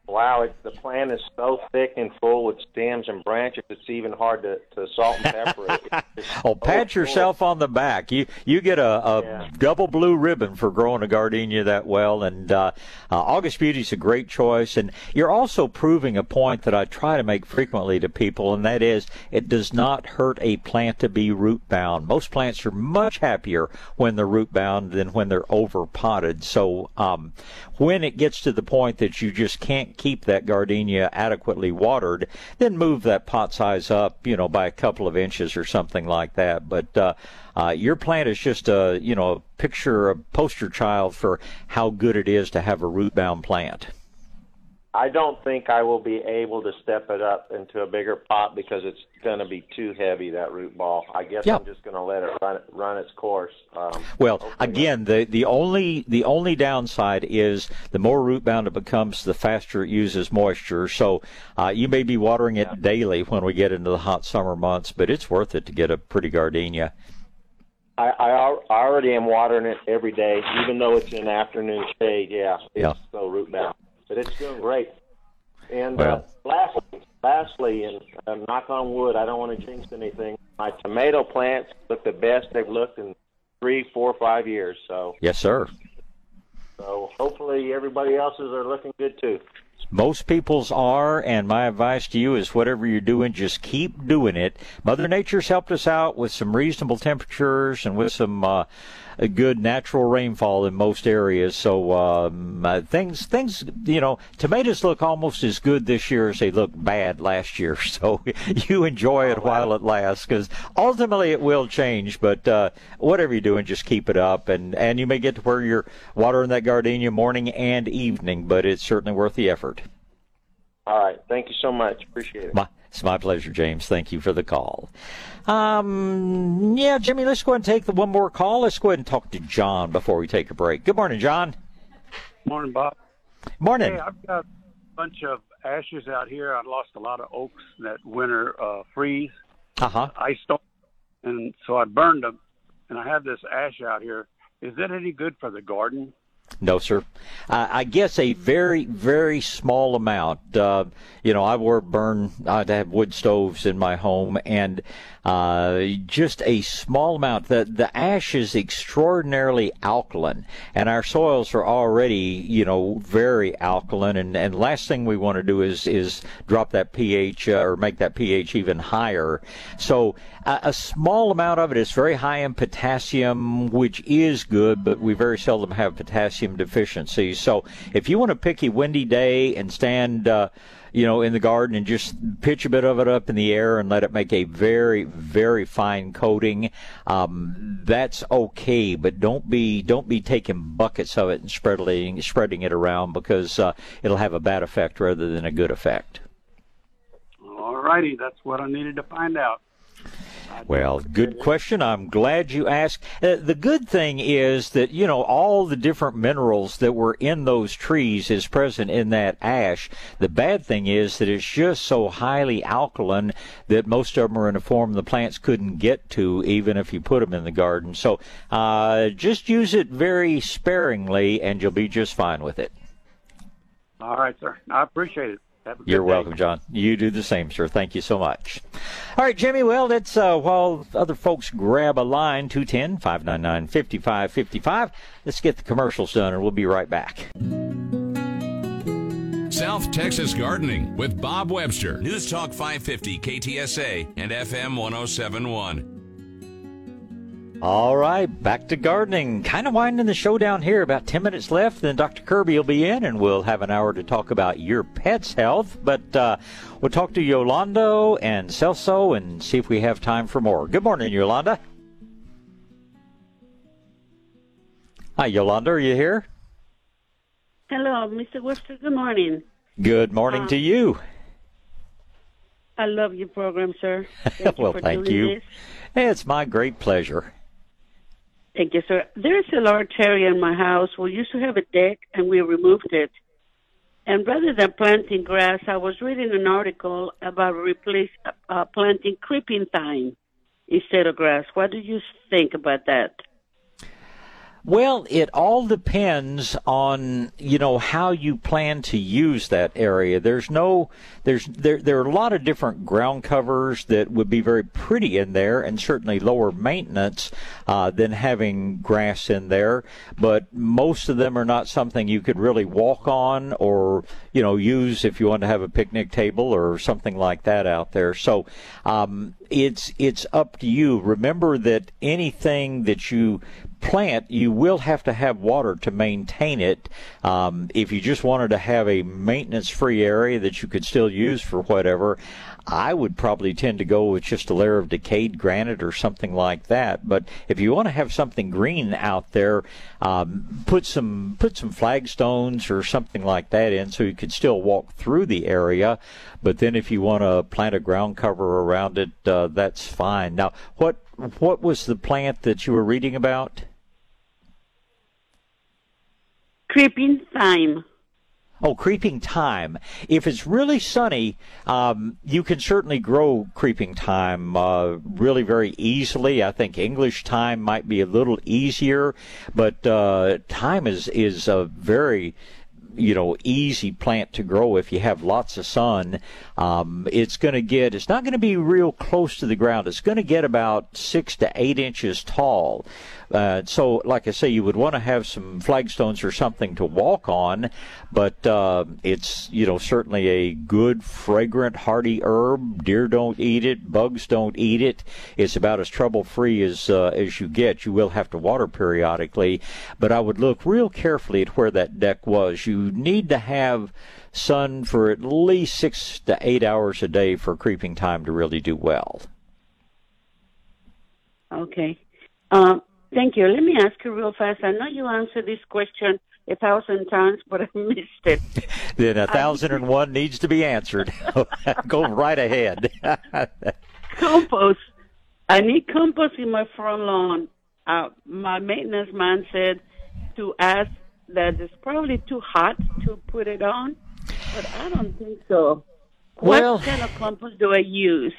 Wow, it, the plant is so thick and full with stems and branches. It's even hard to, to salt and pepper it. So pat full. yourself on the back. You you get a, a Yeah. double blue ribbon for growing a gardenia that well, and uh, uh, August Beauty is a great choice. And you're also proving a point that I try to make frequently to people, and that is it does not hurt a plant to be root bound. Most plants are much happier when they're root bound than when they're over potted. So um, when it gets to the point that you just can't keep that gardenia adequately watered, then move that pot size up, you know, by a couple of inches or something like that. But uh, uh, your plant is just a, you know, a picture, a poster child for how good it is to have a root bound plant. I don't think I will be able to step it up into a bigger pot because it's going to be too heavy that root ball. I guess Yeah. I'm just going to let it run run its course. Um, Well, again, the the only the only downside is the more root bound it becomes, the faster it uses moisture. So uh, you may be watering it daily when we get into the hot summer months, but it's worth it to get a pretty gardenia. I, I I already am watering it every day, even though it's in afternoon shade. Yeah, it's Yeah. so root bound, but it's doing great. And Well. uh, lastly, lastly, and uh, knock on wood, I don't want to jinx anything. My tomato plants look the best they've looked in three, four, five years. So, Yes, sir. so hopefully everybody else's are looking good too. Most people's are, and my advice to you is whatever you're doing, just keep doing it. Mother Nature's helped us out with some reasonable temperatures and with some uh, a good natural rainfall in most areas. So um, uh, things, things, you know, tomatoes look almost as good this year as they looked bad last year. So you enjoy it while it lasts, because ultimately it will change. But uh, whatever you're doing, just keep it up, and and you may get to where you're watering that gardenia morning and evening, but it's certainly worth the effort. All right, thank you so much. Appreciate it. My, it's my pleasure, James. Thank you for the call. Um, yeah, Jimmy, let's go ahead and take the one more call. Let's go ahead and talk to John before we take a break. Good morning, John. Morning, Bob. Morning. Hey, I've got a bunch of ashes out here. I lost a lot of oaks that winter uh, freeze, Uh huh. ice storm, and so I burned them. And I have this ash out here. Is that any good for the garden? No, sir. I guess a very, very small amount. Uh, you know, I were burn. I have wood stoves in my home, and uh, just a small amount. The the ash is extraordinarily alkaline, and our soils are already, you know, very alkaline. And, and last thing we want to do is is drop that pH uh, or make that pH even higher. So a small amount of it is very high in potassium, which is good, but we very seldom have potassium deficiency. So if you want a picky windy day and stand, uh, you know, in the garden and just pitch a bit of it up in the air and let it make a very, very fine coating, um, that's okay. But don't be don't be taking buckets of it and spreading spreading it around because uh, it'll have a bad effect rather than a good effect. All righty, that's what I needed to find out. Well, good question. I'm glad you asked. Uh, the good thing is that, you know, all the different minerals that were in those trees is present in that ash. The bad thing is that it's just so highly alkaline that most of them are in a form the plants couldn't get to, even if you put them in the garden. So uh, just use it very sparingly, and you'll be just fine with it. All right, sir. I appreciate it. Have a good You're day. welcome, John. You do the same, sir. Thank you so much. All right, Jimmy. Well, that's uh, while other folks grab a line, 210 599 5555. Let's get the commercials done, and we'll be right back. South Texas Gardening with Bob Webster. News Talk 550 KTSA and FM 1071. All right, back to gardening. Kind of winding the show down here. About 10 minutes left, then Dr. Kirby will be in, and we'll have an hour to talk about your pet's health. But uh, we'll talk to Yolanda and Celso and see if we have time for more. Good morning, Yolanda. Hi, Yolanda, are you here? Hello, Mr. Webster. Good morning. Good morning Uh, to you. I love your program, sir. Thank well, for thank you. This. It's my great pleasure. Thank you, sir. There's a large area in my house. We used to have a deck, and we removed it. And rather than planting grass, I was reading an article about replace uh, planting creeping thyme. instead of grass. What do you think about that? Well, it all depends on you know how you plan to use that area. There's no there's there there are a lot of different ground covers that would be very pretty in there, and certainly lower maintenance uh, than having grass in there. But most of them are not something you could really walk on or you know use if you want to have a picnic table or something like that out there. So um, it's it's up to you. Remember that anything that you plant, you will have to have water to maintain it. Um, if you just wanted to have a maintenance free area that you could still use for whatever, I would probably tend to go with just a layer of decayed granite or something like that. But if you want to have something green out there, um, put some put some flagstones or something like that in, so you could still walk through the area. But then, if you want to plant a ground cover around it, uh, that's fine. Now, what what was the plant that you were reading about? Creeping thyme. Oh, creeping thyme. If it's really sunny, um, you can certainly grow creeping thyme uh, really very easily. I think English thyme might be a little easier, but uh, thyme is is a very you know easy plant to grow if you have lots of sun. Um, it's going to get it's not going to be real close to the ground. It's going to get about six to eight inches tall. Uh, so, like I say, you would want to have some flagstones or something to walk on, but uh, it's you know certainly a good, fragrant, hardy herb. Deer don't eat it, bugs don't eat it. It's about as trouble free as uh, as you get. You will have to water periodically, but I would look real carefully at where that deck was. You need to have sun for at least six to eight hours a day for creeping thyme to really do well. Okay. Um, Thank you. Let me ask you real fast. I know you answered this question a thousand times, but I missed it. then a thousand and one needs to be answered. Go right ahead. compost. I need compost in my front lawn. Uh, my maintenance man said to ask that it's probably too hot to put it on, but I don't think so. Well, what kind of compost do I use?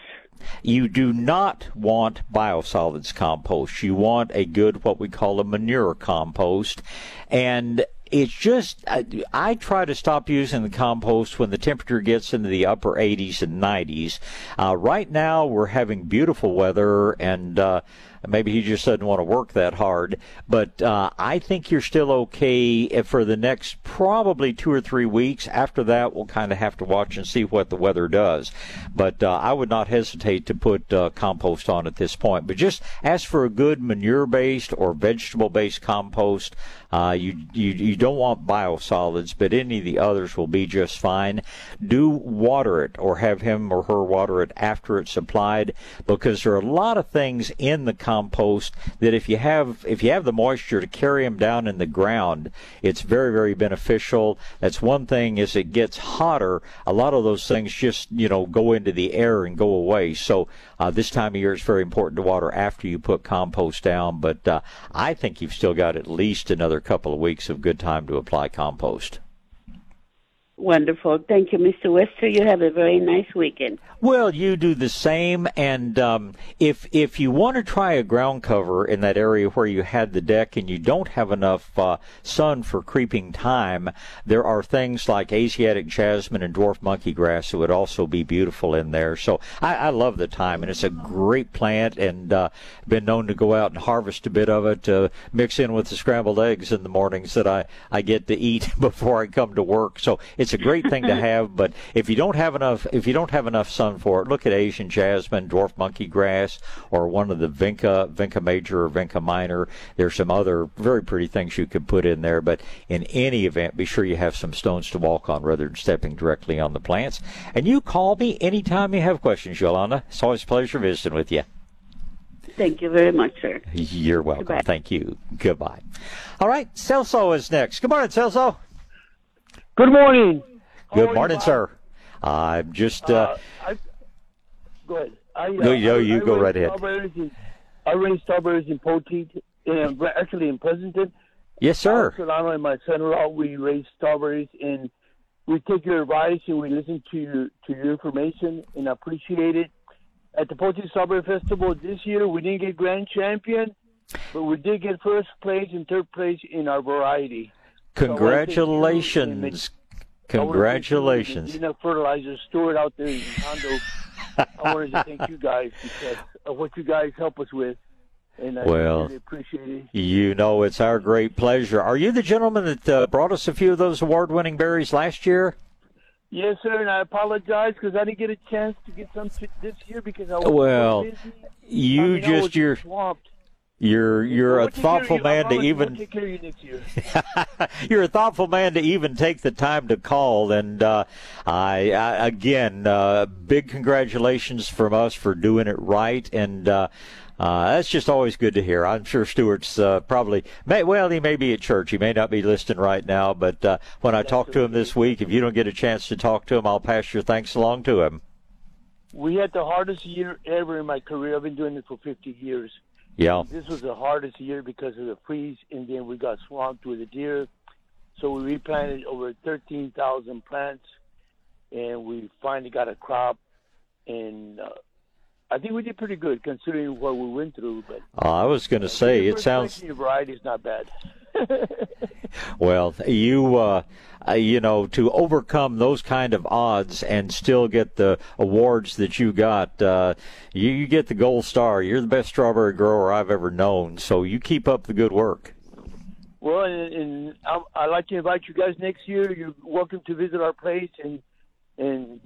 You do not want biosolids compost. You want a good, what we call a manure compost. And it's just I, I, try to stop using the compost when the temperature gets into the upper 80s and 90s. Uh, right now we're having beautiful weather and uh, Maybe he just doesn't want to work that hard. But uh, I think you're still okay for the next probably two or three weeks. After that, we'll kind of have to watch and see what the weather does. But uh, I would not hesitate to put uh, compost on at this point. But just ask for a good manure-based or vegetable-based compost. Uh, you, you you don't want biosolids, but any of the others will be just fine. Do water it, or have him or her water it after it's applied, because there are a lot of things in the compost that if you have if you have the moisture to carry them down in the ground, it's very very beneficial. That's one thing. As it gets hotter, a lot of those things just you know go into the air and go away. So uh, this time of year, it's very important to water after you put compost down. But uh, I think you've still got at least another couple of weeks of good time to apply compost. Wonderful. Thank you, Mr. Webster. You have a very nice weekend. Well, you do the same. And um, if if you want to try a ground cover in that area where you had the deck and you don't have enough uh, sun for creeping thyme, there are things like Asiatic jasmine and dwarf monkey grass that would also be beautiful in there. So I, I love the thyme, and it's a great plant. And uh, been known to go out and harvest a bit of it, to mix in with the scrambled eggs in the mornings that I I get to eat before I come to work. So it's it's a great thing to have, but if you don't have enough, if you don't have enough sun for it, look at Asian jasmine, dwarf monkey grass, or one of the vinca, vinca major or vinca minor. There's some other very pretty things you could put in there, but in any event, be sure you have some stones to walk on rather than stepping directly on the plants. And you call me anytime you have questions, Yolanda. It's always a pleasure visiting with you. Thank you very much, sir. You're welcome. Goodbye. Thank you. Goodbye. All right, Celso is next. Good morning, Celso. Good morning. Good morning, sir. I'm just. Uh, uh, I, go ahead. I, uh, no, you I, go right ahead. In, I raised strawberries in Poteet, in, actually in Pleasanton. Yes, sir. Solano and my son-in-law, we raise strawberries, and we take your advice and we listen to your, to your information and appreciate it. at the Poteet Strawberry Festival this year. We didn't get grand champion, but we did get first place and third place in our variety. Congratulations. Congratulations. Medina Fertilizer Stuart out there in Hondo. I wanted to thank you guys because of what you guys help us with. And I Well, really appreciate it. You know, it's our great pleasure. Are you the gentleman that uh, brought us a few of those award winning berries last year? Yes, sir, and I apologize because I didn't get a chance to get some this year because I was Well, busy. you I mean, just you're swamped. You're you're a We'll take care of thoughtful man to even take care you you're a thoughtful man to even take the time to call and uh, I, I again uh, big congratulations from us for doing it right and uh, uh, that's just always good to hear. I'm sure Stuart's uh, probably may, well. He may be at church. He may not be listening right now. But uh, when I talk to him this week, if you don't get a chance to talk to him, I'll pass your thanks along to him. We had the hardest year ever in my career. I've been doing it for 50 years. Yeah. This was the hardest year because of the freeze, and then we got swamped with the deer. So we replanted over 13,000 plants, and we finally got a crop. And uh, I think we did pretty good considering what we went through. But Uh, I was going to say it sounds variety is not bad. Well, you uh, uh, you know to overcome those kind of odds and still get the awards that you got, uh, you, you get the gold star. You're the best strawberry grower I've ever known. So you keep up the good work. Well, and, and I'd like to invite you guys next year. You're welcome to visit our place and and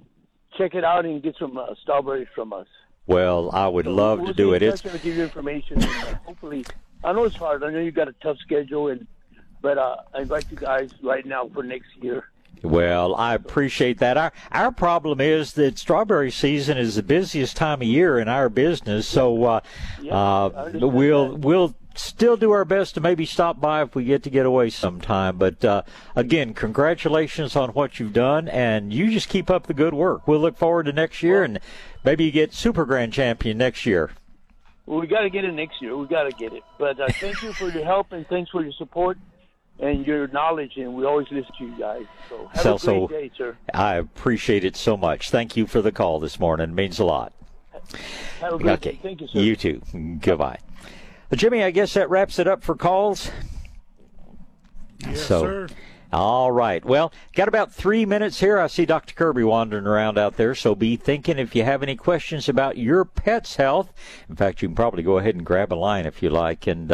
check it out and get some uh, strawberries from us. Well, I would love we'll to do it. It's give you information. hopefully, I know it's hard. I know you got a tough schedule, and but uh, I invite you guys right now for next year. Well, I appreciate that. Our our problem is that strawberry season is the busiest time of year in our business, so uh, uh, we'll we'll still do our best to maybe stop by if we get to get away sometime. But uh, again, congratulations on what you've done, and you just keep up the good work. We'll look forward to next year, and maybe you get super grand champion next year. Well, we got to get it next year. We got to get it. But uh, thank you for your help and thanks for your support and your knowledge. And we always listen to you guys. So have So- a so- great day, sir. I appreciate it so much. Thank you for the call this morning. It means a lot. Have a great Okay. day. Thank you, sir. You too. Goodbye. Well, Jimmy, I guess that wraps it up for calls. Yes, so, sir. All right. Well, got about three minutes here. I see Dr. Kirby wandering around out there, so be thinking if you have any questions about your pet's health. In fact, you can probably go ahead and grab a line if you like, and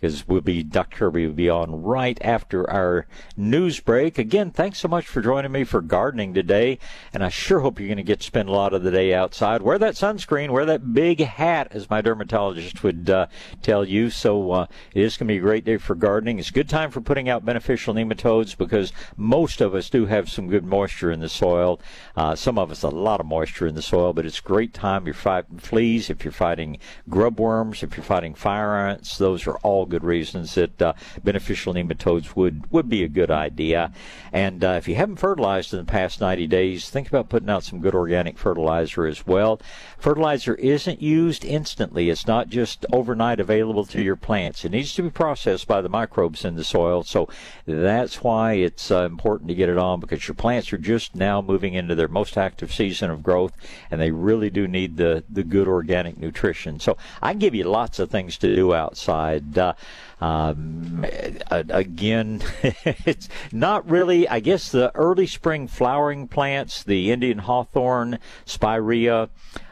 because we'll be Dr. Kirby will be on right after our news break. Again, thanks so much for joining me for gardening today, and I sure hope you're going to get to spend a lot of the day outside. Wear that sunscreen, wear that big hat, as my dermatologist would uh, tell you. So uh, it is going to be a great day for gardening. It's a good time for putting out beneficial nematodes because most of us do have some good moisture in the soil. Uh, some of us a lot of moisture in the soil, but it's a great time. You're fighting fleas, if you're fighting grub worms, if you're fighting fire ants. Those are all good reasons that uh, beneficial nematodes would would be a good idea. And uh, if you haven't fertilized in the past 90 days, think about putting out some good organic fertilizer as well. Fertilizer isn't used instantly. It's not just overnight available to your plants. It needs to be processed by the microbes in the soil. So that's why it's uh, important to get it on because your plants are just now moving into their most active season of growth and they really do need the, the good organic nutrition. So I give you lots of things to do outside. Uh, um, again, it's not really, I guess, the early spring flowering plants, the Indian hawthorn, spirea,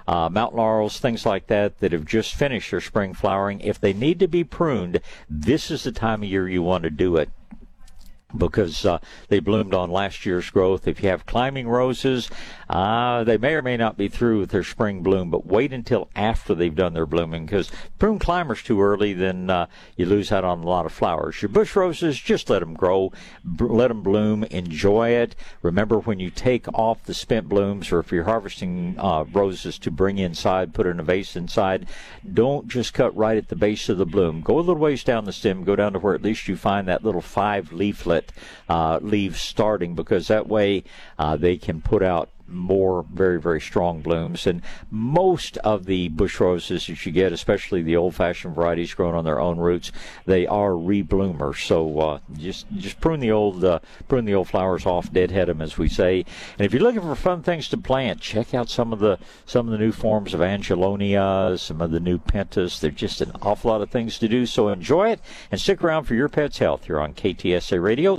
uh, mountain laurels, things like that, that have just finished their spring flowering. If they need to be pruned, this is the time of year you want to do it because uh, they bloomed on last year's growth. If you have climbing roses, uh, they may or may not be through with their spring bloom, but wait until after they've done their blooming because prune climbers too early, then uh, you lose out on a lot of flowers. Your bush roses, just let them grow, b- let them bloom, enjoy it. Remember when you take off the spent blooms, or if you're harvesting uh, roses to bring inside, put in a vase inside, don't just cut right at the base of the bloom. Go a little ways down the stem, go down to where at least you find that little five leaflet uh, leaves starting, because that way uh, they can put out more very, very strong blooms. And most of the bush roses that you get, especially the old-fashioned varieties grown on their own roots, they are rebloomers. So uh, just just prune the old uh, prune the old flowers off, deadhead them, as we say. And if you're looking for fun things to plant, check out some of the some of the new forms of angelonia, some of the new pentas. There's just an awful lot of things to do. So enjoy it and stick around for your pet's health here on KTSA Radio.